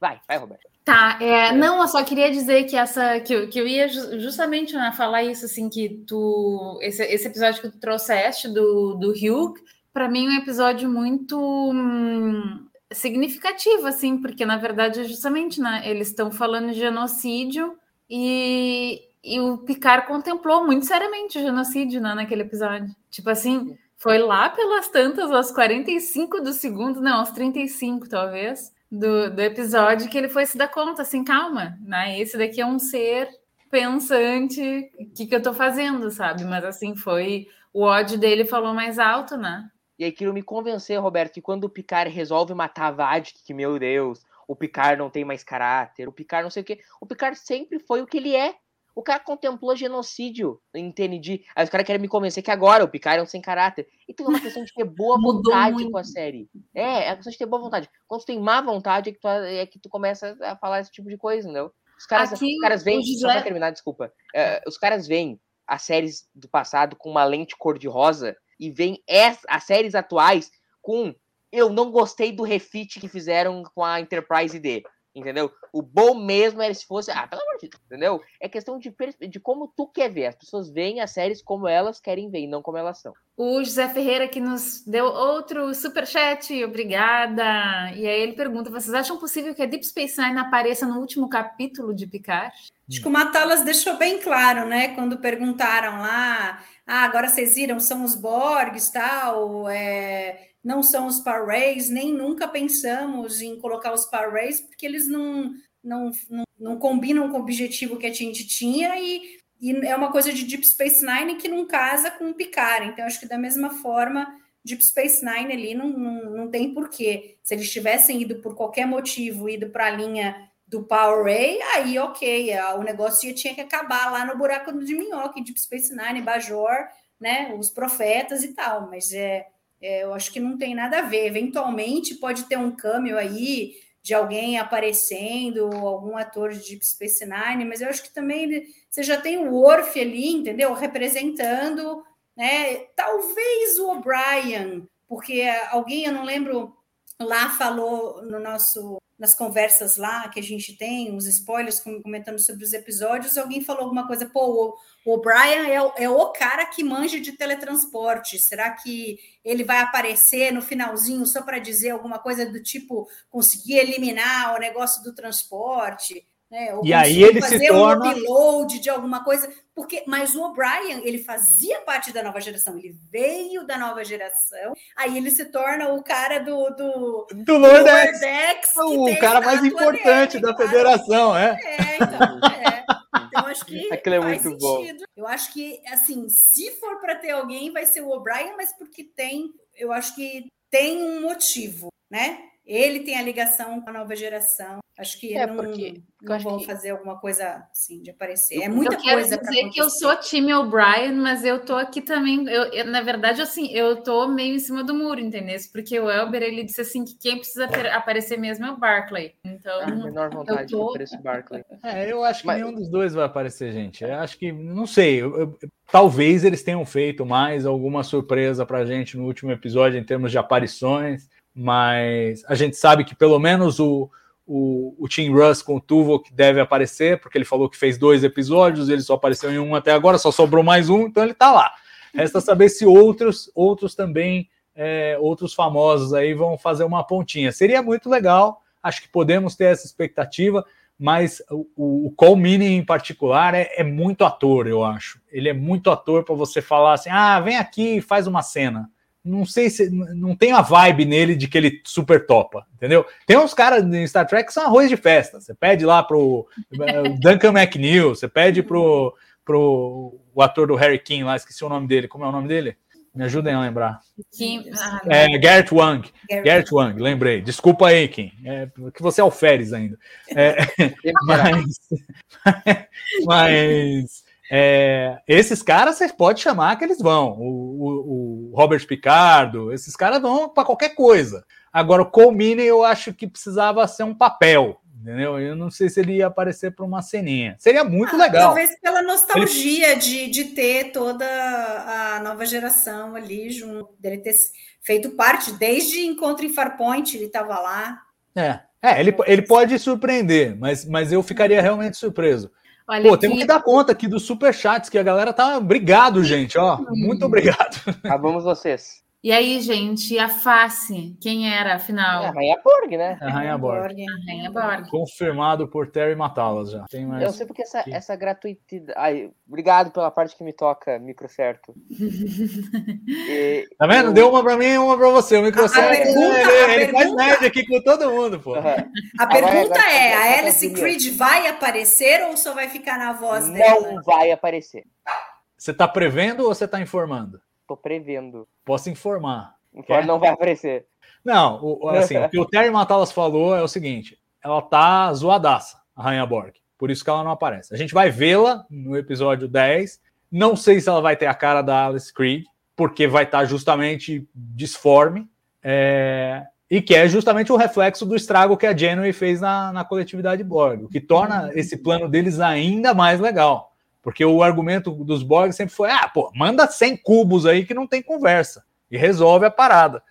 vai, vai, Roberto. Tá, é, não, eu só queria dizer que essa, que, eu, que eu ia justamente né, falar isso, assim, que tu, esse, esse episódio que tu trouxeste do, do Hugh, para mim é um episódio muito hum, significativo, assim, porque na verdade é justamente, né, eles estão falando de genocídio e, e o Picard contemplou muito seriamente o genocídio né, naquele episódio. Tipo assim, foi lá pelas tantas, aos 45 do segundo, não, aos 35 talvez, do, do episódio, que ele foi se dar conta, assim, calma, né? Esse daqui é um ser pensante, o que, que eu tô fazendo, sabe? Mas assim, foi. O ódio dele falou mais alto, né? E aí queria me convencer, Roberto, que quando o Picard resolve matar a Vadik, que, meu Deus, o Picard não tem mais caráter, o Picard não sei o quê. O Picard sempre foi o que ele é. O cara contemplou genocídio em TND. Aí os caras querem me convencer que agora o Picard é um sem caráter. Então é uma questão de ter boa vontade muito. com a série. É, é uma questão de ter boa vontade. Quando tu tem má vontade, é que tu, é que tu começa a falar esse tipo de coisa, entendeu? Os caras, Aqui, os caras vêm. José... Só pra terminar, desculpa. É, os caras veem as séries do passado com uma lente cor-de-rosa e veem as séries atuais com. Eu não gostei do refit que fizeram com a Enterprise D entendeu? O bom mesmo era se fosse, ah, pelo amor de Deus, entendeu? É questão de, de como tu quer ver. As pessoas veem as séries como elas querem ver, e não como elas são. O José Ferreira que nos deu outro super chat, obrigada. E aí ele pergunta: vocês acham possível que a Deep Space Nine apareça no último capítulo de Picard? Acho que o Matalas deixou bem claro, né? Quando perguntaram lá, ah, agora vocês viram, são os Borgs, tal, é, não são os Power Rays, nem nunca pensamos em colocar os Power Rays, porque eles não, não, não, não combinam com o objetivo que a gente tinha e, e é uma coisa de Deep Space Nine que não casa com o Picard. Então, acho que da mesma forma, Deep Space Nine ali não, não, não tem porquê. Se eles tivessem ido por qualquer motivo, ido para a linha do Power Ray, aí ok, o negócio tinha que acabar lá no buraco de minhoca, Deep Space Nine, Bajor, né, os profetas e tal, mas é é, eu acho que não tem nada a ver. Eventualmente pode ter um câmbio aí de alguém aparecendo, algum ator de Deep Space Nine, mas eu acho que também você já tem o Worf ali, entendeu? Representando, né? Talvez o O'Brien, porque alguém, eu não lembro lá falou no nosso nas conversas lá que a gente tem, os spoilers comentando sobre os episódios, alguém falou alguma coisa, pô, o O'Brien é, é o cara que manja de teletransporte. Será que ele vai aparecer no finalzinho só para dizer alguma coisa do tipo conseguir eliminar o negócio do transporte? Né? Ou e aí ele fazer se torna um upload de alguma coisa, porque mas o O'Brien ele fazia parte da nova geração, ele veio da nova geração, aí ele se torna o cara do do, do Lordex, o cara mais importante dele, da claro. federação, é. É, então, é. Então acho que Aquilo é faz muito sentido. Eu acho que assim, se for para ter alguém, vai ser o O'Brien, mas porque tem, eu acho que tem um motivo, né? Ele tem a ligação com a nova geração. Acho que É, não, porque eu não acho vão que- fazer alguma coisa assim de aparecer. É Eu muita quero coisa para dizer que eu sou time O'Brien, mas eu tô aqui também. Eu, eu- na verdade, assim, eu tô meio em cima do muro, entendeu? Porque o Elber ele disse assim que quem precisa ter- aparecer mesmo é o Barclay. Então, A menor vontade tô- que ofereça o Barkley. É, eu acho que Mas- nenhum dos dois vai aparecer, gente. Eu acho que, não sei, eu- eu- talvez eles tenham feito mais alguma surpresa pra gente no último episódio em termos de aparições, mas a gente sabe que pelo menos o, o, o Tim Russ com o Tuvok deve aparecer, porque ele falou que fez dois episódios, ele só apareceu em um até agora, só sobrou mais um, então ele tá lá. Resta saber se outros, outros também, é, outros famosos aí vão fazer uma pontinha. Seria muito legal, acho que podemos ter essa expectativa mas o, o, Cole Meany em particular é, é muito ator, eu acho. Ele é muito ator para você falar assim: ah, vem aqui e faz uma cena. Não sei se não tem a vibe nele de que ele super topa, entendeu? Tem uns caras em Star Trek que são arroz de festa. Você pede lá pro eh, Duncan McNeil, você pede pro, pro o ator do Harry King lá, esqueci o nome dele. Como é o nome dele? Me ajudem a lembrar. Kim- ah, É, Garrett Wang. Garrett Wang, lembrei. Desculpa aí, Kim. É, que você é alferes ainda. É, mas mas é, esses caras você pode chamar que eles vão. O, o- o Robert Picardo, esses caras vão para qualquer coisa. Agora, o Cole Meany, eu acho que precisava ser um papel. Entendeu? Eu não sei se ele ia aparecer para uma ceninha. Seria muito Ah, legal. Talvez pela nostalgia de, de ter toda a nova geração ali junto, dele ter feito parte desde Encontro em Farpoint, ele estava lá. É, é ele, ele pode surpreender, mas, mas eu ficaria realmente surpreso. Olha Pô, aqui, temos que dar conta aqui dos superchats, que a galera tá. Obrigado, gente, ó. Muito obrigado. Acabamos vocês. E aí, gente, a face, quem era, afinal? É a Rainha Borg, né? A Rainha Borg. A Rainha Borg. Confirmado por Terry Matalas já. Tem mais. Eu sei porque essa, essa gratuitidade. Ai, obrigado pela parte que me toca, micro certo. E Tá vendo? eu- Deu uma pra mim e uma pra você. O Microsoft A pergunta- ele, a ele faz pergunta- média aqui com todo mundo, pô. Aham. A Agora- pergunta agora- é: a Alice Creed vai aparecer ou só vai ficar na voz dela? Não vai aparecer. Você tá prevendo ou você tá informando? Tô prevendo. Posso informar. Então não vai aparecer. Não, o, assim, o que o Terry Matalas falou é o seguinte: ela tá zoadaça, a Rainha Borg. Por isso que ela não aparece. A gente vai vê-la no episódio 10. Não sei se ela vai ter a cara da Alice Creed, porque vai estar justamente disforme. é, e que é justamente o reflexo do estrago que a Janeway fez na, na coletividade Borg, o que torna esse plano deles ainda mais legal. Porque o argumento dos Borg sempre foi: ah, pô, manda 100 cubos aí que não tem conversa. E resolve a parada.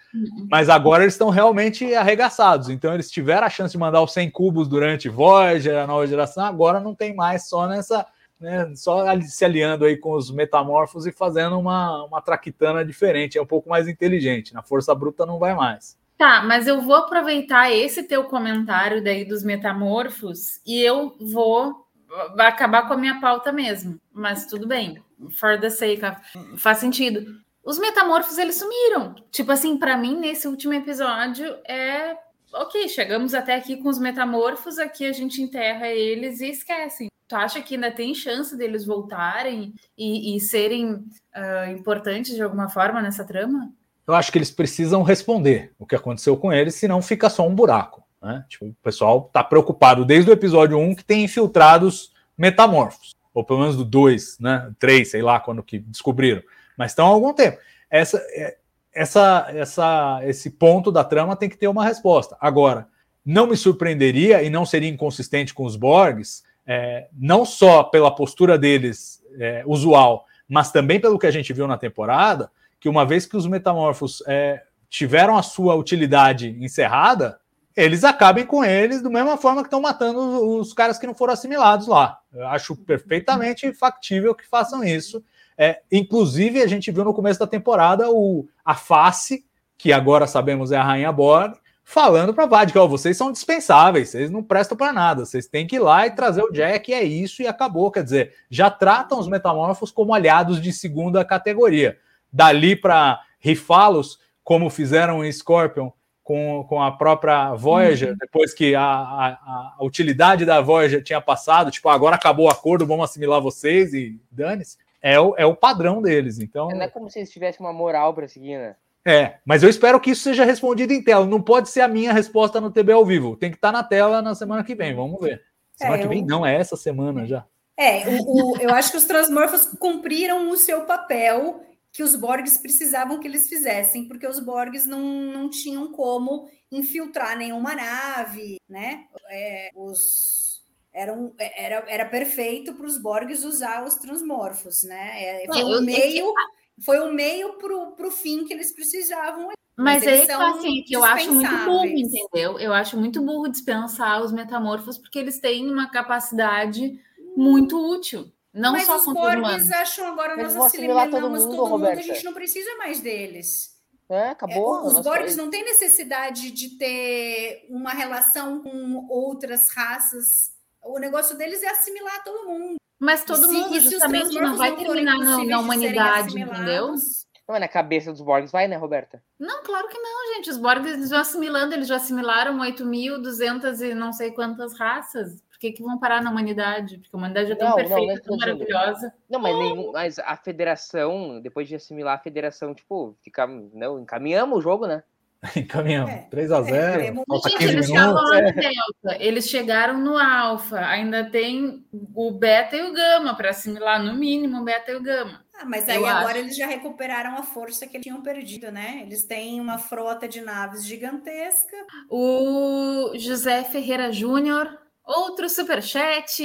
Mas agora eles estão realmente arregaçados. Então eles tiveram a chance de mandar os 100 cubos durante Voyager, a nova geração. Agora não tem mais só nessa. Né, só se aliando aí com os metamorfos e fazendo uma, uma traquitana diferente. É um pouco mais inteligente. Na força bruta não vai mais. Tá, mas eu vou aproveitar esse teu comentário daí dos metamorfos e eu vou vai acabar com a minha pauta mesmo. Mas tudo bem, for the sake of, faz sentido. Os metamorfos eles sumiram. Tipo assim, para mim nesse último episódio é ok, chegamos até aqui com os metamorfos, aqui a gente enterra eles e esquecem. Tu acha que ainda tem chance deles voltarem e, e serem ah, importantes de alguma forma nessa trama? Eu acho que eles precisam responder o que aconteceu com eles, senão fica só um buraco. Né? Tipo, o pessoal está preocupado desde o episódio 1 que tem infiltrados metamorfos, ou pelo menos do 2, né? 3, sei lá quando que descobriram, mas estão há algum tempo. Essa, é- essa, essa, esse ponto da trama tem que ter uma resposta. Agora, não me surpreenderia e não seria inconsistente com os Borgs, é, não só pela postura deles é, usual, mas também pelo que a gente viu na temporada, que uma vez que os metamorfos é, tiveram a sua utilidade encerrada, eles acabem com eles da mesma forma que estão matando os, caras que não foram assimilados lá. Eu acho perfeitamente factível que façam isso. É, inclusive, a gente viu no começo da temporada o, a face, que agora sabemos é a Rainha Borg, falando para Vad que vocês são dispensáveis, vocês não prestam para nada, vocês têm que ir lá e trazer o Jack, e é isso, e acabou. Quer dizer, já tratam os metamorfos como aliados de segunda categoria. Dali para rifá-los, como fizeram em Scorpion com, com a própria Voyager, uhum. depois que a, a, a, utilidade da Voyager tinha passado, tipo, agora acabou o acordo, vamos assimilar vocês e dane-se. É o, é o padrão deles. Então, não é como se eles tivessem uma moral para seguir, né? É, mas eu espero que isso seja respondido em tela. Não pode ser a minha resposta no TB ao vivo. Tem que estar tá na tela na semana que vem. Vamos ver. Semana é, que vem? Eu... Não, é essa semana já. É, o, o, eu acho que os transmorfos cumpriram o seu papel que os Borgs precisavam que eles fizessem, porque os Borgs não, não tinham como infiltrar nenhuma nave, né? É, os, era, um, era, era perfeito para os Borgs usar os transmorfos, né? É, foi um meio, foi um meio para o fim que eles precisavam. Mas, mas é que, assim, que eu acho muito burro, entendeu? Eu acho muito burro dispensar os metamorfos, porque eles têm uma capacidade muito útil. Não Mas só os Borgs acham agora nós assimilamos todo mundo, todo mundo a gente não precisa mais deles. É, acabou. É, os Borgs não têm necessidade de ter uma relação com outras raças. O negócio deles é assimilar todo mundo. Mas todo se, mundo justamente não vai terminar na, na humanidade, entendeu? Não é na cabeça dos Borgs, vai, né, Roberta? Não, claro que não, gente. Os Borgs eles vão assimilando, eles já assimilaram 8.200 e não sei quantas raças. Por que, que vão parar na humanidade? Porque a humanidade é tão não, perfeita, não, tão maravilhosa. Não, mas, nenhum, mas a federação, depois de assimilar a federação, tipo, fica, não, encaminhamos o jogo, né? Encaminhamos. É, 3 a 0 é, Gente, eles estavam é. Delta, eles chegaram no Alfa, ainda tem o Beta e o Gama para assimilar, no mínimo, o Beta e o Gama. Ah, mas aí agora acho. eles já recuperaram a força que eles tinham perdido, né? Eles têm uma frota de naves gigantesca. O José Ferreira Júnior Outro superchat.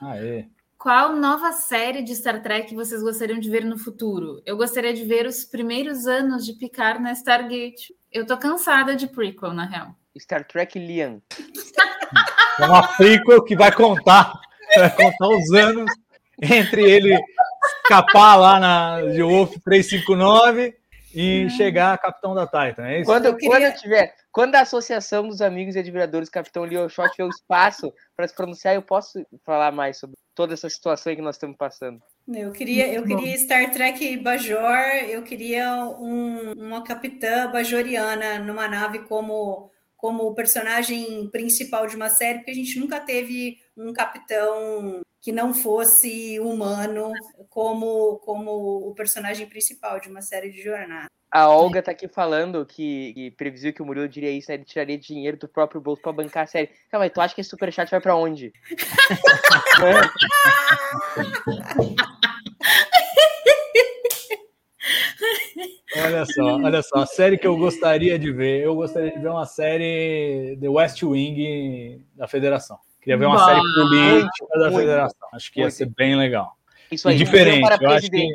Aê. Qual nova série de Star Trek vocês gostariam de ver no futuro? Eu gostaria de ver os primeiros anos de Picard na Stargate. Eu tô cansada de prequel, na real. Star Trek Liam. É uma prequel que vai contar, vai contar os anos entre ele escapar lá na de Wolf 359 e chegar a capitão da Titan. É isso? Quando, eu queria... quando eu tiver, quando a Associação dos Amigos e Admiradores Capitão Leo Shot tiver o espaço para se pronunciar, eu posso falar mais sobre toda essa situação que nós estamos passando. Eu queria, eu queria Star Trek Bajor, eu queria um, uma capitã bajoriana numa nave como como personagem principal de uma série, porque a gente nunca teve um capitão que não fosse humano como, como o personagem principal de uma série de jornada. A Olga tá aqui falando que, que previu que o Murilo diria isso, né? Ele tiraria dinheiro do próprio bolso para bancar a série. Calma, mas tu acha que esse superchat vai para onde? olha só, olha só, a série que eu gostaria de ver, eu gostaria de ver uma série The West Wing da Federação. Queria ver uma bah, série política da muito, federação. Acho que ia ser bem legal. Isso aí, e diferente. Eu acho que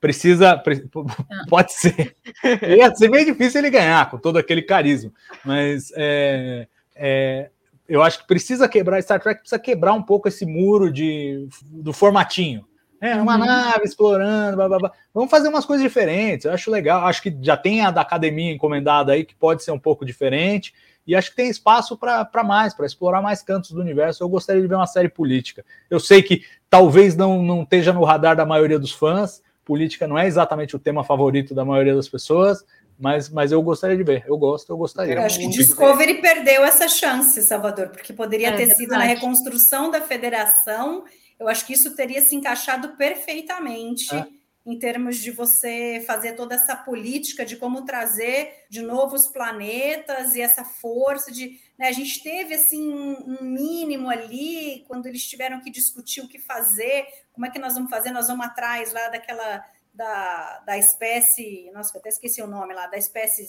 precisa. Pode ser. ia ser bem difícil ele ganhar, com todo aquele carisma. Mas é, é, eu acho que precisa quebrar. Star Trek precisa quebrar um pouco esse muro de, do formatinho. É, uma uhum. nave explorando, blá, blá, blá. vamos fazer umas coisas diferentes. Eu acho legal. Acho que já tem a da academia encomendada aí, que pode ser um pouco diferente. E acho que tem espaço para mais, para explorar mais cantos do universo. Eu gostaria de ver uma série política. Eu sei que talvez não, não esteja no radar da maioria dos fãs, política não é exatamente o tema favorito da maioria das pessoas, mas, mas eu gostaria de ver. Eu gosto, eu gostaria. Eu acho que Discovery perdeu essa chance, Salvador, porque poderia é, ter sido na reconstrução da federação. Eu acho que isso teria se encaixado perfeitamente. É em termos de você fazer toda essa política de como trazer de novos planetas e essa força de. Né, a gente teve assim um, mínimo ali quando eles tiveram que discutir o que fazer, como é que nós vamos fazer, nós vamos atrás lá daquela da, da espécie, nossa, eu até esqueci o nome lá, da espécie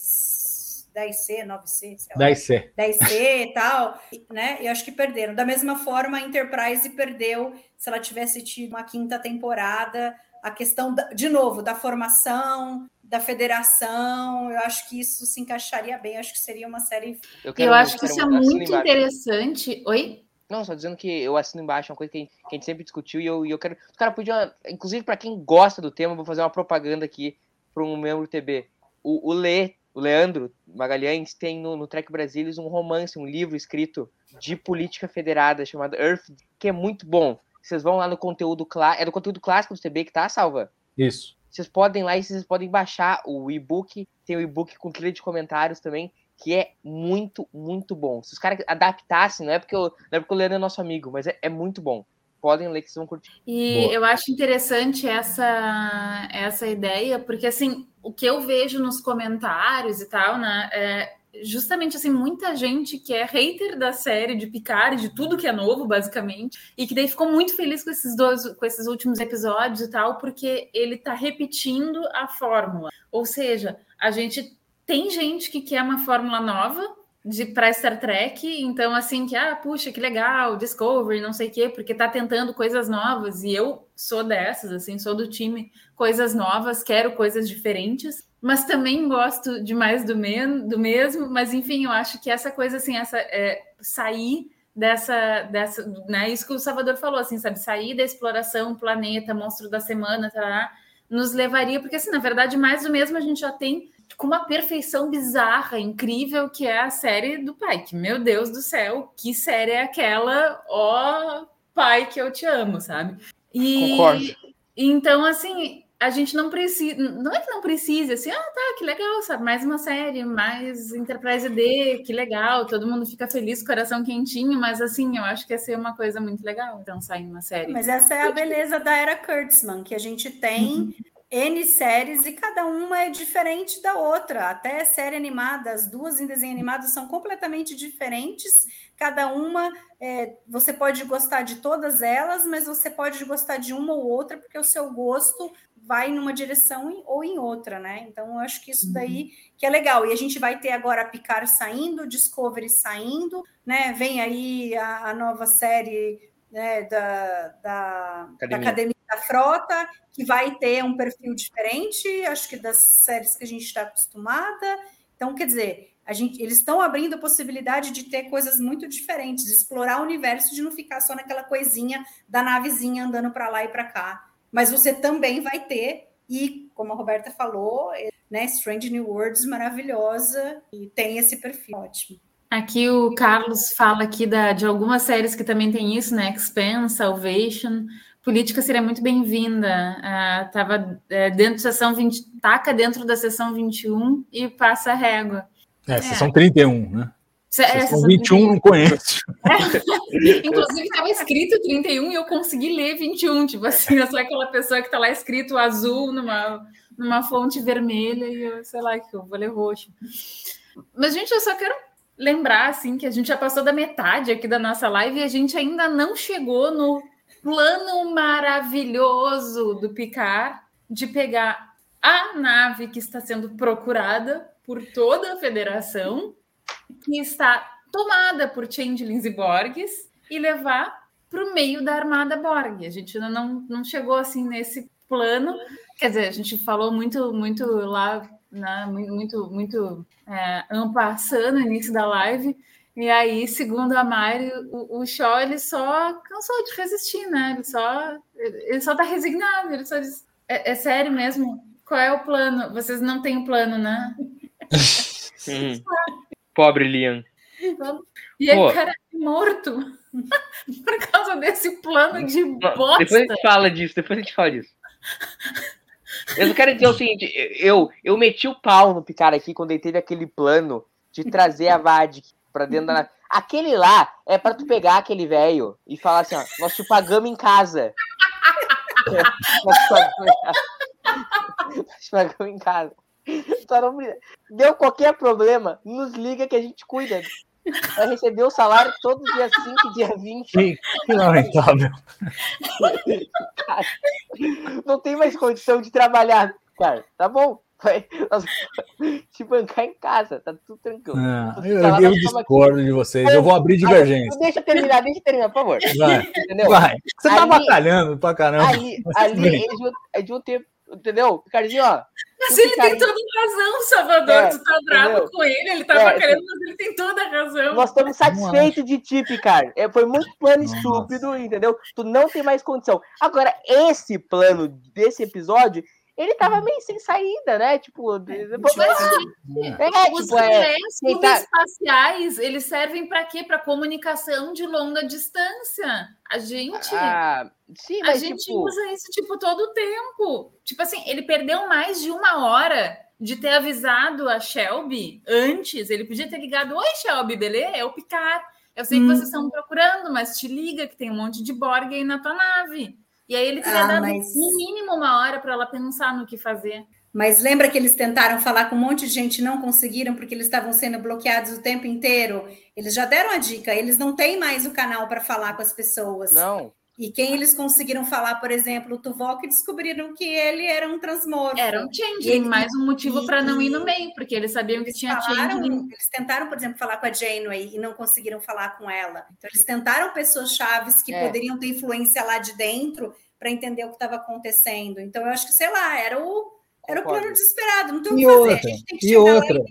10C, 9C, sei lá. 10C. 10C e tal, né? E acho que perderam. Da mesma forma, a Enterprise perdeu se ela tivesse tido uma quinta temporada a questão, da, de novo, da formação, da federação. Eu acho que isso se encaixaria bem. Eu acho que seria uma série. Eu, quero- eu acho que isso é muito embaixo. interessante. Oi? Não, só dizendo que eu assino embaixo, é uma coisa que a gente, que a gente sempre discutiu e eu, e eu quero. Os caras podiam. Inclusive, pra quem gosta do tema, eu vou fazer uma propaganda aqui para um membro do TB. O, o Lê, o Leandro Magalhães, tem no, no Trek Brasilis um romance, um livro escrito de política federada chamado Earth, que é muito bom. Vocês vão lá no conteúdo clássico. É do conteúdo clássico do TB que tá, Salva? Isso. Vocês podem lá e vocês podem baixar o e-book. Tem o e-book com trilha de comentários também, que é muito, muito bom. Se os caras adaptassem, não é porque, eu, não é porque o Leandro é nosso amigo, mas é, é muito bom. Podem ler que vocês vão curtir. E Boa. eu acho interessante essa, essa ideia, porque assim, o que eu vejo nos comentários e tal, né? É justamente assim, muita gente que é hater da série de Picard, de tudo que é novo, basicamente, e que daí ficou muito feliz com esses dois, com esses últimos episódios e tal, porque ele tá repetindo a fórmula. Ou seja, a gente tem gente que quer uma fórmula nova de para Star Trek, então assim que ah, puxa, que legal, Discovery, não sei o quê, porque tá tentando coisas novas e eu sou dessas, assim, sou do time coisas novas, quero coisas diferentes, mas também gosto de mais do, do mesmo, mas enfim, eu acho que essa coisa assim, essa é, sair dessa dessa, né, isso que o Salvador falou assim, sabe, sair da exploração, planeta, monstro da semana, tarará, nos levaria, porque assim, na verdade, mais do mesmo a gente já tem com uma perfeição bizarra, incrível, que é a série do Pike. Meu Deus do céu, que série é aquela? Ó, pai que eu te amo, sabe? E Concordo. então, assim, a gente não precisa, não é que não precisa, assim, ah, tá, que legal, sabe? Mais uma série, mais Enterprise D, que legal, todo mundo fica feliz, coração quentinho, mas assim, eu acho que ia ser uma coisa muito legal, então sair uma série. Mas essa é a beleza da era Kurtzman, que a gente tem N séries e cada uma é diferente da outra. Até série animada, as duas em desenho animado são completamente diferentes. Cada uma, é, você pode gostar de todas elas, mas você pode gostar de uma ou outra, porque o seu gosto vai numa direção ou em outra, né? Então, eu acho que isso daí que é legal. E a gente vai ter agora a Picard saindo, Discovery saindo, né? Vem aí a, a nova série né, da, da, Academia. da Academia da Frota, que vai ter um perfil diferente, acho que das séries que a gente está acostumada. Então, quer dizer, gente, eles estão abrindo a possibilidade de ter coisas muito diferentes, de explorar o universo, de não ficar só naquela coisinha da navezinha andando para lá e para cá. Mas você também vai ter, e como a Roberta falou, né, Strange New Worlds maravilhosa, e tem esse perfil ótimo. Aqui o Carlos fala aqui da, de algumas séries que também tem isso, né? Expanse, Salvation. Política seria muito bem-vinda. Ah, tava é, dentro da sessão 20, taca dentro da sessão 21 e passa a régua. É, sessão 31, né? Se- é, Sessão sessão 21 não conheço. Inclusive, estava escrito 31 e eu consegui ler 21. Tipo assim, eu sou aquela pessoa que está lá escrito azul numa, numa fonte vermelha e eu, sei lá, que eu vou ler roxo. Mas, gente, eu só quero lembrar, assim, que a gente já passou da metade aqui da nossa live e a gente ainda não chegou no plano maravilhoso do Picard de pegar a nave que está sendo procurada por toda a federação, que está tomada por Changelings e Borgs, e levar para o meio da armada Borg. A gente ainda não, não chegou assim nesse plano. Quer dizer, a gente falou muito, muito lá, né, muito, muito, é, ampassando no início da live. E aí, segundo a Mari, o, o Shaw ele só cansou de resistir, né? Ele só, ele só tá resignado. Ele só diz: é, é sério mesmo? Qual é o plano? Vocês não têm o plano, né? Pobre Liam. E aí, Pô. cara é morto por causa desse plano de bosta. Depois a gente fala disso, depois a gente fala disso. Eu quero dizer o seguinte, eu, eu meti o pau no Picard aqui quando ele teve aquele plano de trazer a Vadik pra dentro da. Aquele lá é pra tu pegar aquele velho e falar assim, ó, nós te pagamos em casa. nós te pagamos em casa. Nós te pagamos em casa. Só não precisa- Deu qualquer problema, nos liga que a gente cuida. Vai receber o salário todo dia 5 e dia 20. Que, que lamentável. Não tem mais condição de trabalhar. Cara, tá bom. Vai, nós vamos te bancar em casa, tá tudo tranquilo. Ah, eu, tá lá, eu discordo de vocês. Eu vou abrir divergência. Deixa eu terminar, deixa eu terminar, por favor. Vai, Entendeu? vai. Você tá Ali- batalhando pra caramba. Ali, ali eles vão, eles vão ter, entendeu? Ricardinho, ó, Mas ele tem toda razão, Salvador. É, tu tá bravo entendeu? com ele, ele tava É, querendo, mas ele tem toda a razão. Nós estamos satisfeitos de ti, Picard. É, foi muito plano Nossa. estúpido, entendeu? Tu não tem mais condição. Agora, esse plano desse episódio, ele tava meio sem saída, né? Tipo, de- de- Mas, é, Os tipo, é, relés quem tá- subespaciais, eles servem para quê? Para comunicação de longa distância. A gente, ah, sim, a gente tipo, usa isso tipo todo o tempo. Tipo assim, ele perdeu mais de uma hora de ter avisado a Shelby antes. Ele podia ter ligado: Oi, Shelby, beleza? É o Picard. Eu sei que Hum. vocês estão procurando, mas te liga que tem um monte de Borg aí na tua nave. E aí ele teria Ah, dado mas- no mínimo uma hora para ela pensar no que fazer. Mas lembra que eles tentaram falar com um monte de gente e não conseguiram porque eles estavam sendo bloqueados o tempo inteiro? Eles já deram a dica, eles não têm mais o canal para falar com as pessoas. não. E quem eles conseguiram falar, por exemplo, o Tuvok, descobriram que ele era um transmorfo. Era um E changeling, ele- mais um motivo para não ir no meio, porque eles sabiam que tinha falaram, changeling. eles tentaram, por exemplo, falar com a Janeway e não conseguiram falar com ela. Então, eles tentaram pessoas chaves que É. poderiam ter influência lá de dentro para entender o que estava acontecendo. Então, eu acho que, sei lá, era o, era o plano desesperado. Não tem o E que fazer. outra, a gente tem que e chegar lá outra.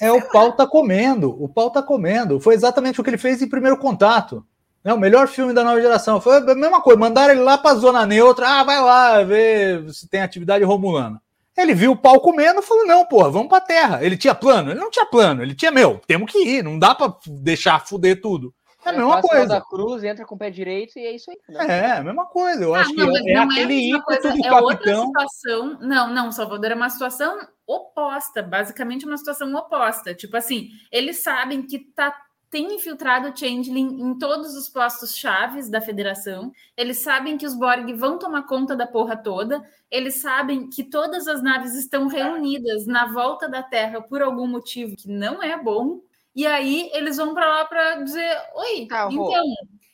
É o pau tá comendo, o pau tá comendo. Foi exatamente o que ele fez em Primeiro Contato. É o melhor filme da nova geração. Foi a mesma coisa, mandaram ele lá pra zona neutra. Ah, vai lá ver se tem atividade romulana. Ele viu o pau comendo e falou: não, porra, vamos pra terra. Ele tinha plano? Ele não tinha plano. Ele tinha, meu, temos que ir, não dá pra deixar fuder tudo. É a mesma coisa. da cruz, entra com o pé direito e é isso aí. né? É, a mesma coisa. Eu Ah, acho não, que é, é aquele ímpeto coisa, do é outra capitão. situação. Não, não, Salvador é uma situação oposta, basicamente uma situação oposta. Tipo assim, eles sabem que tá tem infiltrado o Changeling em todos os postos chaves da federação. Eles sabem que os Borg vão tomar conta da porra toda. Eles sabem que todas as naves estão reunidas na volta da Terra por algum motivo que não é bom. E aí eles vão para lá para dizer: Oi, Tá, então,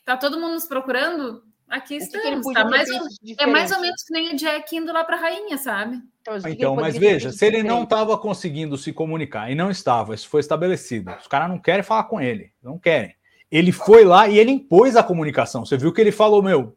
tá todo mundo nos procurando? Aqui estamos. Tá mais ou- é mais ou menos que nem o Jack indo lá para a rainha, sabe? Então, Então, mas veja, se ele não estava conseguindo se comunicar e não estava, isso foi estabelecido. Os caras não querem falar com ele, não querem. Ele foi lá e ele impôs a comunicação. Você viu que ele falou, meu,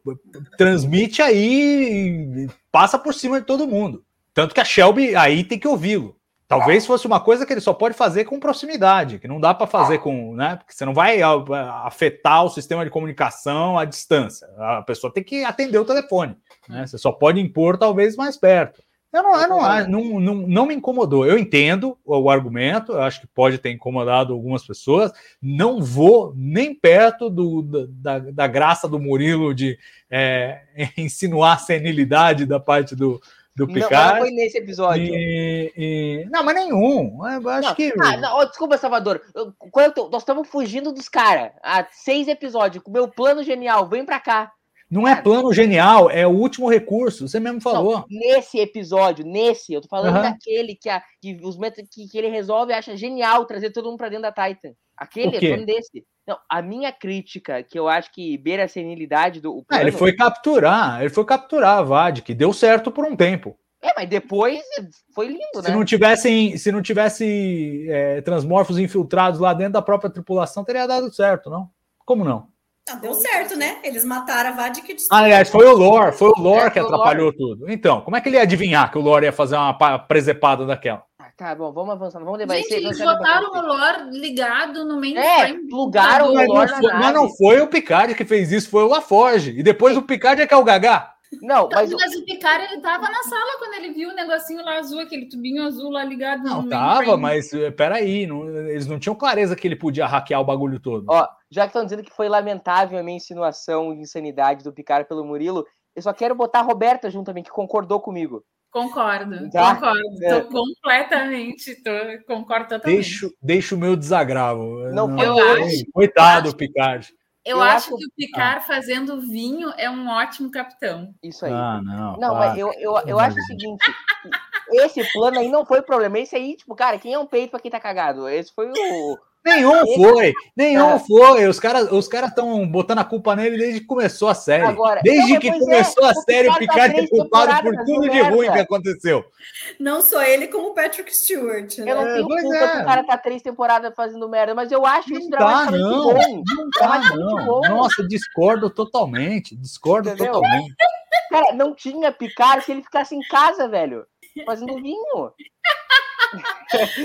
transmite aí, passa por cima de todo mundo. Tanto que a Shelby aí tem que ouvi-lo. Talvez fosse uma coisa que ele só pode fazer com proximidade, que não dá para fazer com, né? Porque você não vai a- afetar o sistema de comunicação à distância. A pessoa tem que atender o telefone. Né? Você só pode impor talvez mais perto. Eu não, eu não, não, não, não me incomodou. Eu entendo o, o argumento, eu acho que pode ter incomodado algumas pessoas. Não vou nem perto do, da, da, da graça do Murilo de é, insinuar senilidade da parte do, do mas não Picard. foi nesse episódio. E- e- não, mas nenhum. Eu acho Não. que. Ah, não, desculpa, Salvador. Nós estamos fugindo dos caras há seis episódios. Com o meu plano genial, vem pra cá. Não é plano genial, é o último recurso. Você mesmo falou. Não, nesse episódio, nesse, eu tô falando Aham. daquele que, a, que os que, que ele resolve e acha genial trazer todo mundo pra dentro da Titan. Aquele, O eu quê? tô falando desse. Não, a minha crítica, que eu acho que beira a senilidade do. o Ah, ele plano- foi capturar, ele foi capturar a VAD, que deu certo por um tempo. É, mas depois foi lindo, Se né? não tivessem, se não tivesse é, transmorfos infiltrados lá dentro da própria tripulação, teria dado certo, não? Como não? Não, deu certo, né? Eles mataram a Vadik e Ah, aliás, foi o Lore, foi o Lore É, que atrapalhou tudo. Então, como é que ele ia adivinhar que o Lore ia fazer uma pa- presepada daquela? Tá bom, vamos avançando. Vamos levar Gente, esse- eles botaram o lore ligado no É, mainframe. do plugaram o. Mas não, Lore foi, mas não foi o Picard que fez isso, foi o Laforge. E depois o Picard é que é o Gagá. Não, mas Mas, o Picard, ele tava na sala quando ele viu o negocinho lá azul, aquele tubinho azul lá ligado Não, no tava, mainframe. mas eh, peraí, não, eles não tinham clareza que ele podia hackear o bagulho todo. Ó, já que estão dizendo que foi lamentável a minha insinuação de insanidade do Picard pelo Murilo, eu só quero botar a Roberta junto também, que concordou comigo. Concordo, Tá? concordo. É. Tô completamente, tô, concordo totalmente. Deixa, deixa o meu desagravo. Não foi Eu hoje. Coitado, acho- Picard. Eu, eu acho acho- que o Picard fazendo vinho é um ótimo capitão. Isso aí. Ah, não. Não, mas eu, eu, eu acho o seguinte: esse plano aí não foi problema. Esse aí, tipo, cara, quem é um peito pra quem tá cagado? Esse foi o. Nenhum foi, nenhum É. foi. Os caras os caras estão botando a culpa nele desde que começou a série. Agora- desde Não, que é, começou a o série, o Picard tá é culpado por tudo de ruim que aconteceu. Não só ele, como o Patrick Stewart, né? Eu não É, tenho pois culpa é. que o cara tá três temporadas fazendo merda, mas eu acho Não dá, dramaticamente não. bom. Não Dramaticamente não. bom. Nossa, discordo totalmente. Discordo Entendeu? totalmente. Cara, não tinha Picard se ele ficasse em casa, velho. fazendo vinho.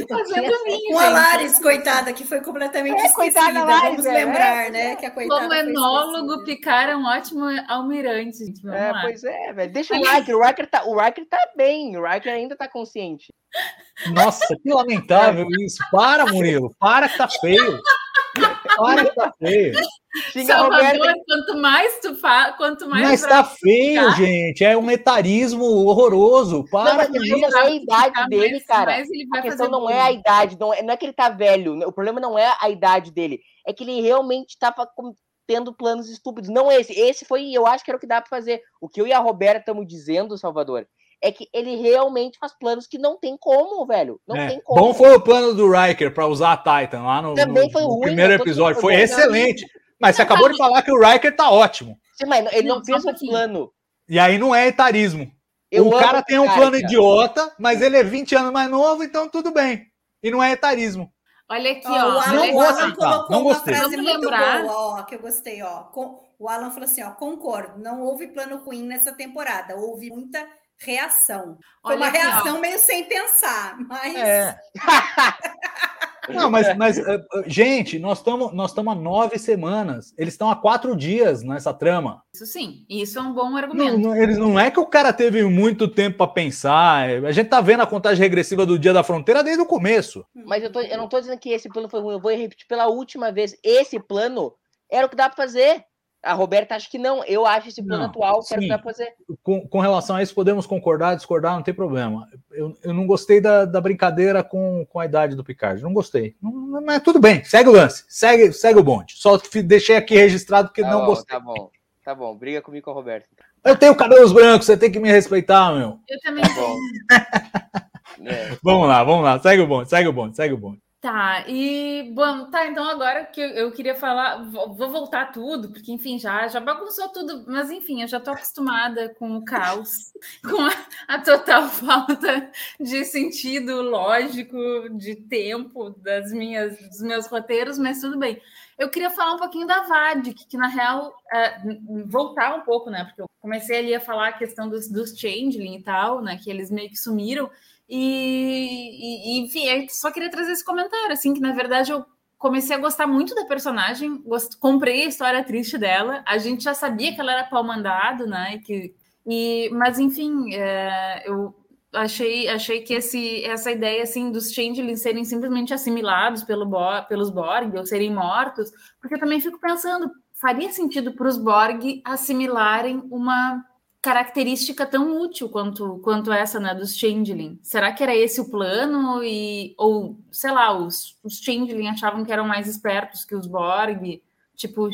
Fazendo vinho, Com a. Laris, coitada, que foi completamente É, coitada esquecida. da Laris, Vamos é, lembrar, é. né? Que a coitada Como enólogo, é um ótimo almirante, gente. Vamos É, lá. pois é, velho. Deixa o Riker, o Riker tá, o Riker tá bem, o Riker ainda tá consciente. Nossa, que lamentável isso. Para, Murilo. Para que tá feio. Para que tá feio. Salvador, Roberta. quanto mais tu faz, quanto mais Mas tá feio, ficar, gente. É um etarismo horroroso. Não, Para mas com a questão isso. não é a idade dele, mais- cara. mais ele vai A questão fazer não é a idade, não é, não é que ele tá velho. O problema não é a idade dele. É que ele realmente tava com- tendo planos estúpidos. Não esse. Esse foi, eu acho que era o que dá pra fazer. O que eu e a Roberta estamos dizendo, Salvador, é que ele realmente faz planos que não tem como, velho. Não É, tem como. Bom foi o plano do Riker para usar a Titan lá no, Também no- foi no ruim, primeiro episódio. Foi foi excelente. Mas você acabou de falar que o Riker tá ótimo. Sim, mas ele não, Não, fez um plano. E aí não é etarismo. Eu o cara tem um cara, plano cara. idiota, mas ele é 20 anos mais novo, então tudo bem. E não é etarismo. Olha aqui, Ó, ó. o Alan, não Alan ó. aceitar, colocou não uma gostei. frase Vamos muito lembrar. boa, ó, que eu gostei, ó. Com- o Alan falou assim, ó, concordo, não houve plano ruim nessa temporada, houve muita reação. Foi Olha uma aqui, ó. reação meio sem pensar, mas É. Não, mas, mas eh, eh, gente, nós estamos nós estamos há nove semanas. Eles estão há quatro dias nessa trama. Isso sim, isso é um bom Não, argumento. não, eles, não é que o cara teve muito tempo para pensar. A gente tá vendo a contagem regressiva do dia da fronteira desde o começo. Mas eu, tô- eu não tô dizendo que esse plano foi ruim, eu vou repetir pela última vez. Esse plano era o que dá pra fazer. A Roberta acha que não. Eu acho esse plano Não, atual que era que sim. dá pra fazer. Com, com relação a isso, podemos concordar, discordar, não tem problema. Eu, eu não gostei da, da brincadeira com, com a idade do Picard. Não gostei. Não- mas tudo bem, segue o lance, segue, segue o bonde. Só que deixei aqui registrado que Tá não bom, gostei. Tá bom, tá bom. Briga comigo com a Roberta. Eu tenho cabelos brancos, você tem que me respeitar, meu. Eu também. Tá bom. É. Vamos lá, vamos lá, segue o bonde, segue o bonde, segue o bonde. Tá, e bom, tá, então agora que eu, queria falar, vou, voltar tudo, porque enfim, já, já bagunçou tudo, mas enfim, eu já tô acostumada com o caos, com a, a total falta de sentido lógico, de tempo das minhas, dos meus roteiros, mas tudo bem. Eu queria falar um pouquinho da Vadik, que na real, é, voltar um pouco, né? Porque eu comecei ali a falar a questão dos, dos Changeling e tal, né? Que eles meio que sumiram. E, e, enfim, só queria trazer esse comentário, assim, que na verdade eu comecei a gostar muito da personagem, gost... comprei a história triste dela, a gente já sabia que ela era pau mandado, né? E que, e, mas enfim, é, eu achei, achei que esse, essa ideia assim dos changelings serem simplesmente assimilados pelo Bo- pelos Borg ou serem mortos, porque eu também fico pensando, faria sentido para os Borg assimilarem uma característica tão útil quanto, quanto essa né, dos Changeling. Será que era esse o plano? E, ou, sei lá, os, os Changeling achavam que eram mais espertos que os Borg? Tipo,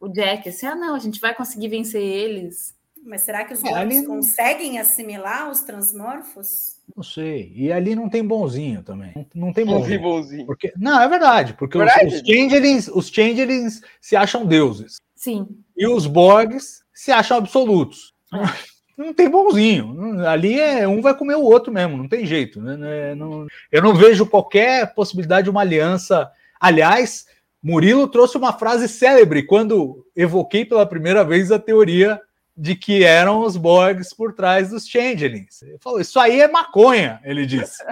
o Jack, assim, ah, não, a gente vai conseguir vencer eles. Mas será que os É, Borgs ali- conseguem assimilar os transmorfos? Não sei. E ali não tem bonzinho também. Não, não tem Bonzinho, bonzinho. bonzinho. Porque, não, é verdade, porque os- Verdade. Os, changelings, os changelings se acham deuses. Sim. E os Borgs se acham absolutos. Não tem bonzinho. Ali é um vai comer o outro mesmo, não tem jeito. né? Né, não- eu não vejo qualquer possibilidade de uma aliança. Aliás, Murilo trouxe uma frase célebre quando evoquei pela primeira vez a teoria de que eram os Borgs por trás dos Changelings. Ele falou: Isso aí é maconha, ele disse.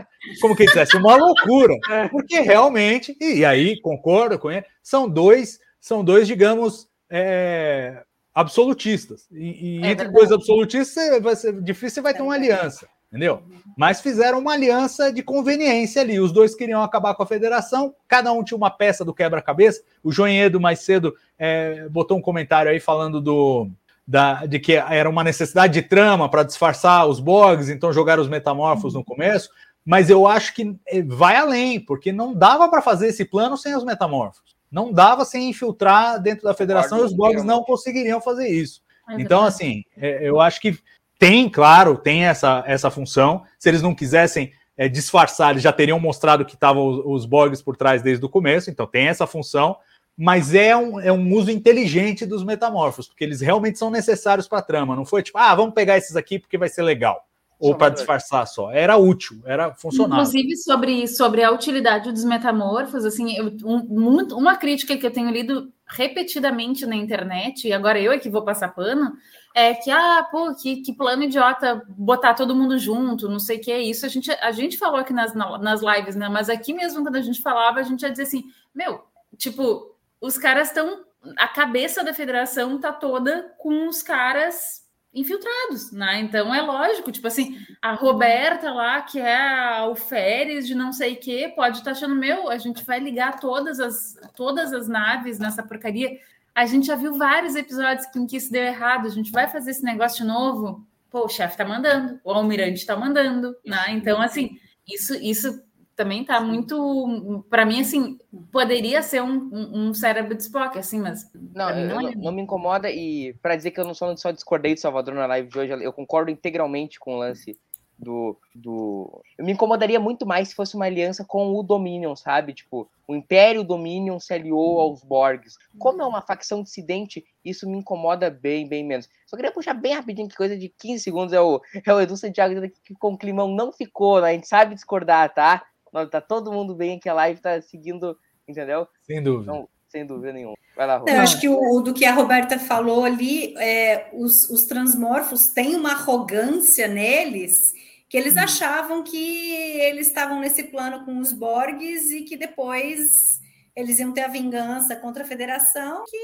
Como que ele dissesse, uma loucura. Porque realmente, e aí concordo com ele, são dois, são dois, digamos, é, absolutistas. E, e É entre dois absolutistas é- vai ser difícil, você vai ter uma aliança, entendeu? Mas fizeram uma aliança de conveniência ali. Os dois queriam acabar com a federação, cada um tinha uma peça do quebra-cabeça. O Joinhedo, mais cedo, é, botou um comentário aí falando do. Da, de que era uma necessidade de trama para disfarçar os Borgs, então jogaram os metamorfos no começo, mas eu acho que eh, vai além, porque não dava para fazer esse plano sem os metamorfos. Não dava sem infiltrar dentro da federação e os Borgs não conseguiriam fazer isso. É Então, assim, é, eu acho que tem, claro, tem essa, essa função. Se eles não quisessem é, disfarçar, eles já teriam mostrado que estavam os, os Borgs por trás desde o começo, então tem essa função. Mas é um, é um uso inteligente dos metamorfos, porque eles realmente são necessários para a trama. Não foi tipo, ah, vamos pegar esses aqui porque vai ser legal. Ou para disfarçar só. Era útil, era funcional. Inclusive, sobre, sobre a utilidade dos metamorfos, assim, eu- um- muito- uma crítica que eu tenho lido repetidamente na internet, e agora eu é que vou passar pano, é que, ah, pô, que, que plano idiota botar todo mundo junto, não sei o que é isso. A gente, a gente falou aqui nas, nas lives, né? Mas aqui mesmo, quando a gente falava, a gente ia dizer assim, meu, tipo, os caras estão. A cabeça da federação tá toda com os caras infiltrados, né? Então é lógico, tipo assim, a Roberta lá, que é a alferes de não sei o que, pode estar tá achando, meu, a gente vai ligar todas as, todas as naves nessa porcaria. A gente já viu vários episódios em que isso deu errado, a gente vai fazer esse negócio de novo. Pô, o chefe tá mandando, o almirante tá mandando, né? Então, assim, isso, isso também tá muito. Para mim, assim, poderia ser um, um, um, cérebro de Spock, assim, mas. Não, não, é. não, me incomoda. E para dizer que eu não só, só discordei do Salvador na live de hoje, eu concordo integralmente com o lance do, do. Eu me incomodaria muito mais se fosse uma aliança com o Dominion, sabe? Tipo, o Império Dominion se aliou aos Borgs. Como é uma facção dissidente, isso me incomoda bem, bem menos. Só queria puxar bem rapidinho, que coisa de 15 segundos é o, é o Edu Santiago que com o climão não ficou, né? A gente sabe discordar, tá? Tá todo mundo bem aqui, a live tá seguindo, entendeu? Sem dúvida. Então, sem dúvida nenhuma. Vai lá, Roberta. Eu acho que o, do que a Roberta falou ali, é, os, os transmorfos têm uma arrogância neles que eles hum. achavam que eles estavam nesse plano com os Borgs e que depois eles iam ter a vingança contra a Federação, que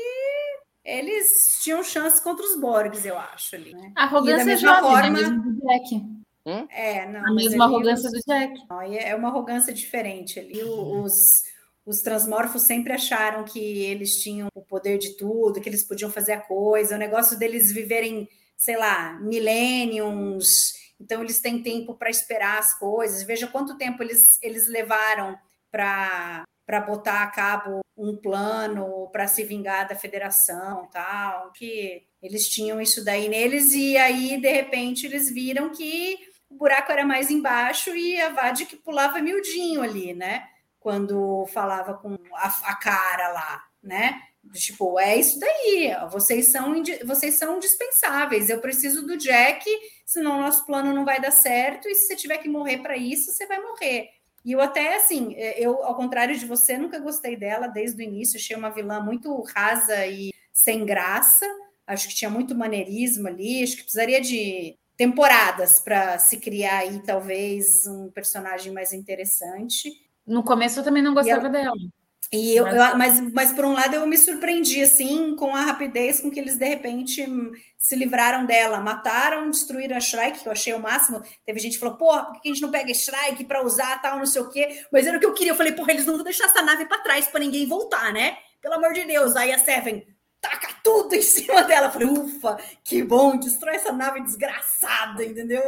eles tinham chance contra os Borgs, eu acho ali. Né? A arrogância é jovem, forma... né? Hum? É, não. A mesma arrogância do Jack. É uma arrogância diferente ali. Os, os transmorfos sempre acharam que eles tinham o poder de tudo, que eles podiam fazer a coisa. O negócio deles viverem, sei lá, milêniums. Então, eles têm tempo para esperar as coisas. Veja quanto tempo eles, eles levaram para para botar a cabo um plano para se vingar da federação, tal, que eles tinham isso daí neles e aí de repente eles viram que o buraco era mais embaixo e a Vadik pulava miudinho ali, né? Quando falava com a, a cara lá, né? Tipo, é isso daí, vocês são, vocês são indispensáveis. Eu preciso do Jack, senão nosso plano não vai dar certo. E se você tiver que morrer para isso, você vai morrer. E eu até, assim, eu, ao contrário de você, nunca gostei dela desde o início. Achei uma vilã muito rasa e sem graça. Acho que tinha muito maneirismo ali. Acho que precisaria de temporadas para se criar aí talvez um personagem mais interessante. No começo eu também não gostava eu, dela. E eu, mas... Eu, mas, mas por um lado eu me surpreendi assim com a rapidez com que eles de repente se livraram dela, mataram, destruíram a Shrike, que eu achei o máximo. Teve gente que falou, porra, por que a gente não pega Shrike para usar tal, não sei o quê? Mas era o que eu queria. Eu falei, porra, eles não vão deixar essa nave para trás para ninguém voltar, né? Pelo amor de Deus. Aí a Seven, taca tudo em cima dela. falei, ufa, que bom, destrói essa nave desgraçada, entendeu?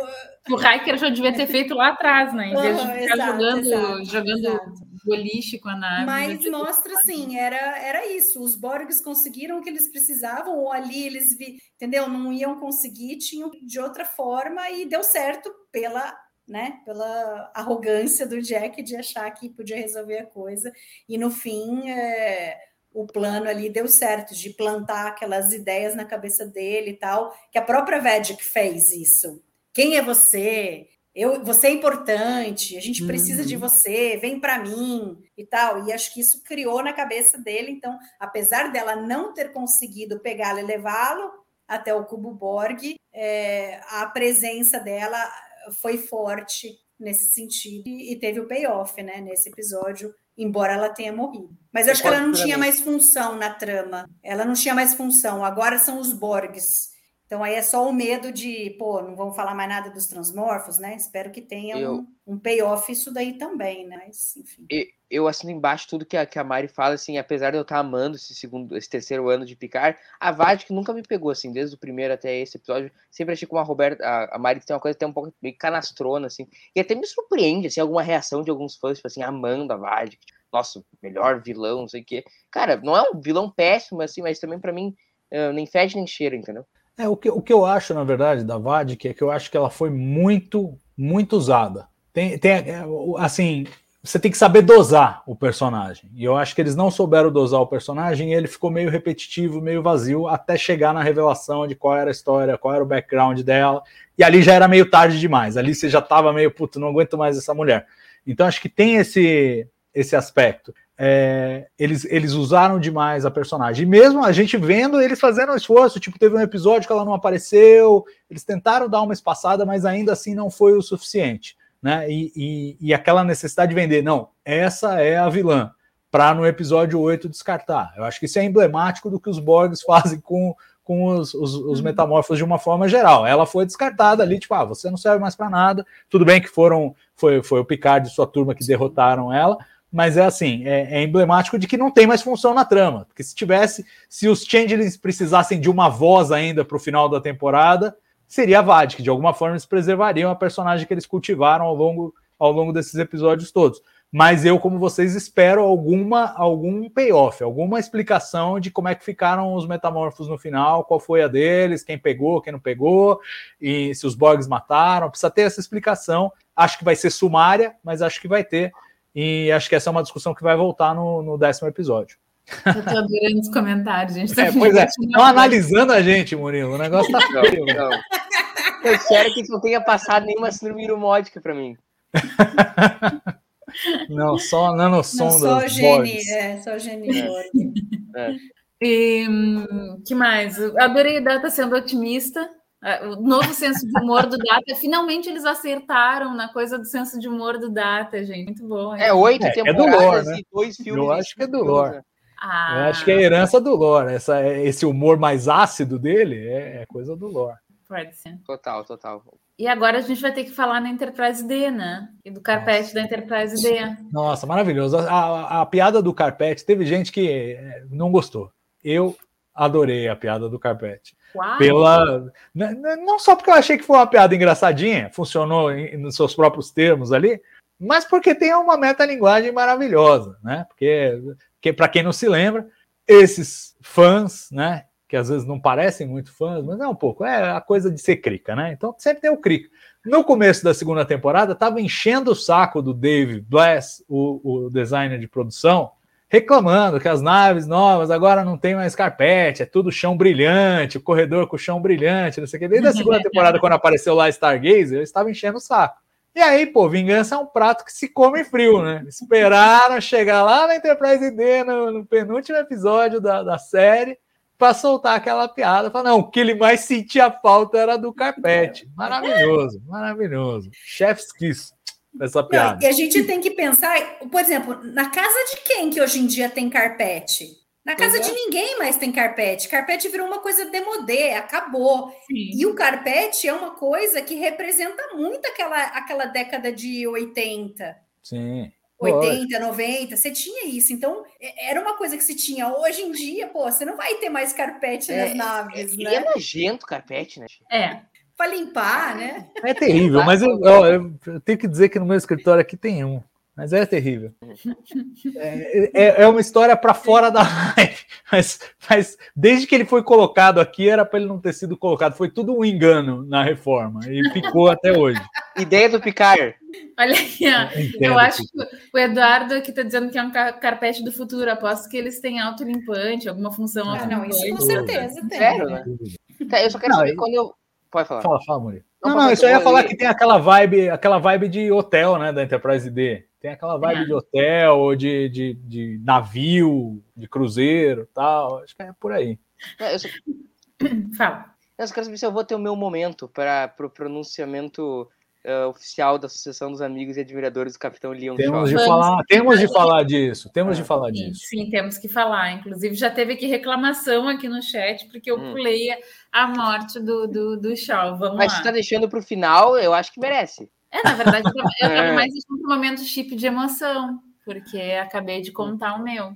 O Hiker já devia ter feito lá atrás, né? Em vez de ficar exato, jogando, exato, jogando exato. boliche com a nave. Mas mostra assim, era, era isso. Os Borgs conseguiram o que eles precisavam, ou ali eles vi, entendeu? Não iam conseguir, tinham de outra forma, e deu certo pela né, pela arrogância do Jack de achar que podia resolver a coisa, e no fim é, o plano ali deu certo, de plantar aquelas ideias na cabeça dele e tal, que a própria Vedic fez isso. Quem é você? Eu, você é importante, a gente precisa uhum. de você, vem para mim e tal. E acho que isso criou na cabeça dele. Então, apesar dela não ter conseguido pegá-lo e levá-lo até o Cubo Borg, é, a presença dela foi forte nesse sentido e, e teve o payoff, né? Nesse episódio embora ela tenha morrido. Mas eu acho que ela não tinha mais função na trama. Ela não tinha mais função. Agora são os Borgs. Então aí é só o medo de, pô, não vamos falar mais nada dos transmorfos, né? Espero que tenha eu, um, um payoff isso daí também, né? Mas, enfim. Eu, assino embaixo tudo que a, que a Mari fala, assim, apesar de eu estar amando esse segundo, esse terceiro ano de picar, a Vatic nunca me pegou, assim, desde o primeiro até esse episódio. Sempre achei com a Roberta, a, a Mari tem uma coisa até um pouco meio canastrona, assim. E até me surpreende, assim, alguma reação de alguns fãs, tipo assim, amando a Vatic. Tipo, nossa, melhor vilão, não sei o quê. Cara, não é um vilão péssimo, assim, mas também para mim nem fede nem cheira, entendeu? É, o que, o que eu acho, na verdade, da Vadik é que eu acho que ela foi muito, muito usada. Tem, tem, é, assim, você tem que saber dosar o personagem. E eu acho que eles não souberam dosar o personagem e ele ficou meio repetitivo, meio vazio, até chegar na revelação de qual era a história, qual era o background dela. E ali já era meio tarde demais. Ali você já tava meio, puto, não aguento mais essa mulher. Então acho que tem esse, esse aspecto. é, eles, eles usaram demais a personagem. E mesmo a gente vendo eles fazendo um esforço, tipo, teve um episódio que ela não apareceu, eles tentaram dar uma espaçada, mas ainda assim não foi o suficiente. Né? E, e, e aquela necessidade de vender, não, essa é a vilã, para no episódio 8 descartar. Eu acho que isso é emblemático do que os Borgs fazem com, com os, os, os uhum. metamorfos de uma forma geral. Ela foi descartada ali, tipo, ah, você não serve mais para nada. Tudo bem que foram foi, foi o Picard e sua turma que derrotaram ela, mas é assim, é, é, emblemático de que não tem mais função na trama. Porque se tivesse, se os Changelings precisassem de uma voz ainda para o final da temporada, seria a Vad, que de alguma forma eles preservariam a personagem que eles cultivaram ao longo, ao longo desses episódios todos. Mas eu, como vocês, espero alguma algum payoff, alguma explicação de como é que ficaram os metamorfos no final, qual foi a deles, quem pegou, quem não pegou, e se os Borgs mataram. Precisa ter essa explicação. Acho que vai ser sumária, mas acho que vai ter. E acho que essa é uma discussão que vai voltar no, no décimo episódio. Eu tô adorando os comentários, gente. Tá é, pois é, estão analisando a gente, Murilo. O negócio tá feio. Não, não. Eu espero que não tenha passado nenhuma síndrome iromódica para mim. Não, só nanosondas. Não, só o gene, é, só o gene é. é. E que mais? Eu adorei o Data sendo otimista. É, o novo senso de humor do Data, finalmente eles acertaram na coisa do senso de humor do Data, gente. Muito bom. É oito é, temporadas é do lore, né? e dois filmes. Eu acho que é do lore. Ah. Eu acho que é a herança do lore. Essa, esse humor mais ácido dele é, é coisa do lore. Pode ser. Total, total. E agora a gente vai ter que falar na Enterprise D, né? E do carpete Nossa. da Enterprise D. Nossa, maravilhoso. A, a, a, piada do carpete, teve gente que eh, não gostou. Eu adorei a piada do carpete. Uau. Pela, não só porque eu achei que foi uma piada engraçadinha, funcionou em, nos seus próprios termos ali, mas porque tem uma metalinguagem maravilhosa, né? Porque, que, para quem não se lembra, esses fãs, né, que às vezes não parecem muito fãs, mas é um pouco, é a coisa de ser crica, né? Então sempre tem o crica. No começo da segunda temporada, estava enchendo o saco do Dave Bless, o, o, designer de produção, reclamando que as naves novas agora não tem mais carpete, é tudo chão brilhante, o corredor com chão brilhante, não sei o que. Desde a segunda temporada, quando apareceu lá Stargazer, eles estavam enchendo o saco. E aí, pô, vingança é um prato que se come frio, né? Esperaram chegar lá na Enterprise D, no, no penúltimo episódio da, da série, para soltar aquela piada. Falar, não, o que ele mais sentia falta era do carpete. Maravilhoso, maravilhoso. Chef's kiss essa piada. Não, e a gente tem que pensar, por exemplo, na casa de quem que hoje em dia tem carpete? Na casa é. de ninguém mais tem carpete. Carpete virou uma coisa demodê, acabou. Sim. E o carpete é uma coisa que representa muito aquela, aquela década de 80. Sim. 80, 90, você tinha isso. Então, é, era uma coisa que se tinha. Hoje em dia, pô, você não vai ter mais carpete é, nas naves, é, né? é nojento carpete, né? É. Para limpar, né? É terrível, mas eu, eu, eu, tenho que dizer que no meu escritório aqui tem um. Mas é terrível. É, é, é uma história para fora da live. Mas, mas desde que ele foi colocado aqui, era para ele não ter sido colocado. Foi tudo um engano na reforma. E ficou até hoje. Ideia do Picard. Olha aqui, ó. eu acho que o Eduardo aqui está dizendo que é um carpete do futuro. Aposto que eles têm autolimpante, alguma função ah, Não, isso com certeza tem. Sério, né? Tá, eu só quero não, saber quando eu. Pode falar. Fala, fala, Murilo. Não, não, não isso eu ia falar que tem aquela vibe, aquela vibe de hotel, né, da Enterprise D. Tem aquela vibe é. de hotel, ou de, de, de, navio, de cruzeiro tal. Acho que é por aí. É, eu só... Fala. Eu só quero saber se eu vou ter o meu momento para o pro pronunciamento uh, oficial da Associação dos Amigos e Admiradores do Capitão Leon temos de falar Temos de falar disso. Temos de falar sim, disso. Sim, temos que falar. Inclusive, já teve aqui reclamação aqui no chat, porque eu hum. pulei a morte do, do, do Shaw. Vamos Mas lá. se tá deixando para o final, eu acho que merece. É, na verdade, eu estava é. mais um momento chip de emoção, porque acabei de contar o meu.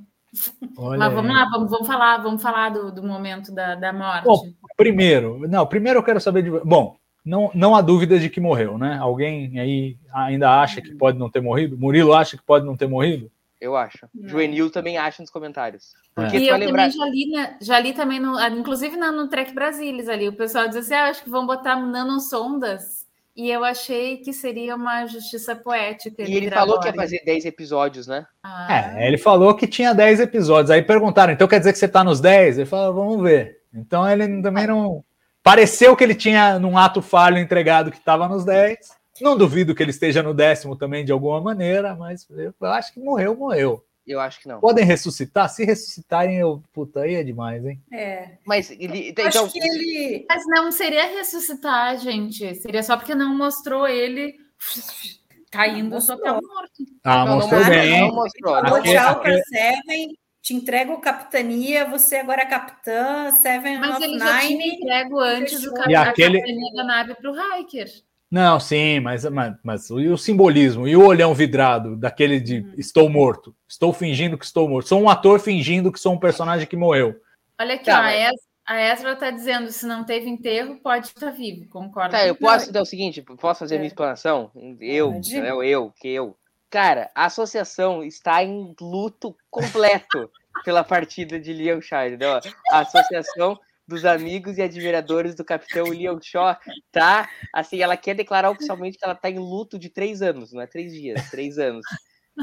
Olha Mas vamos aí. lá, vamos, vamos falar, vamos falar do, do momento da, da morte. Bom, primeiro, não, primeiro eu quero saber de. Bom, não, não há dúvida de que morreu, né? Alguém aí ainda acha que pode não ter morrido? Murilo acha que pode não ter morrido? Eu acho. Não. Juvenil também acha nos comentários. Porque é. E eu lembrar... também já li, né, já li também, no, inclusive no, no Trek Brasilis ali, o pessoal diz assim, ah, acho que vão botar nanosondas e eu achei que seria uma justiça poética. E ele falou que ia fazer 10 episódios, né? Ah. É, ele falou que tinha 10 episódios. Aí perguntaram, então quer dizer que você tá nos 10? Ele falou, vamos ver. Então ele também não. Pareceu que ele tinha, num ato falho, entregado que estava nos 10. Não duvido que ele esteja no décimo também, de alguma maneira, mas eu acho que morreu, morreu. Eu acho que não. Podem ressuscitar? Se ressuscitarem, eu. Puta, aí é demais, hein? É. Mas ele. Eu Então, Acho que ele. Mas não seria ressuscitar, gente. Seria só porque não mostrou ele caindo só tá morto. Ah, Não, mostrou não bem. Não mostrou. Tchau aquele- Seven, te entrego capitania, você agora é capitã, Seven Mas of ele já tinha Nine. entrego antes o cap- E a aquele- capitania da nave para o Hiker. Não, sim, mas, mas, mas e o simbolismo e o olhão vidrado daquele de Hum. estou morto, estou fingindo que estou morto, sou um ator fingindo que sou um personagem que morreu. Olha aqui, Tá, ó, a, mas- Es- a Ezra está dizendo: se não teve enterro, pode estar vivo. Concordo. Tá, eu posso dar o seguinte, posso fazer a minha É. explanação? Eu, eu, eu, que eu. Cara, a associação está em luto completo pela partida de Liam Shaw, entendeu? A associação dos amigos e admiradores do capitão Liam Shaw tá, assim, ela quer declarar oficialmente que ela tá em luto de três anos, não é três dias, três anos.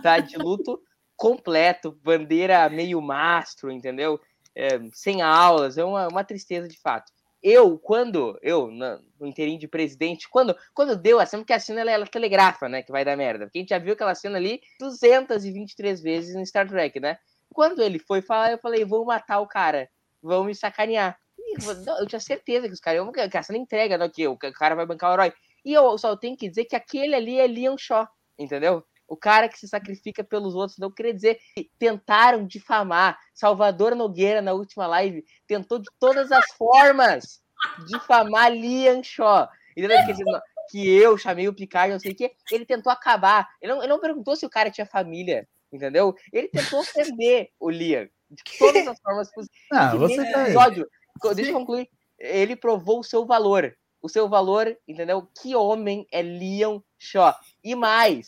Tá de luto completo, bandeira meio mastro, entendeu? É, sem aulas, é uma, uma tristeza de fato. Eu, quando, eu, no inteirinho de presidente, quando, quando deu a cena, porque a cena ela, ela telegrafa, né, que vai dar merda. Porque a gente já viu aquela cena ali 223 vezes em Star Trek, né? Quando ele foi falar, eu falei, vou matar o cara, vão me sacanear. Eu não, tinha certeza que os caras, iam- que a cena entrega, né, que o cara vai bancar o herói. E eu só tenho que dizer que aquele ali é Liam Shaw, entendeu? O cara que se sacrifica pelos outros. Não queria dizer que tentaram difamar. Salvador Nogueira, na última live, tentou de todas as formas difamar Liam Shaw. Entendeu? Que, que eu chamei o Picard, não sei o quê. Ele tentou acabar. Ele não, ele não perguntou se o cara tinha família, entendeu? Ele tentou ofender o Liam de todas as formas possíveis. Ah, você tá aí. episódio, deixa eu concluir. Ele provou o seu valor. O seu valor, entendeu? Que homem é Leon Shaw. E mais,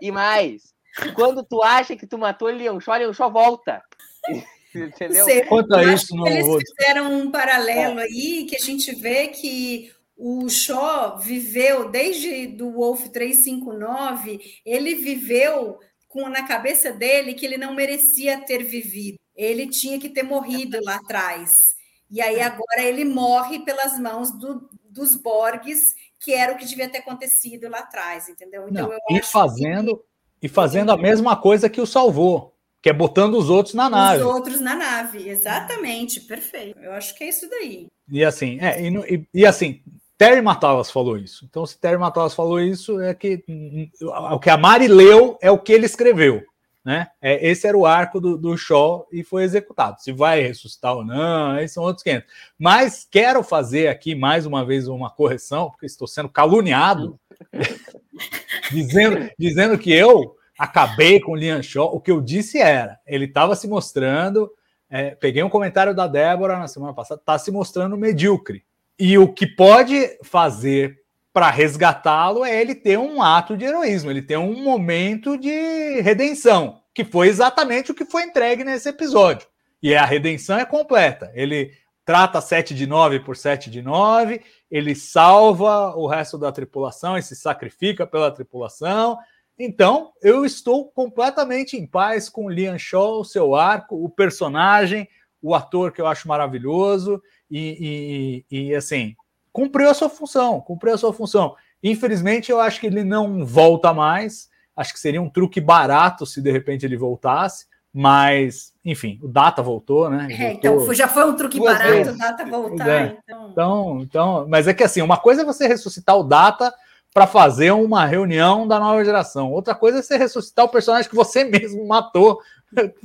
e mais. Quando tu acha que tu matou Leon Shaw, Leon Shaw volta. Entendeu? Sei, Quanto a eu isso, não eles vou- fizeram um paralelo aí que a gente vê que o Shaw viveu desde do Wolf 359, ele viveu com na cabeça dele que ele não merecia ter vivido. Ele tinha que ter morrido lá atrás. E aí agora ele morre pelas mãos do- dos Borgs, que era o que devia ter acontecido lá atrás, entendeu? Então Não, e fazendo e fazendo a mesma coisa que o salvou, que é botando os outros na que nave. os outros na nave, exatamente, perfeito. Eu acho que é isso daí. E assim, é, e, e- e assim, Terry Matalas falou isso. Então, se Terry Matalas falou isso, é que hum, o que a Mari leu é o que ele escreveu. Né? É, esse era o arco do, do Shaw e foi executado. Se vai ressuscitar ou não, aí são outros 500. Mas quero fazer aqui mais uma vez uma correção, porque estou sendo caluniado, dizendo, dizendo que eu acabei com o Liam Shaw. O que eu disse era: ele estava se mostrando. é, peguei um comentário da Débora na semana passada, está se mostrando medíocre. E o que pode fazer para resgatá-lo é ele ter um ato de heroísmo, ele ter um momento de redenção, que foi exatamente o que foi entregue nesse episódio. E a redenção é completa. Ele trata 7 de 9 por 7 de 9, ele salva o resto da tripulação e se sacrifica pela tripulação. Então, eu estou completamente em paz com o Liam Shaw, o seu arco, o personagem, o ator que eu acho maravilhoso e, e, e, assim, cumpriu a sua função, cumpriu a sua função. Infelizmente, eu acho que ele não volta mais. Acho que seria um truque barato se de repente ele voltasse, mas, enfim, o Data voltou, né? É, Voltou. então já foi um truque Duas barato, vezes. data voltar. é. Então... Então, então, mas é que assim, uma coisa é você ressuscitar o Data para fazer uma reunião da nova geração. Outra coisa é você ressuscitar o personagem que você mesmo matou,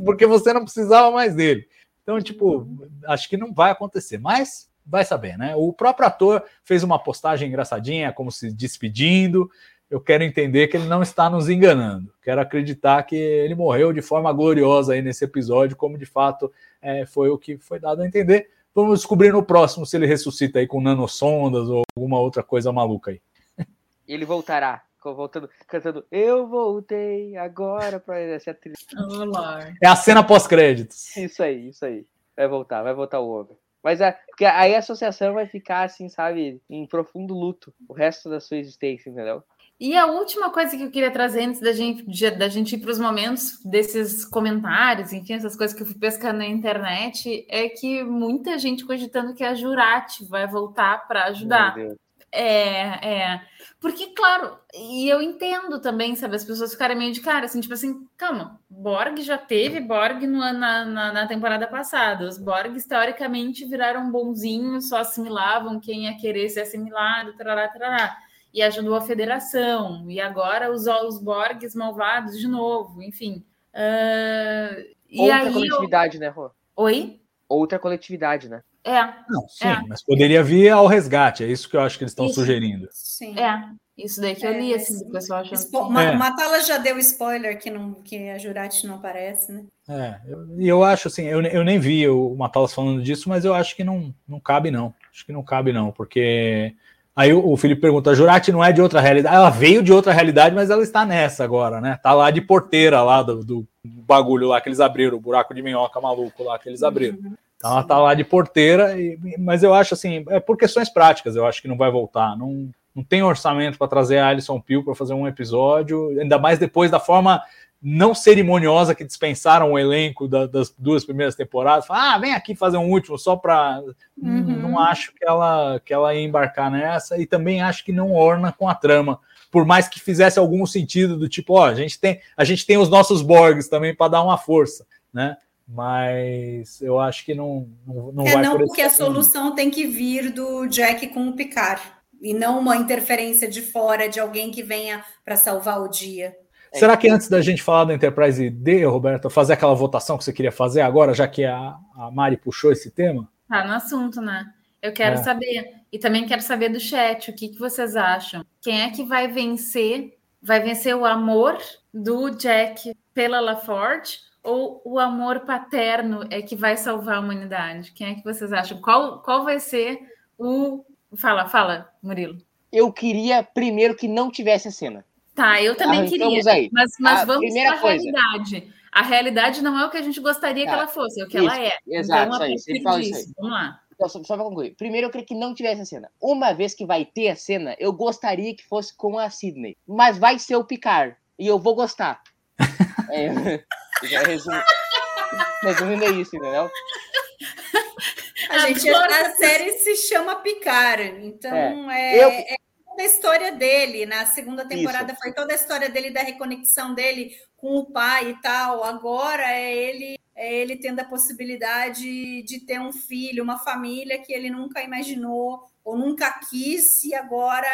porque você não precisava mais dele. Então, tipo, acho que não vai acontecer, mas vai saber, né? O próprio ator fez uma postagem engraçadinha, como se despedindo. Eu quero entender que ele não está nos enganando. Quero acreditar que ele morreu de forma gloriosa aí nesse episódio, como de fato é, foi o que foi dado a entender. Vamos descobrir no próximo se ele ressuscita aí com nanosondas ou alguma outra coisa maluca aí. Ele voltará, voltando, cantando Eu voltei agora para essa trilha. Oh, Lord. É a cena pós-créditos. Isso aí, isso aí. Vai voltar, vai voltar o homem. Mas é, porque aí a associação vai ficar assim, sabe, em profundo luto o resto da sua existência, entendeu? E a última coisa que eu queria trazer antes da gente, da gente ir para os momentos desses comentários, enfim, essas coisas que eu fui pescando na internet, é que muita gente cogitando que a Jurati vai voltar para ajudar. É, é. Porque, claro, e eu entendo também, sabe, as pessoas ficarem meio de cara, assim, tipo assim, calma, Borg já teve Borg no, na, na, na, temporada passada. Os Borgs, teoricamente, viraram bonzinhos, só assimilavam quem ia querer ser assimilado, tarará, tarará. E ajudou a federação. E agora os, os Borgs malvados de novo, enfim. Uh, Outra coletividade, eu... né, Rô? Oi? Outra coletividade, né? É. Não, sim, é. mas poderia vir ao resgate, é isso que eu acho que eles estão sugerindo. Sim. É, isso daí que eu li, é, assim, do pessoal achando. Spo que... é. Matala já deu spoiler que, não, que a Jurati não aparece, né? É, e eu, eu, acho assim, eu, eu nem vi o Matalas falando disso, mas eu acho que não, não cabe, não. Acho que não cabe, não, porque. Aí o, o Felipe pergunta: a Jurati não é de outra realidade? Ela veio de outra realidade, mas ela está nessa agora, né? Tá lá de porteira lá do, do bagulho lá que eles abriram, o buraco de minhoca maluco lá que eles abriram. Uhum. Então ela tá lá de porteira, e, mas eu acho assim, é por questões práticas, eu acho que não vai voltar. Não, não tem orçamento para trazer a Alison Peel para fazer um episódio, ainda mais depois da forma não cerimoniosa que dispensaram o elenco da, das duas primeiras temporadas. ah, vem aqui fazer um último só para. Uhum. Não acho que ela, que ela ia embarcar nessa e também acho que não orna com a trama. Por mais que fizesse algum sentido do tipo, ó, a gente tem, a gente tem os nossos Borgs também para dar uma força, né? Mas eu acho que não, não, não é, vai não por porque a solução tem que vir do Jack com o Picard e não uma interferência de fora de alguém que venha para salvar o dia. Será que antes da gente falar da Enterprise D, Roberto, fazer aquela votação que você queria fazer agora, já que a, a Mari puxou esse tema? Tá no assunto, né? Eu quero é. saber. E também quero saber do chat, o que, que vocês acham? Quem é que vai vencer? Vai vencer o amor do Jack pela LaForge ou o amor paterno é que vai salvar a humanidade? Quem é que vocês acham? Qual, qual vai ser o. Fala, fala, Murilo. Eu queria primeiro que não tivesse a cena. Tá, eu também Arrancamos queria. Aí. Mas, mas vamos para a realidade. A realidade não é o que a gente gostaria tá. que ela fosse, é o que isso, ela é. Exato, então, isso aí. fala isso aí. Vamos lá. Então, só, só para concluir. Primeiro, eu queria que não tivesse a cena. Uma vez que vai ter a cena, eu gostaria que fosse com a Sidney. Mas vai ser o Picard. E eu vou gostar. é, já resumo, resumindo é isso, entendeu? A, gente, a série se chama Picar, então é, é, eu... é toda a história dele. Na segunda temporada isso. foi toda a história dele, da reconexão dele com o pai e tal. Agora é ele é ele tendo a possibilidade de ter um filho, uma família que ele nunca imaginou ou nunca quis, e agora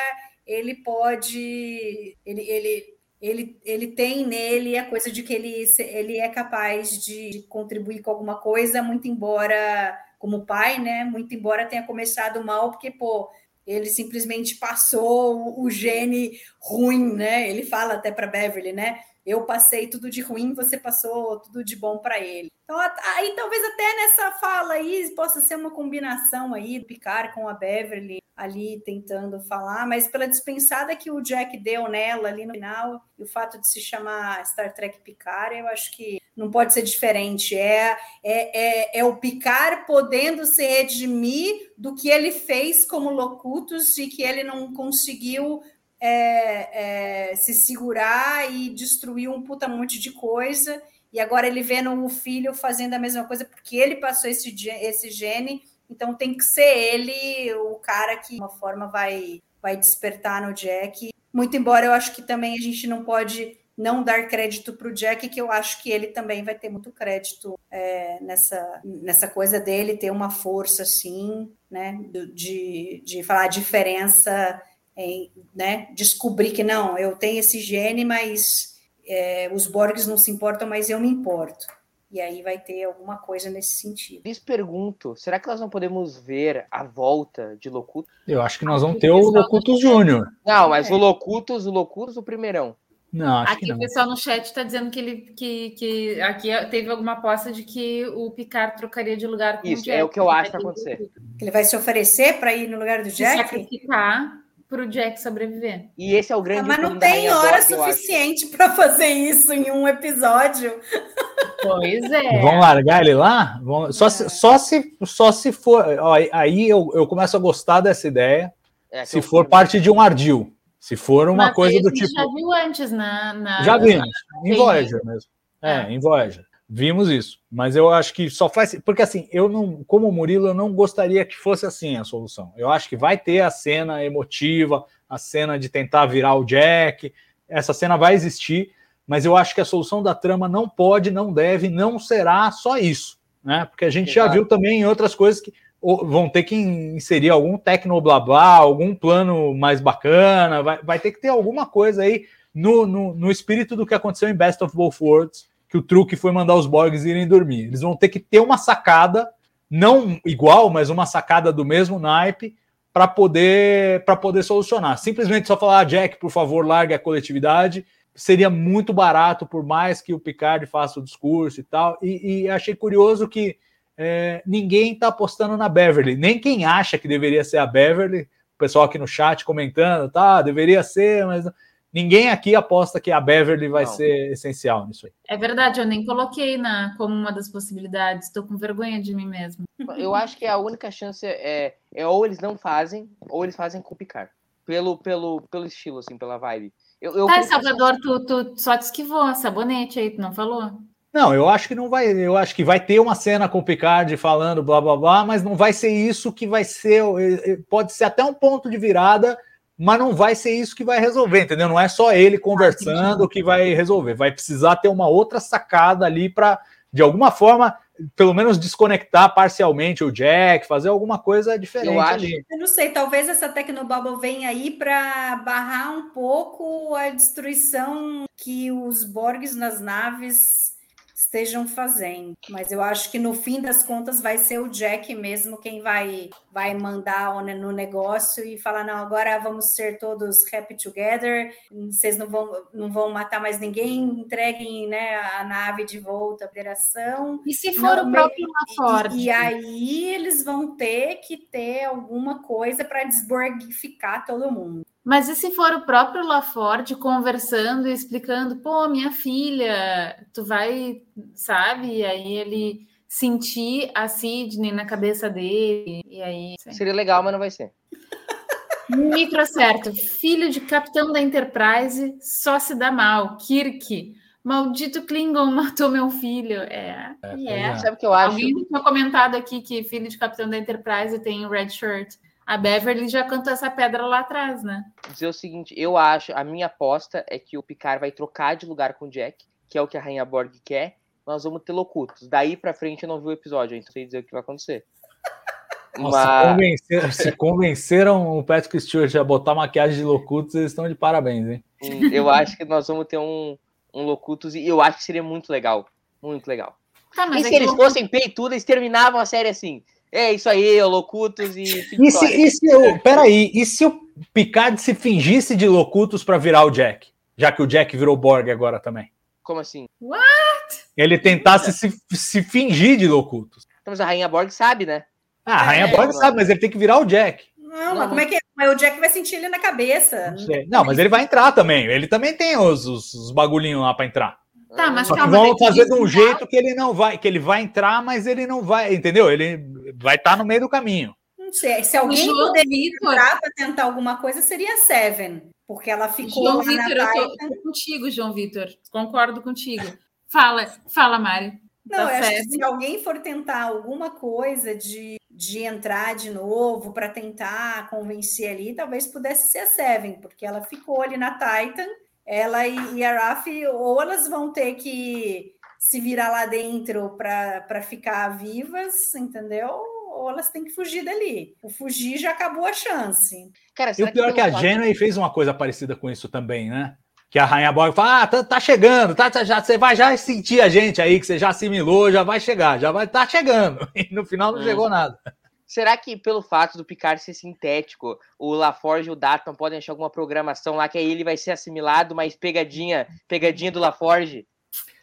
ele pode. Ele, ele ele, ele tem nele a coisa de que ele, ele é capaz de contribuir com alguma coisa, muito embora, como pai, né? Muito embora tenha começado mal, porque, pô, ele simplesmente passou o, gene ruim, né? Ele fala até para Beverly, né? Eu passei tudo de ruim, você passou tudo de bom para ele. Então, aí talvez até nessa fala aí possa ser uma combinação aí do Picard com a Beverly ali tentando falar, mas pela dispensada que o Jack deu nela ali no final, e o fato de se chamar Star Trek Picard, eu acho que não pode ser diferente. É, é, é, é o Picard podendo se redimir do que ele fez como Locutus e que ele não conseguiu é, é, se segurar e destruir um puta monte de coisa. E agora ele vendo o filho fazendo a mesma coisa porque ele passou esse, esse gene então tem que ser ele o cara que de uma forma vai vai despertar no Jack. Muito embora eu acho que também a gente não pode não dar crédito para o Jack, que eu acho que ele também vai ter muito crédito é, nessa, nessa coisa dele ter uma força assim, né? De, de falar a diferença, em, né? Descobrir que não, eu tenho esse gene, mas é, os Borgs não se importam, mas eu me importo. E aí vai ter alguma coisa nesse sentido. Lhes pergunto, será que nós não podemos ver a volta de Locutus? Eu acho que nós vamos ter o Locutus Júnior. Não, mas é. o Locutus, o Locutus, o primeirão. Não, acho aqui que não. o pessoal no chat está dizendo que ele que, que aqui teve alguma aposta de que o Picard trocaria de lugar com Isso, o Jack. é o que eu acho que vai acontecer. Ele vai se oferecer para ir no lugar do Jack? Se sacrificar para o Jack sobreviver. E esse é o grande. Ah, mas não tem hora suficiente para fazer isso em um episódio. Pois é. Vão largar ele lá? Vão... Só, é. se, só, se, só se for. Ó, aí eu, eu começo a gostar dessa ideia. É, se for parte de um ardil. Se for uma Mas coisa do tipo. já viu antes na. na já vimos. Em Voyager mesmo. É, em Voyager. Vimos isso, mas eu acho que só faz. Porque assim, eu não, como Murilo, eu não gostaria que fosse assim a solução. Eu acho que vai ter a cena emotiva, a cena de tentar virar o Jack. Essa cena vai existir, mas eu acho que a solução da trama não pode, não deve, não será só isso, né? Porque a gente Exato. já viu também em outras coisas que vão ter que inserir algum tecno blá blá, algum plano mais bacana, vai, vai ter que ter alguma coisa aí no, no, no espírito do que aconteceu em Best of Both Worlds que o truque foi mandar os Borgs irem dormir. Eles vão ter que ter uma sacada, não igual, mas uma sacada do mesmo naipe para poder para poder solucionar. Simplesmente só falar, ah, Jack, por favor, largue a coletividade, seria muito barato, por mais que o Picard faça o discurso e tal. E, e achei curioso que é, ninguém está apostando na Beverly, nem quem acha que deveria ser a Beverly. O pessoal aqui no chat comentando, tá, deveria ser, mas Ninguém aqui aposta que a Beverly vai não. ser essencial nisso aí. É verdade, eu nem coloquei na como uma das possibilidades. Estou com vergonha de mim mesmo. Eu acho que a única chance é, é ou eles não fazem, ou eles fazem com o Picard. Pelo, pelo, pelo estilo, assim, pela vibe. Eu, eu tá, Salvador, tu, tu só te esquivou, sabonete aí, tu não falou? Não, eu acho que não vai. Eu acho que vai ter uma cena com o Picard falando blá blá blá, mas não vai ser isso que vai ser. Pode ser até um ponto de virada mas não vai ser isso que vai resolver, entendeu? Não é só ele conversando que vai resolver, vai precisar ter uma outra sacada ali para, de alguma forma, pelo menos desconectar parcialmente o Jack, fazer alguma coisa diferente eu acho. ali. Eu não sei, talvez essa Tecnobubble venha aí para barrar um pouco a destruição que os Borgs nas naves estejam fazendo. Mas eu acho que no fim das contas vai ser o Jack mesmo quem vai vai mandar no negócio e falar não, agora vamos ser todos happy together. Vocês não vão não vão matar mais ninguém, entreguem, né, a nave de volta à operação. E se for não, o próprio LaForge? E, e aí eles vão ter que ter alguma coisa para desborgificar todo mundo. Mas e se for o próprio LaForte conversando e explicando, pô, minha filha, tu vai, sabe? E aí ele sentir a Sidney na cabeça dele, e aí... Seria legal, mas não vai ser. Micro certo, filho de capitão da Enterprise, só se dá mal, Kirk. Maldito Klingon matou meu filho. É, é, é. é. Sabe o que eu acho? Alguém tinha comentado aqui que filho de capitão da Enterprise tem red shirt. A Beverly já cantou essa pedra lá atrás, né? Dizer o seguinte, eu acho, a minha aposta é que o Picard vai trocar de lugar com o Jack, que é o que a Rainha Borg quer. Nós vamos ter locutos. Daí pra frente eu não vi o episódio, então sei dizer o que vai acontecer. Nossa, Mas... convenceram, se convenceram o Patrick Stewart a botar maquiagem de locutos, eles estão de parabéns, hein? Hum, eu acho que nós vamos ter um, um locutos e eu acho que seria muito legal. Muito legal. Tá, e é se eles fossem peitudos, eles terminavam a série assim. É isso aí, Locutus e. E se, e se eu, peraí, e se o Picard se fingisse de Locutus para virar o Jack? Já que o Jack virou Borg agora também. Como assim? What? Ele tentasse se, se fingir de Locutus. Então, mas a Rainha Borg sabe, né? Ah, a Rainha é, Borg sabe, mas ele tem que virar o Jack. Não, mas como é que é? Mas o Jack vai sentir ele na cabeça. Não, não mas ele vai entrar também. Ele também tem os, os, os bagulhinhos lá para entrar. Tá, mas Só calma, vão fazer de um jeito que ele não vai, que ele vai entrar, mas ele não vai, entendeu? Ele vai estar tá no meio do caminho. Não sei, se alguém poderia entrar para tentar alguma coisa, seria Seven, porque ela ficou João Vitor, eu tô contigo, João Vitor. Concordo contigo. Fala, fala, Mari. Não, eu acho que se alguém for tentar alguma coisa de, de entrar de novo para tentar convencer ali, talvez pudesse ser a Seven, porque ela ficou ali na Titan ela e, a Raf, ou elas vão ter que se virar lá dentro para ficar vivas, entendeu? Ou elas têm que fugir dali. O fugir já acabou a chance. Cara, e o pior que, é que a Janeway fez uma coisa parecida com isso também, né? Que a Rainha Borg fala: ah, tá, tá chegando, tá, tá, já, você vai já sentir a gente aí, que você já assimilou, já vai chegar, já vai tá chegando. E no final não hum. chegou nada. Será que pelo fato do Picard ser sintético, o LaForge e o Daton podem achar alguma programação lá que aí ele vai ser assimilado, mas pegadinha, pegadinha do LaForge?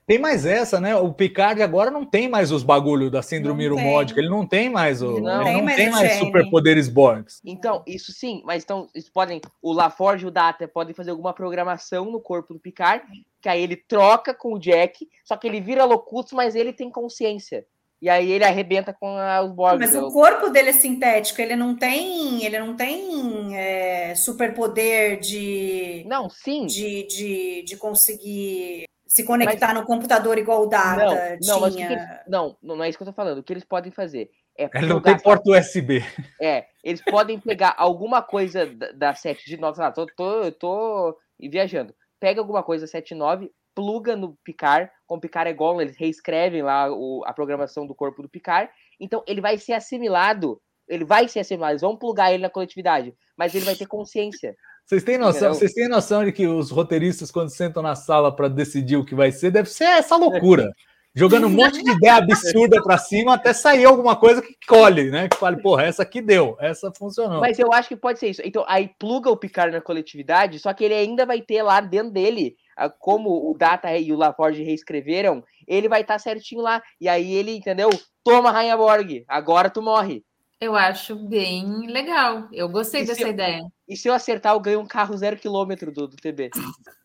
Tem mais essa, né? O Picard agora não tem mais os bagulho da síndrome iromódica, ele não tem mais o, não, ele não tem, tem mais, superpoderes Borgs. Então, isso sim, mas então eles podem, o LaForge e o Data podem fazer alguma programação no corpo do Picard, que aí ele troca com o Jack, só que ele vira Locutus, mas ele tem consciência e aí ele arrebenta com a, os Borg. Mas o corpo dele é sintético, ele não tem, ele não tem é, superpoder de. Não, sim. De, de, de conseguir se conectar no computador igual o Data Não, não, mas tinha. que eles- não, não é isso que eu tô falando. O que eles podem fazer é Ele não tem porta USB. É, eles podem pegar alguma coisa da, da 7 de 9, sei lá, tô, tô, eu tô viajando. Pega alguma coisa 7.9, pluga no Picard, como o Picard é Gollum, eles reescrevem lá o- a programação do corpo do Picard, então ele vai ser assimilado, ele vai ser assimilado, eles vão plugar ele na coletividade, mas ele vai ter consciência. Vocês têm noção, Entendeu? vocês têm noção de que os roteiristas, quando sentam na sala para decidir o que vai ser, deve ser essa loucura. Jogando um monte de ideia absurda para cima até sair alguma coisa que colhe, né? Que fale, porra, essa aqui deu, essa funcionou. Mas eu acho que pode ser isso. Então, aí pluga o Picard na coletividade, só que ele ainda vai ter lá dentro dele, como o Data e o LaForge reescreveram, ele vai estar certinho lá. E aí ele, entendeu? Toma, Rainha Borg, agora tu morre. Eu acho bem legal. Eu gostei E dessa eu- ideia. E se eu acertar, eu ganho um carro zero quilômetro do, do TB.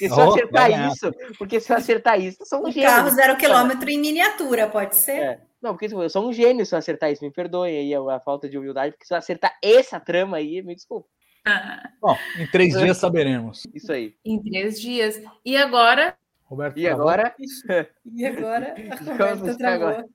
E se eu Oh, acertar vai ganhar. isso, porque se eu acertar isso, eu sou um Um gênio. carro zero quilômetro em miniatura, pode ser? É. Não, porque tipo, eu sou um gênio se eu acertar isso. Me perdoem aí a, a falta de humildade, porque se eu acertar essa trama aí, me desculpa. Bom, em três dias saberemos. Isso aí. em três dias. E agora, Roberto, E travou? agora, E agora a Roberta travou. agora.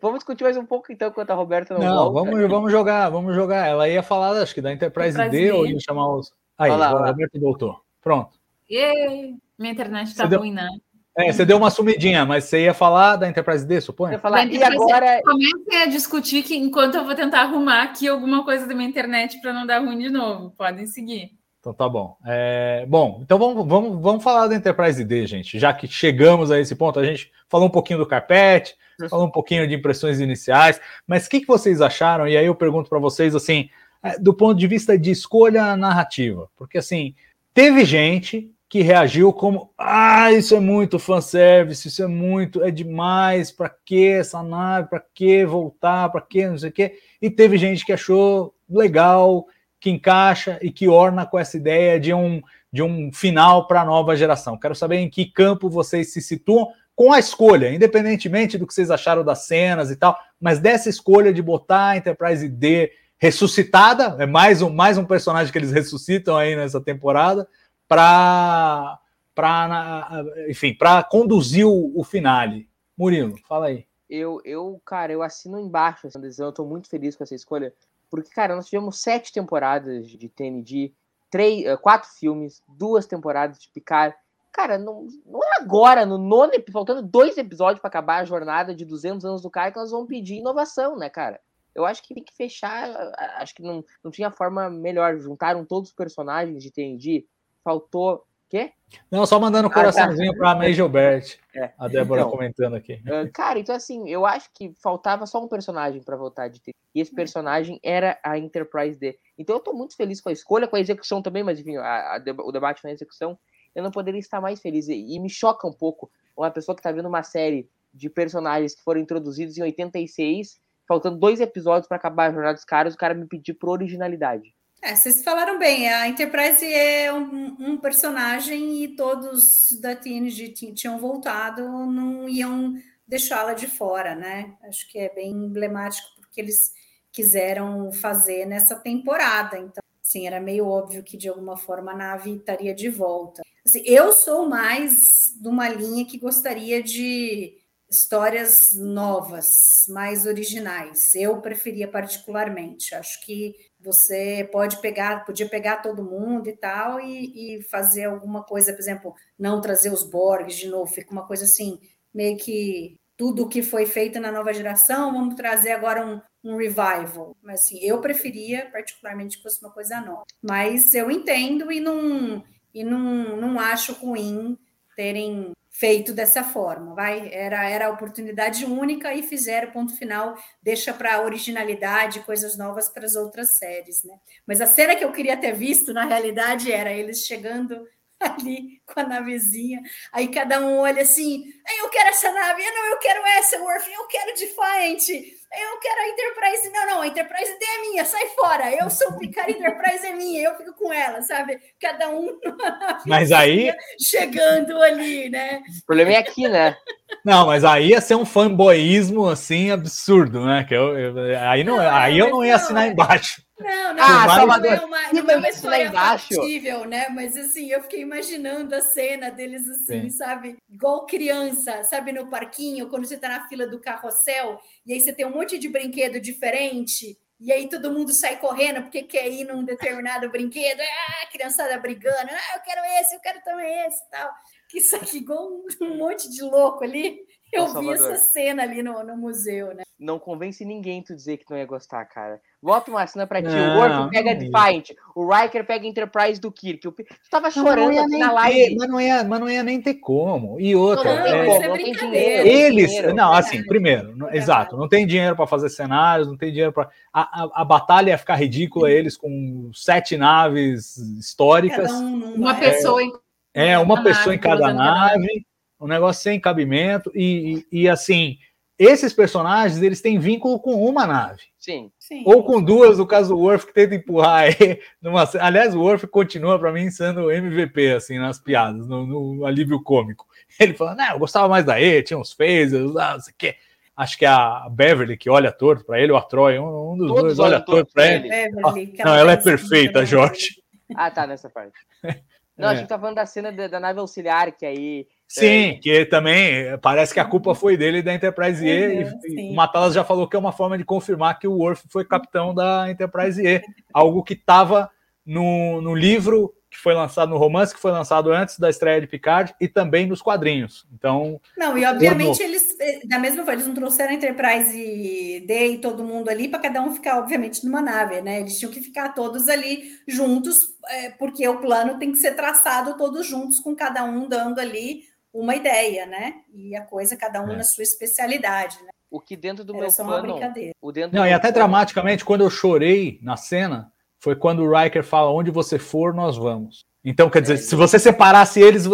vamos discutir mais um pouco então, enquanto a Roberta não, Não, volta. vamos, vamos jogar, vamos jogar. Ela ia falar, acho que da Enterprise Enterprise D ou ia chamar os. Aí, lá, olha lá. Roberto voltou. Pronto. Ê, minha internet tá Você deu- ruim, né? É, você deu uma sumidinha, mas você ia falar da Enterprise D, Eu suponho? ia falar, e agora, Comecem a discutir que enquanto eu vou tentar arrumar aqui alguma coisa da minha internet para não dar ruim de novo. Podem seguir. Então tá bom. É, bom, então vamos, vamos, vamos falar da Enterprise D, gente. Já que chegamos a esse ponto, a gente falou um pouquinho do carpete, falou um pouquinho de impressões iniciais, mas o que, que vocês acharam? E aí eu pergunto para vocês, assim, é, do ponto de vista de escolha narrativa, porque assim, teve gente que reagiu como, ah, isso é muito fanservice, isso é muito, é demais, para que essa nave, para que voltar, para que não sei o quê, e teve gente que achou legal, que encaixa e que orna com essa ideia de um, de um final para a nova geração. Quero saber em que campo vocês se situam com a escolha, independentemente do que vocês acharam das cenas e tal, mas dessa escolha de botar a Enterprise D ressuscitada, é mais um, mais um personagem que eles ressuscitam aí nessa temporada, para para enfim, para conduzir o, o finale. Murilo, fala aí. eu, eu, cara, eu assino embaixo essa decisão, eu tô muito feliz com essa escolha, porque, cara, nós tivemos sete temporadas de TND, três, eh, quatro filmes, duas temporadas de Picard. Cara, não, não é agora, no nono, faltando dois episódios para acabar a jornada de 200 anos do cara, que nós vamos pedir inovação, né, cara? Eu acho que tem que fechar, acho que não, não tinha forma melhor, juntaram todos os personagens de TND, faltou, quê? Não, só mandando um Ah, tá. coraçãozinho para a May Gilbert, É. a Débora Então, comentando aqui. Uh, cara, então assim, eu acho que faltava só um personagem pra voltar de ter. E esse personagem era a Enterprise D. Então eu tô muito feliz com a escolha, com a execução também, mas enfim, a- a o debate na execução, eu não poderia estar mais feliz. E, e me choca um pouco uma pessoa que tá vendo uma série de personagens que foram introduzidos em 86, faltando dois episódios pra acabar a jornada dos caras, o cara me pedir por originalidade. É, vocês falaram bem, a Enterprise é um, um personagem e todos da TNG ti- tinham voltado, não iam deixá-la de fora, né? Acho que é bem emblemático porque eles quiseram fazer nessa temporada. Então, assim, era meio óbvio que de alguma forma a nave estaria de volta. Assim, eu sou mais de uma linha que gostaria de histórias novas, mais originais. Eu preferia particularmente. Acho que você pode pegar, podia pegar todo mundo e tal, e, e fazer alguma coisa, por exemplo, não trazer os Borgs de novo, fica uma coisa assim, meio que tudo que foi feito na nova geração, vamos trazer agora um, um revival. Mas assim, eu preferia, particularmente, que fosse uma coisa nova. Mas eu entendo e não, e não, não acho ruim terem feito dessa forma, vai? Era, era a oportunidade única e fizeram ponto final, deixa para originalidade, coisas novas para as outras séries, né? Mas a cena que eu queria ter visto, na realidade, era eles chegando ali com a navezinha, aí cada um olha assim, eu quero essa nave, não, eu quero essa, Worf, eu quero Defiant, eu quero a Enterprise, não, não, a Enterprise D é minha, sai fora, eu sou o Picard, a Enterprise é minha, eu fico com ela, sabe? Cada um Mas aí, chegando ali, né? O problema é aqui, né? não, mas aí ia ser um fanboyismo assim absurdo, né? Que eu, eu- aí não, Não, aí eu mas não ia não, assinar é- embaixo. Não, Não, Ah, Salvador, é uma, não é uma história factível, né? Mas assim, eu fiquei imaginando a cena deles assim, Sim. sabe? Igual criança, sabe, no parquinho, quando você tá na fila do carrossel, e aí você tem um monte de brinquedo diferente, e aí todo mundo sai correndo porque quer ir num determinado brinquedo, ah, a criançada brigando, ah, eu quero esse, eu quero também esse e tal. Que isso aqui, igual um, um monte de louco ali. Eu vi essa cena ali no, no museu, né? Não convence ninguém tu dizer que não ia gostar, cara. Bota uma cena pra ti. Não, o Worf pega é Defiant. O Riker pega Enterprise do Kirk. O P- Tu tava Não, mas não chorando aqui na ter, live. mas, não ia, mas não ia nem ter como. E outra, Não tem é, como, isso é não tem brincadeira. dinheiro. eles. dinheiro. Não, assim, primeiro, não- exato, não tem dinheiro para fazer cenários, não tem dinheiro para. A, a, a batalha ia ficar ridícula, eles com sete naves históricas. Cada um. Uma pessoa em É, uma pessoa em nave, cada em cada nave, um negócio sem cabimento, e, e, e, assim, esses personagens, eles têm vínculo com uma nave, Sim. Sim. ou com duas, no caso do Worf, que tenta empurrar ele numa... Aliás, o Worf continua, para mim, sendo MVP, assim, nas piadas, no, no alívio cômico. Ele fala, não, eu gostava mais da E, tinha uns phasers, ah, não sei o quê. Acho que é a Beverly que olha torto para ele, ou a Troy, um, um dos Todos dois olha torto para pra ele. Beverly, que Não, ela é perfeita, Jorge. Ah, tá, nessa parte. Não, É. a gente tá falando da cena da, da nave auxiliar, que aí. Sim, que também parece que a culpa foi dele e da Enterprise E. Uhum, e- e o Matalas já falou que é uma forma de confirmar que o Worf foi capitão da Enterprise E. Algo que estava no, no livro que foi lançado, no romance que foi lançado antes da estreia de Picard e também nos quadrinhos. Então, Não, e obviamente eles, eh, da mesma forma, eles não trouxeram Enterprise D e todo mundo ali para cada um ficar, obviamente, numa nave, né? Eles tinham que ficar todos ali juntos, eh, porque o plano tem que ser traçado todos juntos, com cada um dando ali uma ideia, né? E a coisa, cada um É. na sua especialidade, né? O que dentro do Era meu só uma plano. brincadeira. O dentro do não, e meu até plano- dramaticamente, quando eu chorei na cena, foi quando o Riker fala: onde você for, nós vamos. Então, quer dizer, É, se você separasse eles,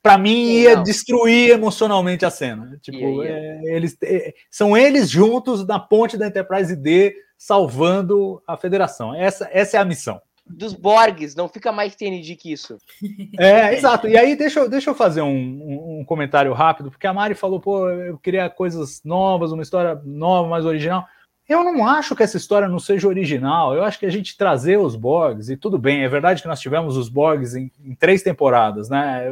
para mim ia não. destruir emocionalmente a cena. Tipo, Ia, ia. é, eles é, são eles juntos na ponte da Enterprise D salvando a Federação. Essa, essa é a missão. Dos Borgs, não fica mais TND que isso. É, exato. E aí, deixa eu, deixa eu fazer um, um- um comentário rápido, porque a Mari falou, pô, eu queria coisas novas, uma história nova, mais original. Eu não acho que essa história não seja original. Eu acho que a gente trazer os Borgs, e tudo bem, é verdade que nós tivemos os Borgs em, em três temporadas, né?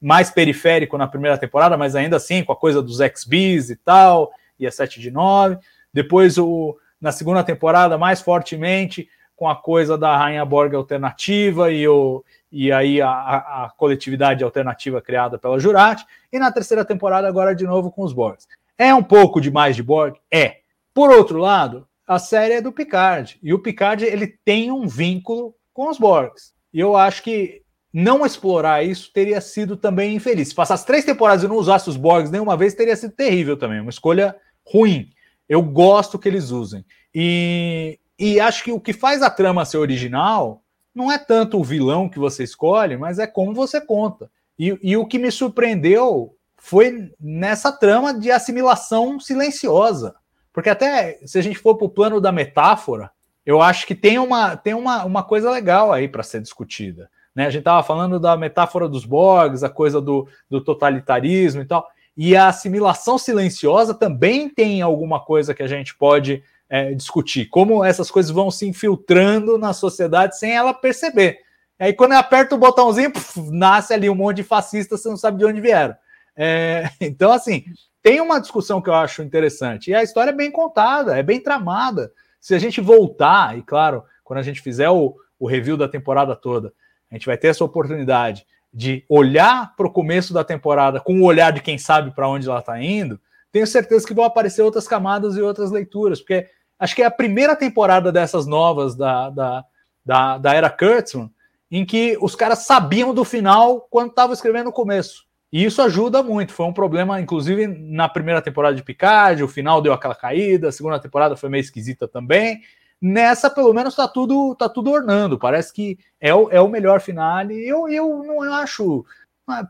Mais periférico na primeira temporada, mas ainda assim, com a coisa dos XBs e tal, e a 7 de 9. Depois, o, na segunda temporada, mais fortemente, com a coisa da Rainha Borg alternativa e, o, e aí a, a- coletividade alternativa criada pela Jurati. E na terceira temporada, agora de novo com os Borgs. É um pouco demais de Borg? É. Por outro lado, a série é do Picard. E o Picard ele tem um vínculo com os Borgs. E eu acho que não explorar isso teria sido também infeliz. Se passasse três temporadas e não usasse os Borgs nenhuma vez, teria sido terrível também. Uma escolha ruim. Eu gosto que eles usem. E, e acho que o que faz a trama ser original não é tanto o vilão que você escolhe, mas é como você conta. E, e o que me surpreendeu foi nessa trama de assimilação silenciosa. Porque até se a gente for para o plano da metáfora, eu acho que tem uma, tem uma, uma coisa legal aí para ser discutida. Né? A gente estava falando da metáfora dos Borgs, a coisa do, do totalitarismo e tal. E a assimilação silenciosa também tem alguma coisa que a gente pode é, discutir. Como essas coisas vão se infiltrando na sociedade sem ela perceber. Aí quando aperta o botãozinho, puf, nasce ali um monte de fascistas, você não sabe de onde vieram. É, então, assim, tem uma discussão que eu acho interessante. E a história é bem contada, é bem tramada. Se a gente voltar, e claro, quando a gente fizer o, o review da temporada toda, a gente vai ter essa oportunidade de olhar para o começo da temporada com o olhar de quem sabe para onde ela está indo. Tenho certeza que vão aparecer outras camadas e outras leituras, porque acho que é a primeira temporada dessas novas da, da, da, da era Kurtzman em que os caras sabiam do final quando estavam escrevendo o começo. E isso ajuda muito. Foi um problema, inclusive, na primeira temporada de Picard, o final deu aquela caída, a segunda temporada foi meio esquisita também. Nessa, pelo menos, tá tudo, tá tudo ornando. Parece que é o, é o melhor finale. Eu, eu não acho.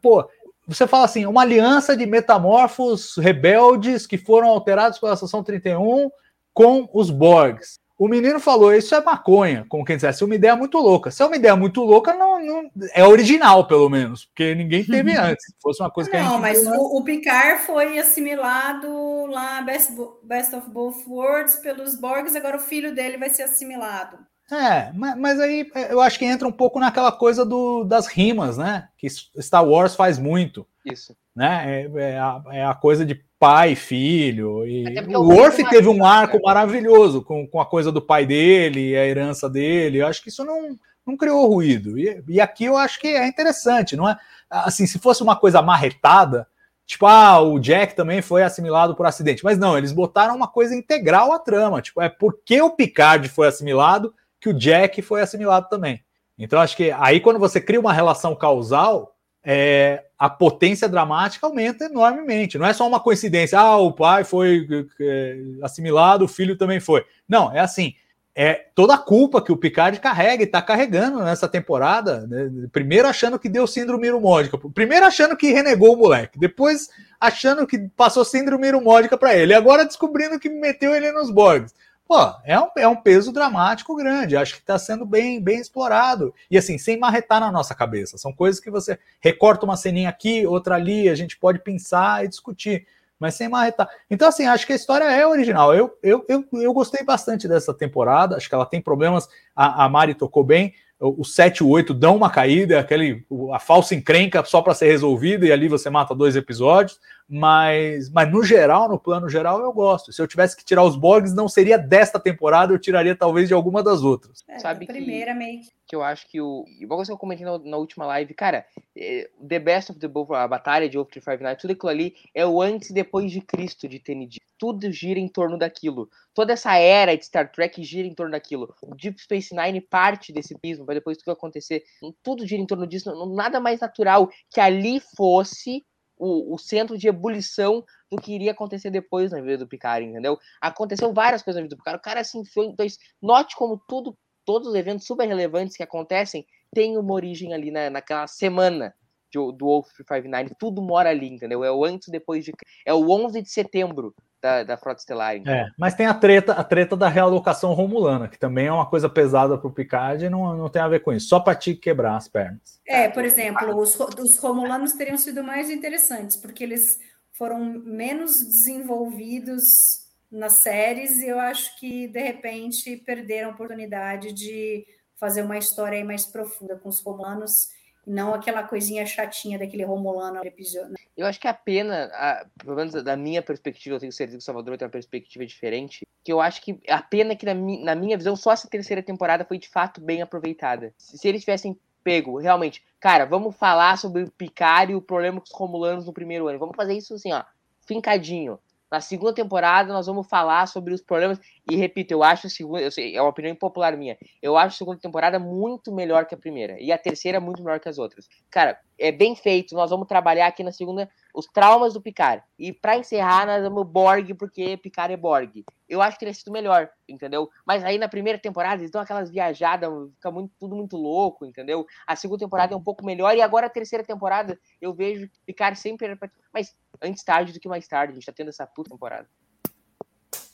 Pô, você fala assim: uma aliança de metamorfos rebeldes que foram alterados pela Estação 31 com os Borgs. O menino falou: Isso é maconha, como quem dissesse, uma ideia muito louca. Se é uma ideia muito louca, não, não é original, pelo menos, porque ninguém teve antes. Se fosse uma coisa que a Não, gente. mas viu, o, o Picard foi assimilado lá, Best, Best of Both Worlds, pelos Borgs, agora o filho dele vai ser assimilado. É, mas, mas, aí é, eu acho que entra um pouco naquela coisa do, das rimas, né? Que Star Wars faz muito. Isso. Né? É, é, a, é a, coisa de pai, filho. E o Worf teve um arco né? maravilhoso com, com a coisa do pai dele, a herança dele. Eu acho que isso não, não criou ruído. E, e aqui eu acho que é interessante, não é? Assim, se fosse uma coisa marretada, tipo, ah, o Jack também foi assimilado por acidente. Mas não, eles botaram uma coisa integral à trama. Tipo, é porque o Picard foi assimilado que o Jack foi assimilado também. Então, acho que aí, quando você cria uma relação causal, é, a potência dramática aumenta enormemente. Não é só uma coincidência, ah, o pai foi é, assimilado, o filho também foi. Não, é assim. É toda a culpa que o Picard carrega e está carregando nessa temporada. Né? Primeiro achando que deu síndrome iromódica. Primeiro achando que renegou o moleque. Depois achando que passou síndrome iromódica para ele. Agora descobrindo que meteu ele nos Borgs pô, é um, é um peso dramático grande. Acho que está sendo bem, bem explorado. E assim, sem marretar na nossa cabeça. São coisas que você recorta uma ceninha aqui, outra ali, a gente pode pensar e discutir, mas sem marretar. Então, assim, acho que a história é original. Eu, eu, eu, eu gostei bastante dessa temporada. Acho que ela tem problemas. A, a Mari tocou bem o 7 e o 8 dão uma caída, aquele, a falsa encrenca só para ser resolvida, e ali você mata dois episódios, mas, mas no geral, no plano geral, eu gosto. Se eu tivesse que tirar os Borgs, não seria desta temporada, eu tiraria talvez de alguma das outras. É, Sabe primeira que, meio que eu acho que o. Igual que eu comentei na, na, última live, cara, é, The Best of the Both, a batalha de Wolf Five Nights, tudo aquilo ali é o antes e depois de Cristo de TND. Tudo gira em torno daquilo. Toda essa era de Star Trek gira em torno daquilo. O Deep Space Nine parte desse pismo, para depois tudo acontecer. Tudo gira em torno disso. Nada mais natural que ali fosse o, o, centro de ebulição do que iria acontecer depois na vida do Picard, entendeu? Aconteceu várias coisas na vida do Picard. O cara se enfiou. Então, note como tudo, todos os eventos super relevantes que acontecem têm uma origem ali na, naquela semana de, do Wolf 359. Tudo mora ali, entendeu? É o antes e depois de. É o 11 de setembro da, da Frota Estelar. É, mas tem a treta, a treta da realocação romulana, que também é uma coisa pesada para o Picard e não, não tem a ver com isso, só para te quebrar as pernas. É, por exemplo, os, os romulanos teriam sido mais interessantes, porque eles foram menos desenvolvidos nas séries e eu acho que, de repente, perderam a oportunidade de fazer uma história mais profunda com os romulanos não aquela coisinha chatinha daquele Romulano episódio. Né? Eu acho que a pena, a, pelo menos da minha perspectiva, eu tenho certeza que o Salvador tem uma perspectiva diferente, que eu acho que a pena é que na, na minha visão só essa terceira temporada foi de fato bem aproveitada. Se, se eles tivessem pego, realmente, cara, vamos falar sobre o Picard e o problema com os Romulanos no primeiro ano. Vamos fazer isso assim, ó, fincadinho. Na segunda temporada, nós vamos falar sobre os problemas. E repito, eu acho a segunda. Eu sei, é uma opinião impopular minha. Eu acho a segunda temporada muito melhor que a primeira. E a terceira muito melhor que as outras. Cara, é bem feito. Nós vamos trabalhar aqui na segunda os traumas do Picard. E para encerrar, nós vamos Borg, porque Picard é Borg. Eu acho que teria sido melhor, entendeu? Mas aí na primeira temporada eles dão aquelas viajadas, fica muito, tudo muito louco, entendeu? A segunda temporada é um pouco melhor, e agora a terceira temporada eu vejo Picard sempre. Mas antes tarde do que mais tarde, a gente tá tendo essa puta temporada.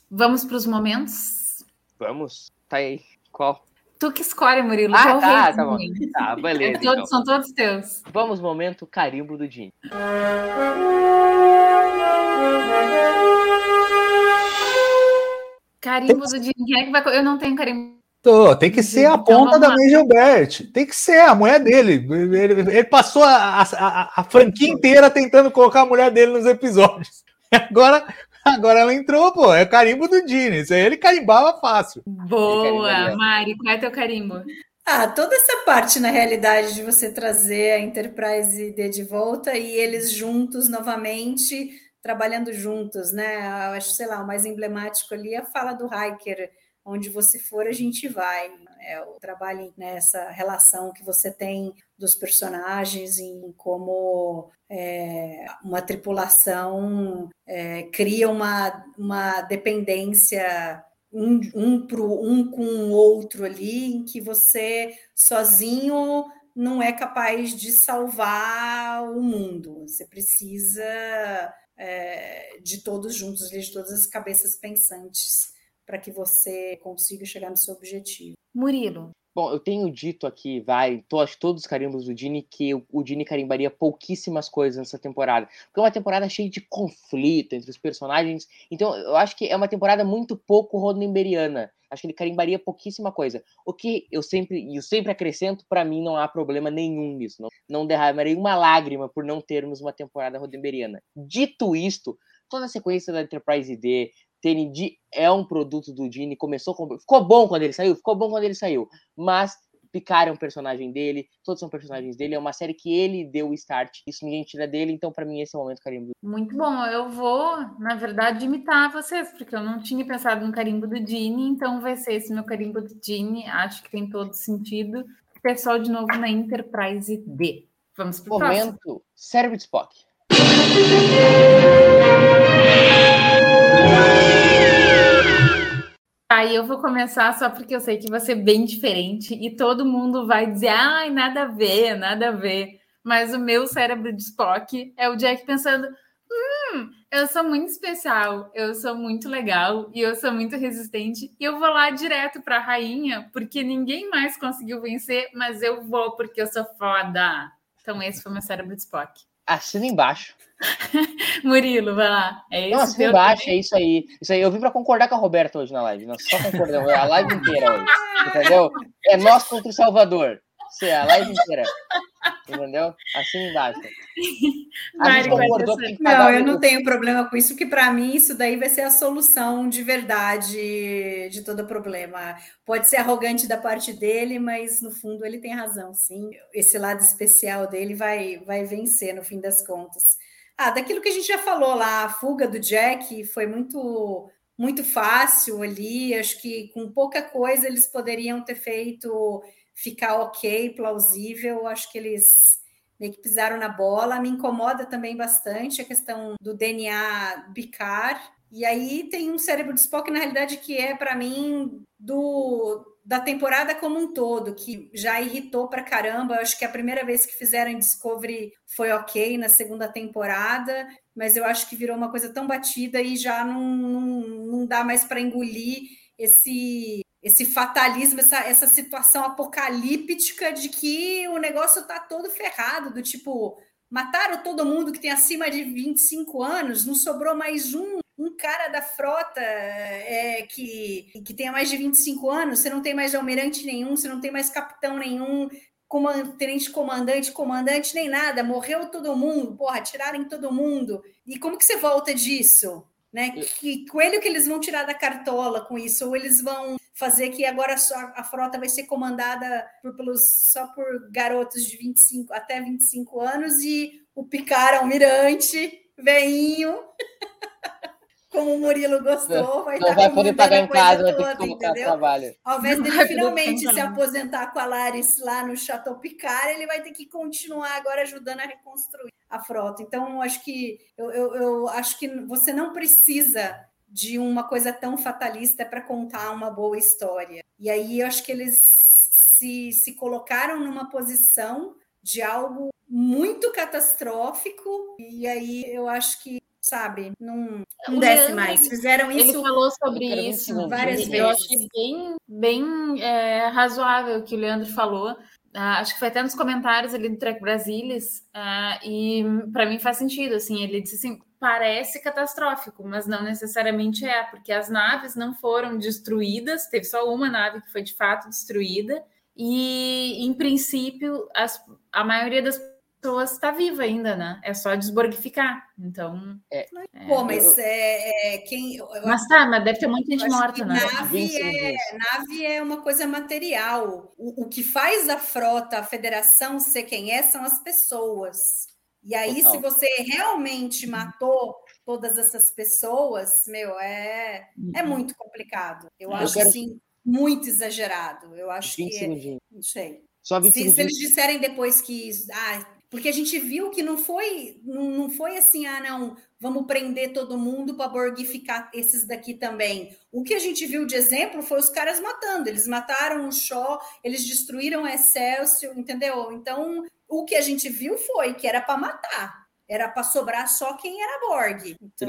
Vamos para os momentos? Vamos. Tá aí. Qual? Tu que escolhe, Murilo. Ah, Qual tá, tá bom. Tá, beleza. É todos, então. São todos teus. Vamos, momento carimbo do Jim. Carimbo do Jim. Quem é que vai... Eu não tenho carimbo. Tô, tem que ser a então, ponta da May Gilbert. Tem que ser a mulher dele. Ele, ele passou a, a, a, franquia inteira tentando colocar a mulher dele nos episódios. Agora Agora ela entrou, pô. É carimbo do Dini. Isso aí ele carimbava fácil. Boa, Mari. Qual é teu carimbo? Ah, toda essa parte, na realidade, de você trazer a Enterprise D de volta e eles juntos novamente, trabalhando juntos, né? Eu acho, sei lá, o mais emblemático ali é a fala do Hiker onde você for, a gente vai. É o trabalho nessa relação que você tem dos personagens, em como é, uma tripulação é, cria uma, uma dependência um, um, pro, um com o outro ali, em que você sozinho não é capaz de salvar o mundo. Você precisa é, de todos juntos, de todas as cabeças pensantes para que você consiga chegar no seu objetivo. Murilo. Bom, eu tenho dito aqui, vai, to, acho todos os carimbos do Dini, que o, o Dini carimbaria pouquíssimas coisas nessa temporada. Porque é uma temporada cheia de conflito entre os personagens. Então, eu acho que é uma temporada muito pouco rodemberiana. Acho que ele carimbaria pouquíssima coisa. O que eu sempre, e eu sempre acrescento, para mim não há problema nenhum nisso. Não, não derramarei uma lágrima por não termos uma temporada rodemberiana. Dito isto, toda a sequência da Enterprise D, TND é um produto do Gene, começou com... ficou bom quando ele saiu, ficou bom quando ele saiu, mas Picard é um personagem dele, todos são personagens dele, é uma série que ele deu o start, isso ninguém tira dele, então para mim esse é o momento carimbo. Muito bom, eu vou, na verdade, imitar vocês, porque eu não tinha pensado no carimbo do Gene, então vai ser esse meu carimbo do Gene, acho que tem todo sentido. Pessoal, de novo na Enterprise D. Vamos pro momento, próximo. cérebro de Spock. Aí eu vou começar só porque eu sei que vai ser bem diferente e todo mundo vai dizer, ai, nada a ver, nada a ver. Mas o meu cérebro de Spock é o Jack pensando, hum, eu sou muito especial, eu sou muito legal e eu sou muito resistente e eu vou lá direto para a rainha porque ninguém mais conseguiu vencer, mas eu vou porque eu sou foda. Então esse foi meu cérebro de Spock. Assina embaixo. Murilo, vai lá. É Não, isso. assina embaixo, é isso aí. Isso aí. Eu vim pra concordar com a Roberta hoje na live. Nós só concordamos a live inteira hoje. Entendeu? É nós contra o Salvador. Isso é a live inteira. Entendeu? Assina embaixo. A Mari, concordou que Não, um- eu não tenho problema com isso, porque para mim isso daí vai ser a solução de verdade de todo problema. Pode ser arrogante da parte dele, mas no fundo ele tem razão, sim. Esse lado especial dele vai, vai vencer no fim das contas. Ah, daquilo que a gente já falou lá, a fuga do Jack foi muito muito fácil ali. Acho que com pouca coisa eles poderiam ter feito ficar ok, plausível. Acho que eles meio que pisaram na bola. Me incomoda também bastante a questão do DNA bicar. E aí tem um cérebro de Spock, na realidade, que é, para mim, do da temporada como um todo, que já irritou pra caramba. Acho que a primeira vez que fizeram em Discovery foi ok na segunda temporada, mas eu acho que virou uma coisa tão batida e já não, não, não dá mais para engolir esse esse fatalismo, essa, essa situação apocalíptica de que o negócio tá todo ferrado, do tipo, mataram todo mundo que tem acima de 25 anos, não sobrou mais um, um cara da frota é, que, que tenha mais de 25 anos, você não tem mais almirante nenhum, você não tem mais capitão nenhum, comand- tenente comandante, comandante, nem nada, morreu todo mundo, porra, tiraram todo mundo. E como que você volta disso? Né? Que coelho que eles vão tirar da cartola com isso? Ou eles vão fazer que agora só a frota vai ser comandada por, pelos, só por garotos de 25 até 25 anos e o Picar almirante, veinho, como o Murilo gostou, vai Não estar vai poder pagar a em coisa casa, vai ter toda, que colocar entendeu? trabalho. Ao invés dele finalmente se aposentar com a Laris lá no Chateau Picard, ele vai ter que continuar agora ajudando a reconstruir a frota. Então, eu acho que eu, eu, eu acho que você não precisa de uma coisa tão fatalista para contar uma boa história. E aí eu acho que eles se, se colocaram numa posição de algo muito catastrófico, e aí eu acho que, sabe, não, desce Leandro, mais. Fizeram Ele isso falou sobre Eu quero 20 isso várias Eu vezes. achei bem, bem é, razoável o que o Leandro falou. Ah, acho que foi até nos comentários ali do Trek Brasilis, ah, e para mim faz sentido. Assim, ele disse assim: parece catastrófico, mas não necessariamente é, porque as naves não foram destruídas, teve só uma nave que foi de fato destruída, e em princípio as- a maioria das pessoas está viva ainda, né? É só desborgificar. Então. Pô, mas é, é, quem. eu- Mas tá, mas deve ter muita gente morta, né? Nave é, nave é uma coisa material. O, o que faz a frota, a federação ser quem é, são as pessoas. E aí, Total. se você realmente matou todas essas pessoas, meu, é, é muito complicado. Eu Eu acho quero- assim, muito exagerado. Eu acho 20 que. é-. Não sei. Só 20 Se, se eles disserem depois que. Ah, porque a gente viu que não foi, não, não foi assim, ah, não, vamos prender todo mundo para borgificar esses daqui também. O que a gente viu de exemplo foi os caras matando. Eles mataram o Shaw, eles destruíram o Excelsior, entendeu? Então, o que a gente viu foi que era para matar. Era para sobrar só quem era Borg. Então,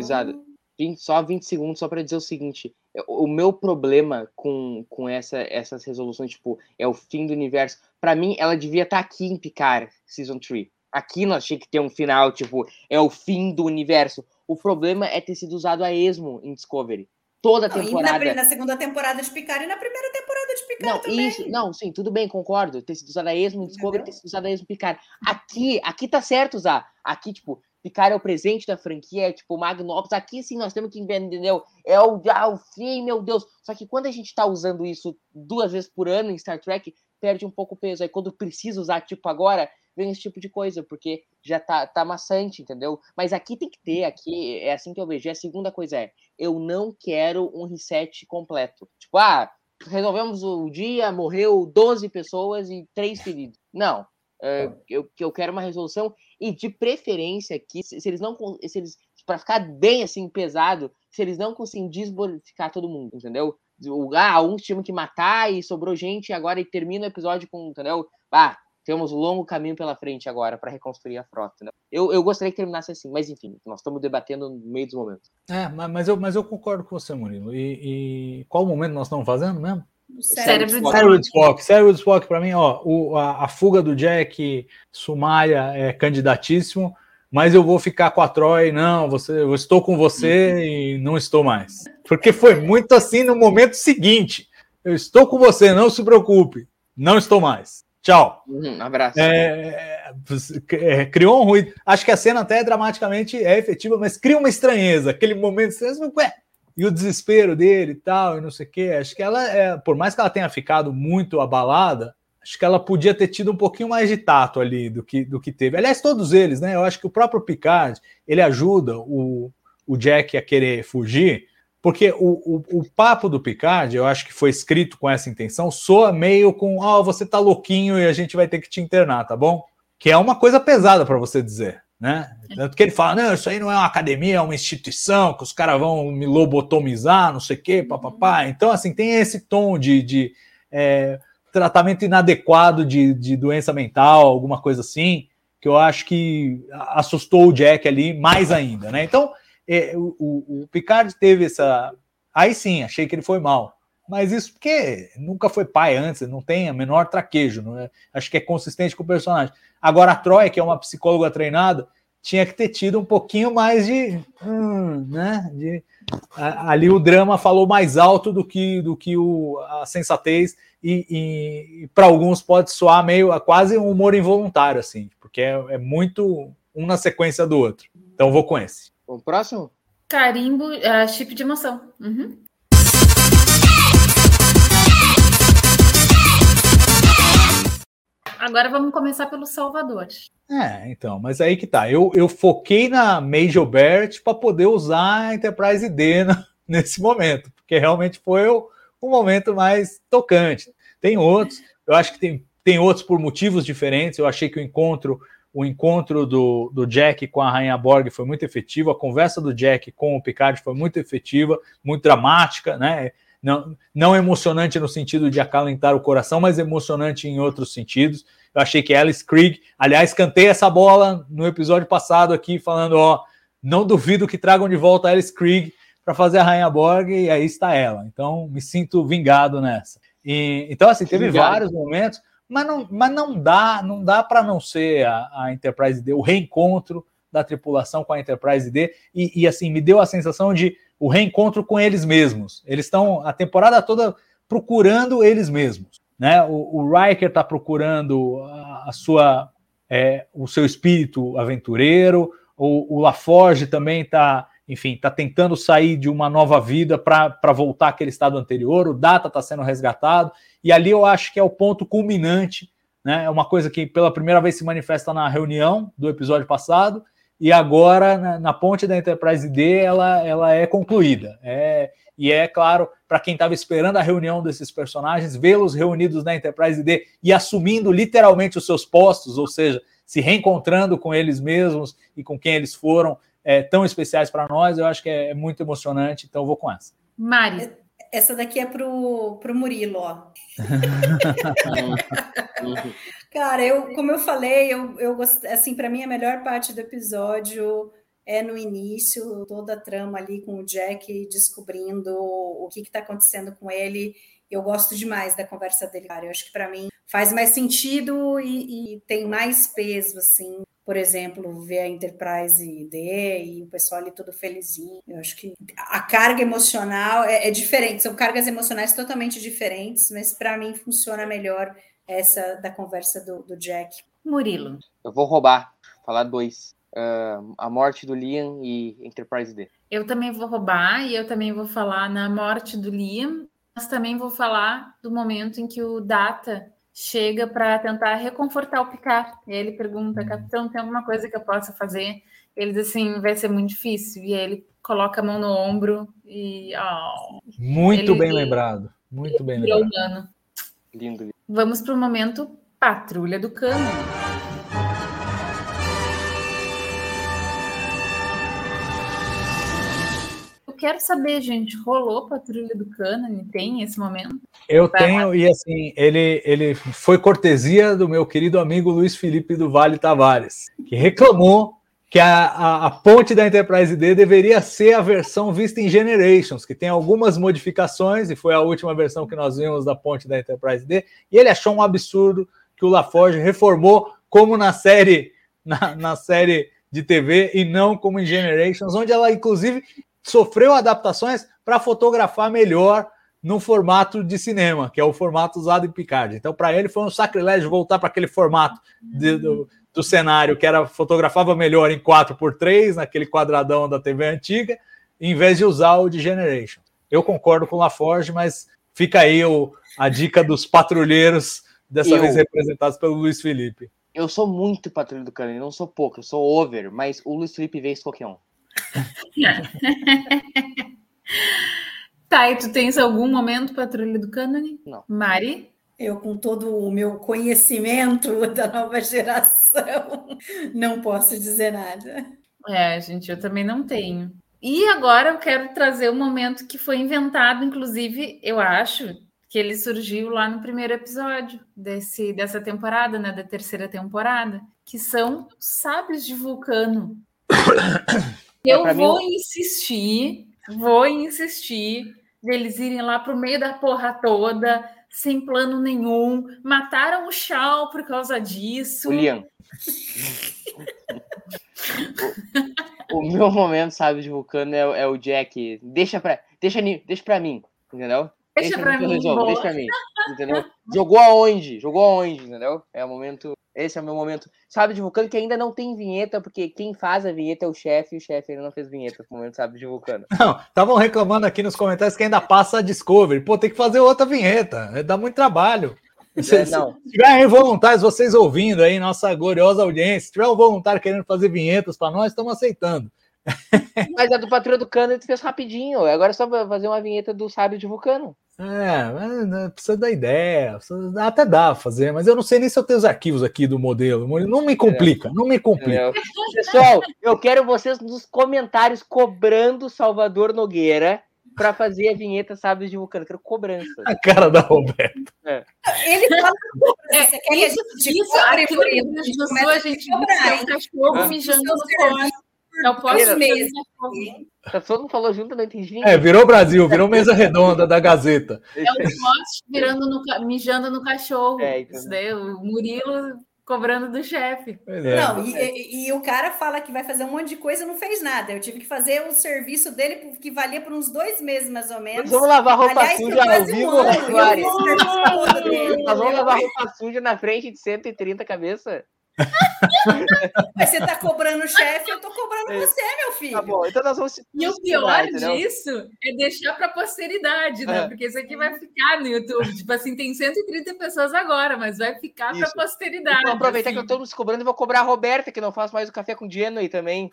20 só 20 segundos só para dizer o seguinte: o o meu problema com, com essa, essas resoluções, tipo, é o fim do universo. Pra mim, ela devia estar aqui em Picard, Season 3. Aqui nós tinha que ter um final, tipo, é o fim do universo. O problema é ter sido usado a esmo em Discovery. toda a Não, e temporada. na, na segunda temporada de Picard e na primeira temporada de Picard Não, também. isso, não, sim, tudo bem, concordo. Ter sido usado a esmo no Discovery, Entendeu? ter sido usado a esmo Picard. Aqui, aqui tá certo usar. Aqui, tipo, Picard é o presente da franquia, é tipo o Magnopus. Aqui sim nós temos que entendeu? É o, ah, o fim, meu Deus. Só que quando a gente tá usando isso duas vezes por ano em Star Trek, perde um pouco o peso. Aí quando precisa usar, tipo, agora, vem esse tipo de coisa, porque já tá, tá maçante, entendeu? Mas aqui tem que ter, aqui é assim que eu vejo. E a segunda coisa é, eu não quero um reset completo. Tipo, ah, resolvemos o dia, morreu 12 pessoas e três feridos. Não. é, eu, eu quero uma resolução e de preferência que se, eles não se eles para ficar bem assim pesado se eles não conseguirem desbonificar todo mundo entendeu ah uns tinham que matar e sobrou gente agora e termina o episódio com entendeu ah temos um longo caminho pela frente agora para reconstruir a frota né? eu, eu gostaria que terminasse assim mas enfim nós estamos debatendo no meio dos momentos É, ma- mas eu, mas eu concordo com você, Murilo. E, e qual momento nós estamos fazendo mesmo? Cérebro de- Cérebro de Spock. Cérebro de Spock, para mim, ó, o- a, a fuga do Jack Sumária é candidatíssimo, mas eu vou ficar com a Troy. Não, você, eu estou com você e não estou mais. Porque foi muito assim no momento seguinte. Eu estou com você, não se preocupe. Não estou mais. Tchau. Uhum, abraço É, é, criou um ruído. Acho que a cena até dramaticamente é efetiva, mas cria uma estranheza. Aquele momento, você ué, e o desespero dele e tal, e não sei o quê. Acho que ela, é, por mais que ela tenha ficado muito abalada, acho que ela podia ter tido um pouquinho mais de tato ali do que, do que teve. Aliás, todos eles, né? Eu acho que o próprio Picard ele ajuda o, o Jack a querer fugir, porque o, o, o papo do Picard, eu acho que foi escrito com essa intenção, soa meio com: ó, você tá louquinho e a gente vai ter que te internar, tá bom? Que é uma coisa pesada para você dizer, né? Tanto que ele fala: não, isso aí não é uma academia, é uma instituição, que os caras vão me lobotomizar, não sei o quê, papapá. Então, assim, tem esse tom de. de é, tratamento inadequado de, de doença mental, alguma coisa assim, que eu acho que assustou o Jack ali mais ainda, né? Então, é, o, o, o Picard teve essa. Aí sim, achei que ele foi mal. Mas isso porque nunca foi pai antes, não tem a menor traquejo, não é? acho que é consistente com o personagem. Agora, a Troy, que é uma psicóloga treinada, tinha que ter tido um pouquinho mais de. hum, né? de a- ali o drama falou mais alto do que, do que o, a sensatez, e, e- e para alguns pode soar meio a quase um humor involuntário, assim, porque é, é muito um na sequência do outro. Então vou com esse. o próximo Carimbo, ah, chip de emoção. Uhum. Agora vamos começar pelo Salvador. É, então, mas aí que tá. Eu, eu foquei na Major Bert para poder usar a Enterprise D nesse momento, porque realmente foi o, o momento mais tocante. Tem outros, eu acho que tem, tem outros por motivos diferentes. Eu achei que o encontro, o encontro do, do Jack com a Rainha Borg foi muito efetivo, a conversa do Jack com o Picard foi muito efetiva, muito dramática, né? Não, não emocionante no sentido de acalentar o coração, mas emocionante em outros sentidos. Eu achei que Alice Krieg, aliás, cantei essa bola no episódio passado aqui, falando: ó, não duvido que tragam de volta a Alice Krieg para fazer a Rainha Borg, e aí está ela. Então, me sinto vingado nessa. E, então, assim, teve Vingado. vários momentos, mas não, mas não dá, não dá para não ser a, a Enterprise D, o reencontro da tripulação com a Enterprise D, e, e, assim, me deu a sensação de o reencontro com eles mesmos. Eles estão a temporada toda procurando eles mesmos. Né? O, o Riker está procurando a, a sua, é, o seu espírito aventureiro, o, o LaForge também está, enfim, está tentando sair de uma nova vida para voltar àquele estado anterior, o Data está sendo resgatado, e ali eu acho que é o ponto culminante, né? É uma coisa que pela primeira vez se manifesta na reunião do episódio passado, e agora na, na ponte da Enterprise D ela, ela é concluída. É, e é claro, para quem estava esperando a reunião desses personagens, vê-los reunidos na Enterprise D e assumindo literalmente os seus postos, ou seja, se reencontrando com eles mesmos e com quem eles foram, é, tão especiais para nós, eu acho que é, muito emocionante, então eu vou com essa. Mari. Essa daqui é pro, pro Murilo, ó. Cara, eu, como eu falei, eu, eu gostei, assim, para mim a melhor parte do episódio é no início, toda a trama ali com o Jack descobrindo o que está acontecendo com ele. Eu gosto demais da conversa dele, cara. Eu acho que para mim faz mais sentido e, e, tem mais peso, assim, por exemplo, ver a Enterprise D e o pessoal ali todo felizinho. Eu acho que a carga emocional é, é diferente, são cargas emocionais totalmente diferentes, mas para mim funciona melhor essa da conversa do, do Jack. Murilo. Eu vou roubar, falar dois. Uh, a morte do Liam e Enterprise D. Eu também vou roubar e eu também vou falar na morte do Liam, mas também vou falar do momento em que o Data chega para tentar reconfortar o Picard. E ele pergunta, capitão, tem alguma coisa que eu possa fazer? Ele diz assim, vai ser muito difícil. E ele coloca a mão no ombro e... Oh, muito ele, bem lembrado. Muito bem lembrado. humano. Lindo, lindo. Vamos para o momento Patrulha do Cano. Eu quero saber, gente, rolou Patrulha do Cânone? Tem esse momento? Eu tenho, e assim, ele, ele foi cortesia do meu querido amigo Luiz Felipe do Vale Tavares, que reclamou que a, a, a ponte da Enterprise D deveria ser a versão vista em Generations, que tem algumas modificações, e foi a última versão que nós vimos da ponte da Enterprise D, e ele achou um absurdo que o LaForge reformou como na série, na, na série de TV e não como em Generations, onde ela, inclusive, sofreu adaptações para fotografar melhor no formato de cinema, que é o formato usado em Picard. Então, para ele foi um sacrilégio voltar para aquele formato de, do, do cenário que era fotografava melhor em 4x3, naquele quadradão da TV antiga, em vez de usar o de Generation. Eu concordo com o LaForge, mas fica aí o, a dica dos patrulheiros, dessa Eu- vez representados pelo Luiz Felipe. Eu sou muito patrulha do Cânone, não sou pouco, eu sou over, mas o Luiz Felipe vê qualquer um. Tá, e tu tens algum momento Patrulha do Cânone? Não. Mari? Eu, com todo o meu conhecimento da nova geração, não posso dizer nada. É, gente, eu também não tenho. E agora eu quero trazer um momento que foi inventado, inclusive, eu acho que ele surgiu lá no primeiro episódio desse, dessa temporada, né, da terceira temporada, que são os sábios de Vulcano. Eu vou o- insistir, vou insistir deles irem lá pro meio da porra toda, sem plano nenhum, mataram o Shao por causa disso. O Liam. o, o meu momento, sabe, de Vulcano é, o- é o Jack. Deixa pra, deixa, deixa pra mim, entendeu? Deixa pra que eu mim, resolvo, deixa pra mim, entendeu? Jogou aonde? Jogou aonde, entendeu? É o momento. Esse é o meu momento. Sabe de Vulcano que ainda não tem vinheta, porque quem faz a vinheta é o chefe e o chefe ainda não fez vinheta pro momento, sabe, de Vulcano. Não, estavam reclamando aqui nos comentários que ainda passa a Discovery. Pô, tem que fazer outra vinheta. é, Dá muito trabalho. Se, É, se não. tiverem voluntários, vocês ouvindo aí, nossa gloriosa audiência, se tiver um voluntário querendo fazer vinhetas para nós, estamos aceitando. Mas a do Patrulha do Cano ele fez rapidinho. Agora é só fazer uma vinheta do Sábio de Vulcano. É, né, precisa da ideia. precisa- até dá pra fazer, mas eu não sei nem se eu tenho os arquivos aqui do modelo. Não me complica, não me complica. Entendeu? Pessoal, eu quero vocês nos comentários cobrando Salvador Nogueira pra fazer a vinheta Sábio de Vulcano. Eu quero cobrança. A cara da Roberta. Ele fala, É, você quer que a isso, gente isso cobre por isso? A gente cobrar, um cachorro mijando Seu no fone. Meses. o. Tá todo mundo falou junto, não entendi ninguém. É, virou Brasil, virou mesa redonda da Gazeta. É o poste virando no, mijando no cachorro. É, então. Isso daí, o Murilo cobrando do chefe. É. Não, e, e- e o cara fala que vai fazer um monte de coisa e não fez nada. Eu tive que fazer o serviço dele que valia por uns dois meses, mais ou menos. Nós vamos lavar roupa Aliás, suja ao um vivo, dele, Nós vamos lavar roupa suja na frente de 130 cabeça? Mas você tá cobrando o chefe, eu tô cobrando você, meu filho. Tá bom, então nós vamos. se- E o pior entendeu? disso é deixar para posteridade, né? É. Porque isso aqui vai ficar no YouTube. Tipo assim, tem 130 pessoas agora, mas vai ficar para Isso. posteridade. Vou aproveitar assim. que eu tô nos cobrando e vou cobrar a Roberta, que não faz mais o café com Genoi também.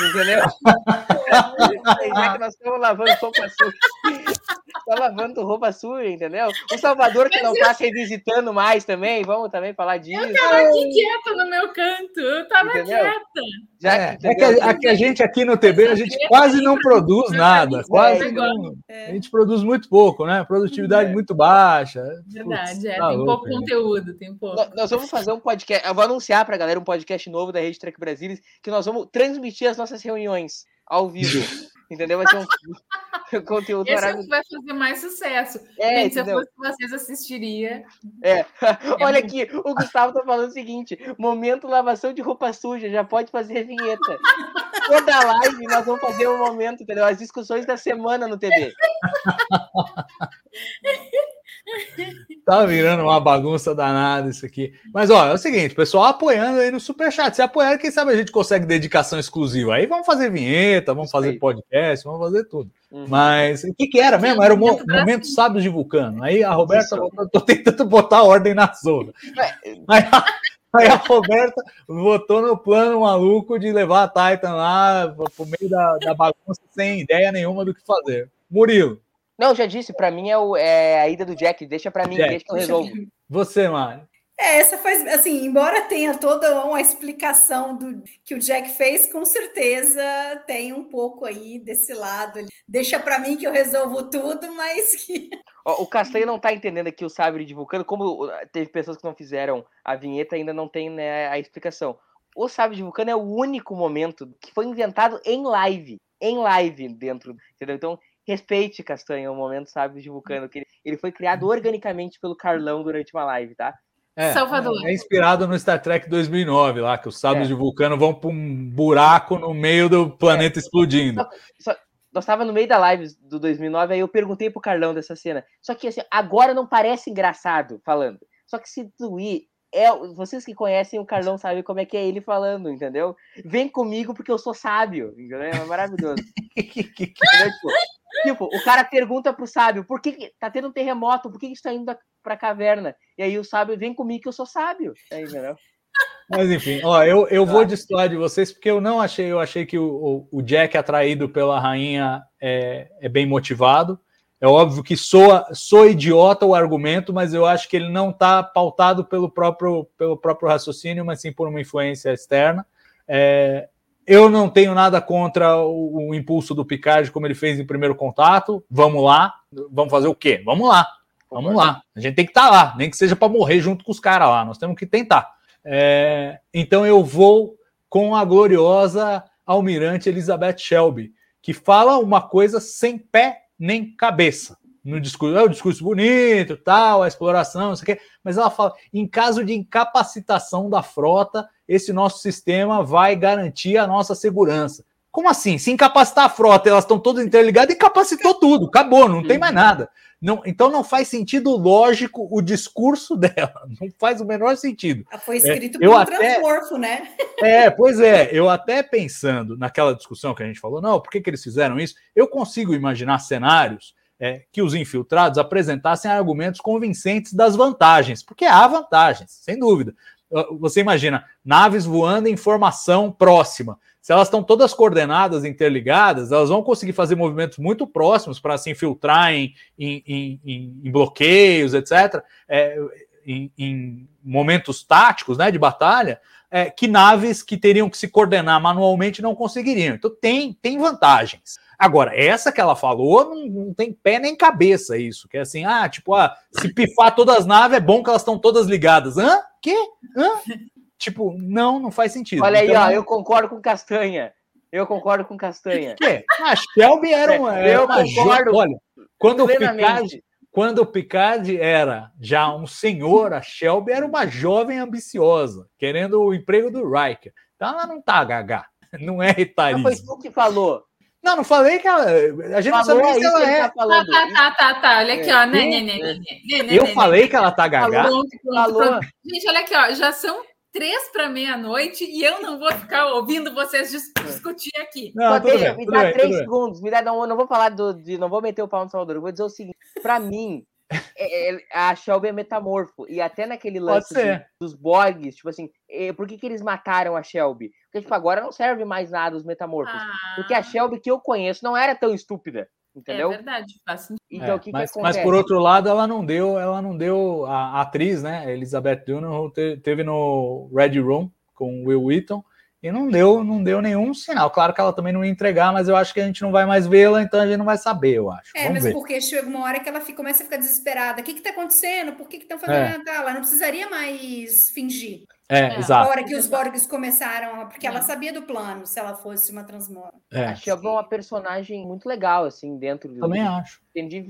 Entendeu? Já que nós estamos lavando roupa suja. Tá lavando roupa suja, entendeu? O Salvador que não tá se revisitando mais também, vamos também falar disso. Eu tava aqui quieta no meu canto, eu tava Entendeu? quieta. Já É, que, é que a, a que a gente aqui no TB, a gente quase não produz nada. Quase É. não. A gente produz muito pouco, né? Produtividade muito baixa. Verdade, Putz, é, tá tem louco, pouco gente. conteúdo, tem pouco. Nó- Nós vamos fazer um podcast. Eu vou anunciar pra galera um podcast novo da Rede Trek Brasilis, que nós vamos transmitir as nossas reuniões ao vivo. Entendeu? Vai ser um, conteúdo Esse é o maravilhoso. que vai fazer mais sucesso. É, Gente, se eu fosse vocês, assistiria. É. Olha aqui, o Gustavo tá falando o seguinte: momento lavação de roupa suja, já pode fazer vinheta. Toda live nós vamos fazer um momento, entendeu? As discussões da semana no TV. Tá virando uma bagunça danada isso aqui. Mas, ó, é o seguinte, pessoal apoiando aí no Superchat. Se apoiar, quem sabe a gente consegue dedicação exclusiva. Aí vamos fazer vinheta, vamos fazer podcast, vamos fazer tudo. Uhum. Mas o que, que era mesmo? Era o mo- momento sábios de Vulcano. Aí a Roberta, eu tô tentando botar ordem na zona. Aí a, aí a Roberta votou no plano maluco de levar a Titan lá pro meio da, da bagunça sem ideia nenhuma do que fazer. Murilo, Não, já disse, pra mim é, o- é a ida do Jack. Deixa pra mim, Jack. deixa que eu resolvo. você, Mari. É, essa faz, assim, embora tenha toda uma explicação do que o Jack fez, com certeza tem um pouco aí desse lado. Deixa para mim que eu resolvo tudo, mas que o Castanho não tá entendendo aqui o Sabre de Vulcano. Como uh, teve pessoas que não fizeram a vinheta, ainda não tem né, a explicação. O Sabre de Vulcano é o único momento que foi inventado em live. Em live dentro. Entendeu? Então, respeite, Castanho, o momento Sabre de Vulcano. Que ele, ele foi criado organicamente pelo Carlão durante uma live, tá? É, Salvador. É inspirado no Star Trek 2009, lá que os sábios É. de Vulcano vão para um buraco no meio do planeta explodindo. Nós tava no meio da live do 2009, aí eu perguntei pro Carlão dessa cena. Só que assim, agora não parece engraçado falando. Só que se tu ir, é, vocês que conhecem o Carlão sabem como é que é ele falando, entendeu? Vem comigo porque eu sou sábio, entendeu? É maravilhoso. Entendeu? Tipo, tipo, o cara pergunta pro sábio, por que, que tá tendo um terremoto? Por que, que está indo pra caverna? E aí o sábio vem comigo que eu sou sábio. Aí, entendeu? Mas enfim, ó, eu, eu vou destoar de vocês porque eu não achei, eu achei que o, o, o Jack atraído pela rainha é, é bem motivado. É óbvio que soa, soa idiota o argumento, mas eu acho que ele não está pautado pelo próprio, pelo próprio raciocínio, mas sim por uma influência externa. É, eu não tenho nada contra o, o impulso do Picard, como ele fez em primeiro contato. Vamos lá, vamos fazer o quê? Vamos lá, vamos lá. A gente tem que estar lá, nem que seja para morrer junto com os caras lá. Nós temos que tentar. É, então eu vou com a gloriosa almirante Elizabeth Shelby, que fala uma coisa sem pé nem cabeça. No discurso, é o discurso bonito, tal, a exploração, não sei o quê, mas ela fala: em caso de incapacitação da frota, esse nosso sistema vai garantir a nossa segurança. Como assim? Se incapacitar a frota, elas estão todas interligadas, incapacitou tudo, acabou, não tem mais nada. Não, então não faz sentido lógico o discurso dela, não faz o menor sentido. foi escrito É, por um até- transmorfo, né? É, pois é, eu até pensando naquela discussão que a gente falou, não, por que, que eles fizeram isso? Eu consigo imaginar cenários é, que os infiltrados apresentassem argumentos convincentes das vantagens, porque há vantagens, sem dúvida. Uh, Você imagina naves voando em formação próxima. Se elas estão todas coordenadas, interligadas, elas vão conseguir fazer movimentos muito próximos para se infiltrar em- em- em- em bloqueios, etc., é, em, em momentos táticos né, de batalha, é, que naves que teriam que se coordenar manualmente não conseguiriam. Então tem, tem vantagens. Agora, essa que ela falou não, não tem pé nem cabeça isso, que é assim, ah, tipo, ah, se pifar todas as naves é bom que elas estão todas ligadas. Hã? Quê? Hã? tipo, não, não faz sentido. Olha aí, Então, ó, eu concordo com Castanha. Eu concordo com Castanha. quê? A Shelby era uma, É, era eu uma concordo Olha, quando o Picard. Quando o Picard era já um senhor, a Shelby era uma jovem ambiciosa, querendo o emprego do Riker. Então ela não tá gaga, não é Não foi etarismo. tu que falou. Não, não falei que ela. A gente não Falou sabe nem se que ela é. tá Tá, falando. tá, tá, tá, tá. Olha aqui, ó. Né, É. né, né, né, né, né, Eu né, falei né. que ela tá gaga. Falou. pronto. Gente, olha aqui, ó. Já são três para meia-noite e eu não vou ficar ouvindo vocês dis- discutir aqui. Não, Só deixa, bem, me tudo dá bem, três segundos. Me dá, não, não vou falar do, de, não vou meter o pau no Salvador. Eu vou dizer o seguinte: pra mim, é- é- a Shelby é metamorfo. E até naquele lance de- dos Borgs, tipo assim, é, por que, que eles mataram a Shelby? Porque, tipo, agora não serve mais nada os metamorfos. Porque a Shelby que eu conheço não era tão estúpida. Entendeu? É verdade, faz sentido. Então, É, o que, mas, que mas por outro lado, ela não deu, ela não deu a, a atriz, né? Elizabeth Dunham te- teve no Red Room com o Will Wheaton e não deu, não deu nenhum sinal. Claro que ela também não ia entregar, mas eu acho que a gente não vai mais vê-la, então a gente não vai saber, eu acho. É, Vamos mas ver. porque chega uma hora que ela fica- começa a ficar desesperada. O que está acontecendo? Por que estão fazendo É. nada? Ela não precisaria mais fingir. É, É. A exato. hora que os Borgs começaram, porque ela sabia do plano, se ela fosse uma transmora. É, A Shelby é uma personagem muito legal, assim, dentro do. também acho. Entendi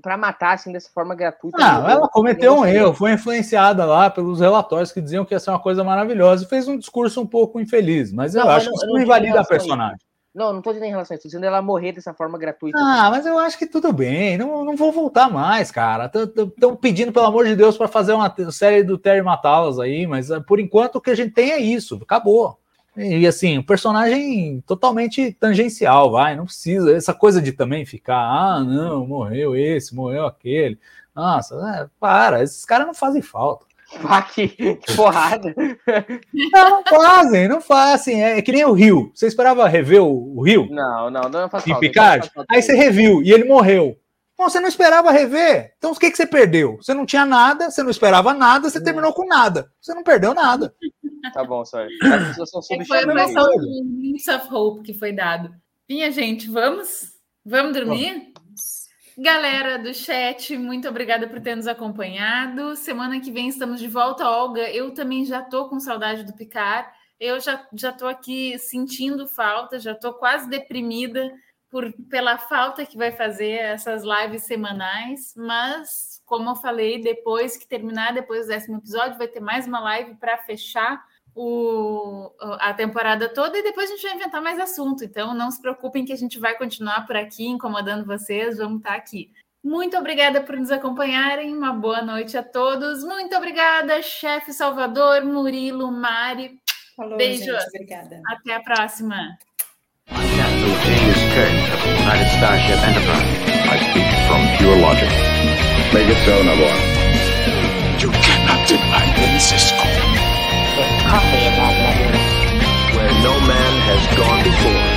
pra matar, assim, dessa forma gratuita. Não, eu- ela cometeu eu um erro, foi influenciada lá pelos relatórios que diziam que ia ser uma coisa maravilhosa e fez um discurso um pouco infeliz, mas eu Não, mas acho não- que isso eu não invalida a personagem. Não, não tô dizendo em relação a isso, dizendo ela morrer dessa forma gratuita. Ah, mas eu acho que tudo bem, não, não vou voltar mais, cara. Estão pedindo, pelo amor de Deus, para fazer uma série do Terry Matalas aí, mas ah, por enquanto o que a gente tem é isso, acabou. E assim, o personagem totalmente tangencial, vai, não precisa. Essa coisa de também ficar, ah, não, morreu esse, morreu aquele. Nossa, é, para, esses caras não fazem falta. Pá, que, que porrada. Não, não fazem, não fazem. É, que nem o Rio. Você esperava rever o, o Rio? Não, não, não faz falta. Picard? não faz falta. Aí você reviu e ele morreu. Bom, você não esperava rever. Então o que, que você perdeu? Você não tinha nada, você não esperava nada, você terminou com nada. Você não perdeu nada. Tá bom, sorry. As pessoas são É que foi, subestimadas. foi só um glimpse of hope que foi dado. Minha gente, vamos? Vamos dormir? Galera do chat, muito obrigada por ter nos acompanhado. Semana que vem estamos de volta, Olga. Eu também já tô com saudade do Picar. Eu já, já tô aqui sentindo falta, já tô quase deprimida por, pela falta que vai fazer essas lives semanais. Mas, como eu falei, depois que terminar, depois do décimo episódio, vai ter mais uma live para fechar o, a temporada toda e depois a gente vai inventar mais assunto. Então não se preocupem que a gente vai continuar por aqui incomodando vocês, vamos estar aqui. Muito obrigada por nos acompanharem. Uma boa noite a todos. Muito obrigada, chefe Salvador, Murilo, Mari. Falou, Beijos. Gente, obrigada. Até a próxima. You cannot deny that. Where no man has gone before.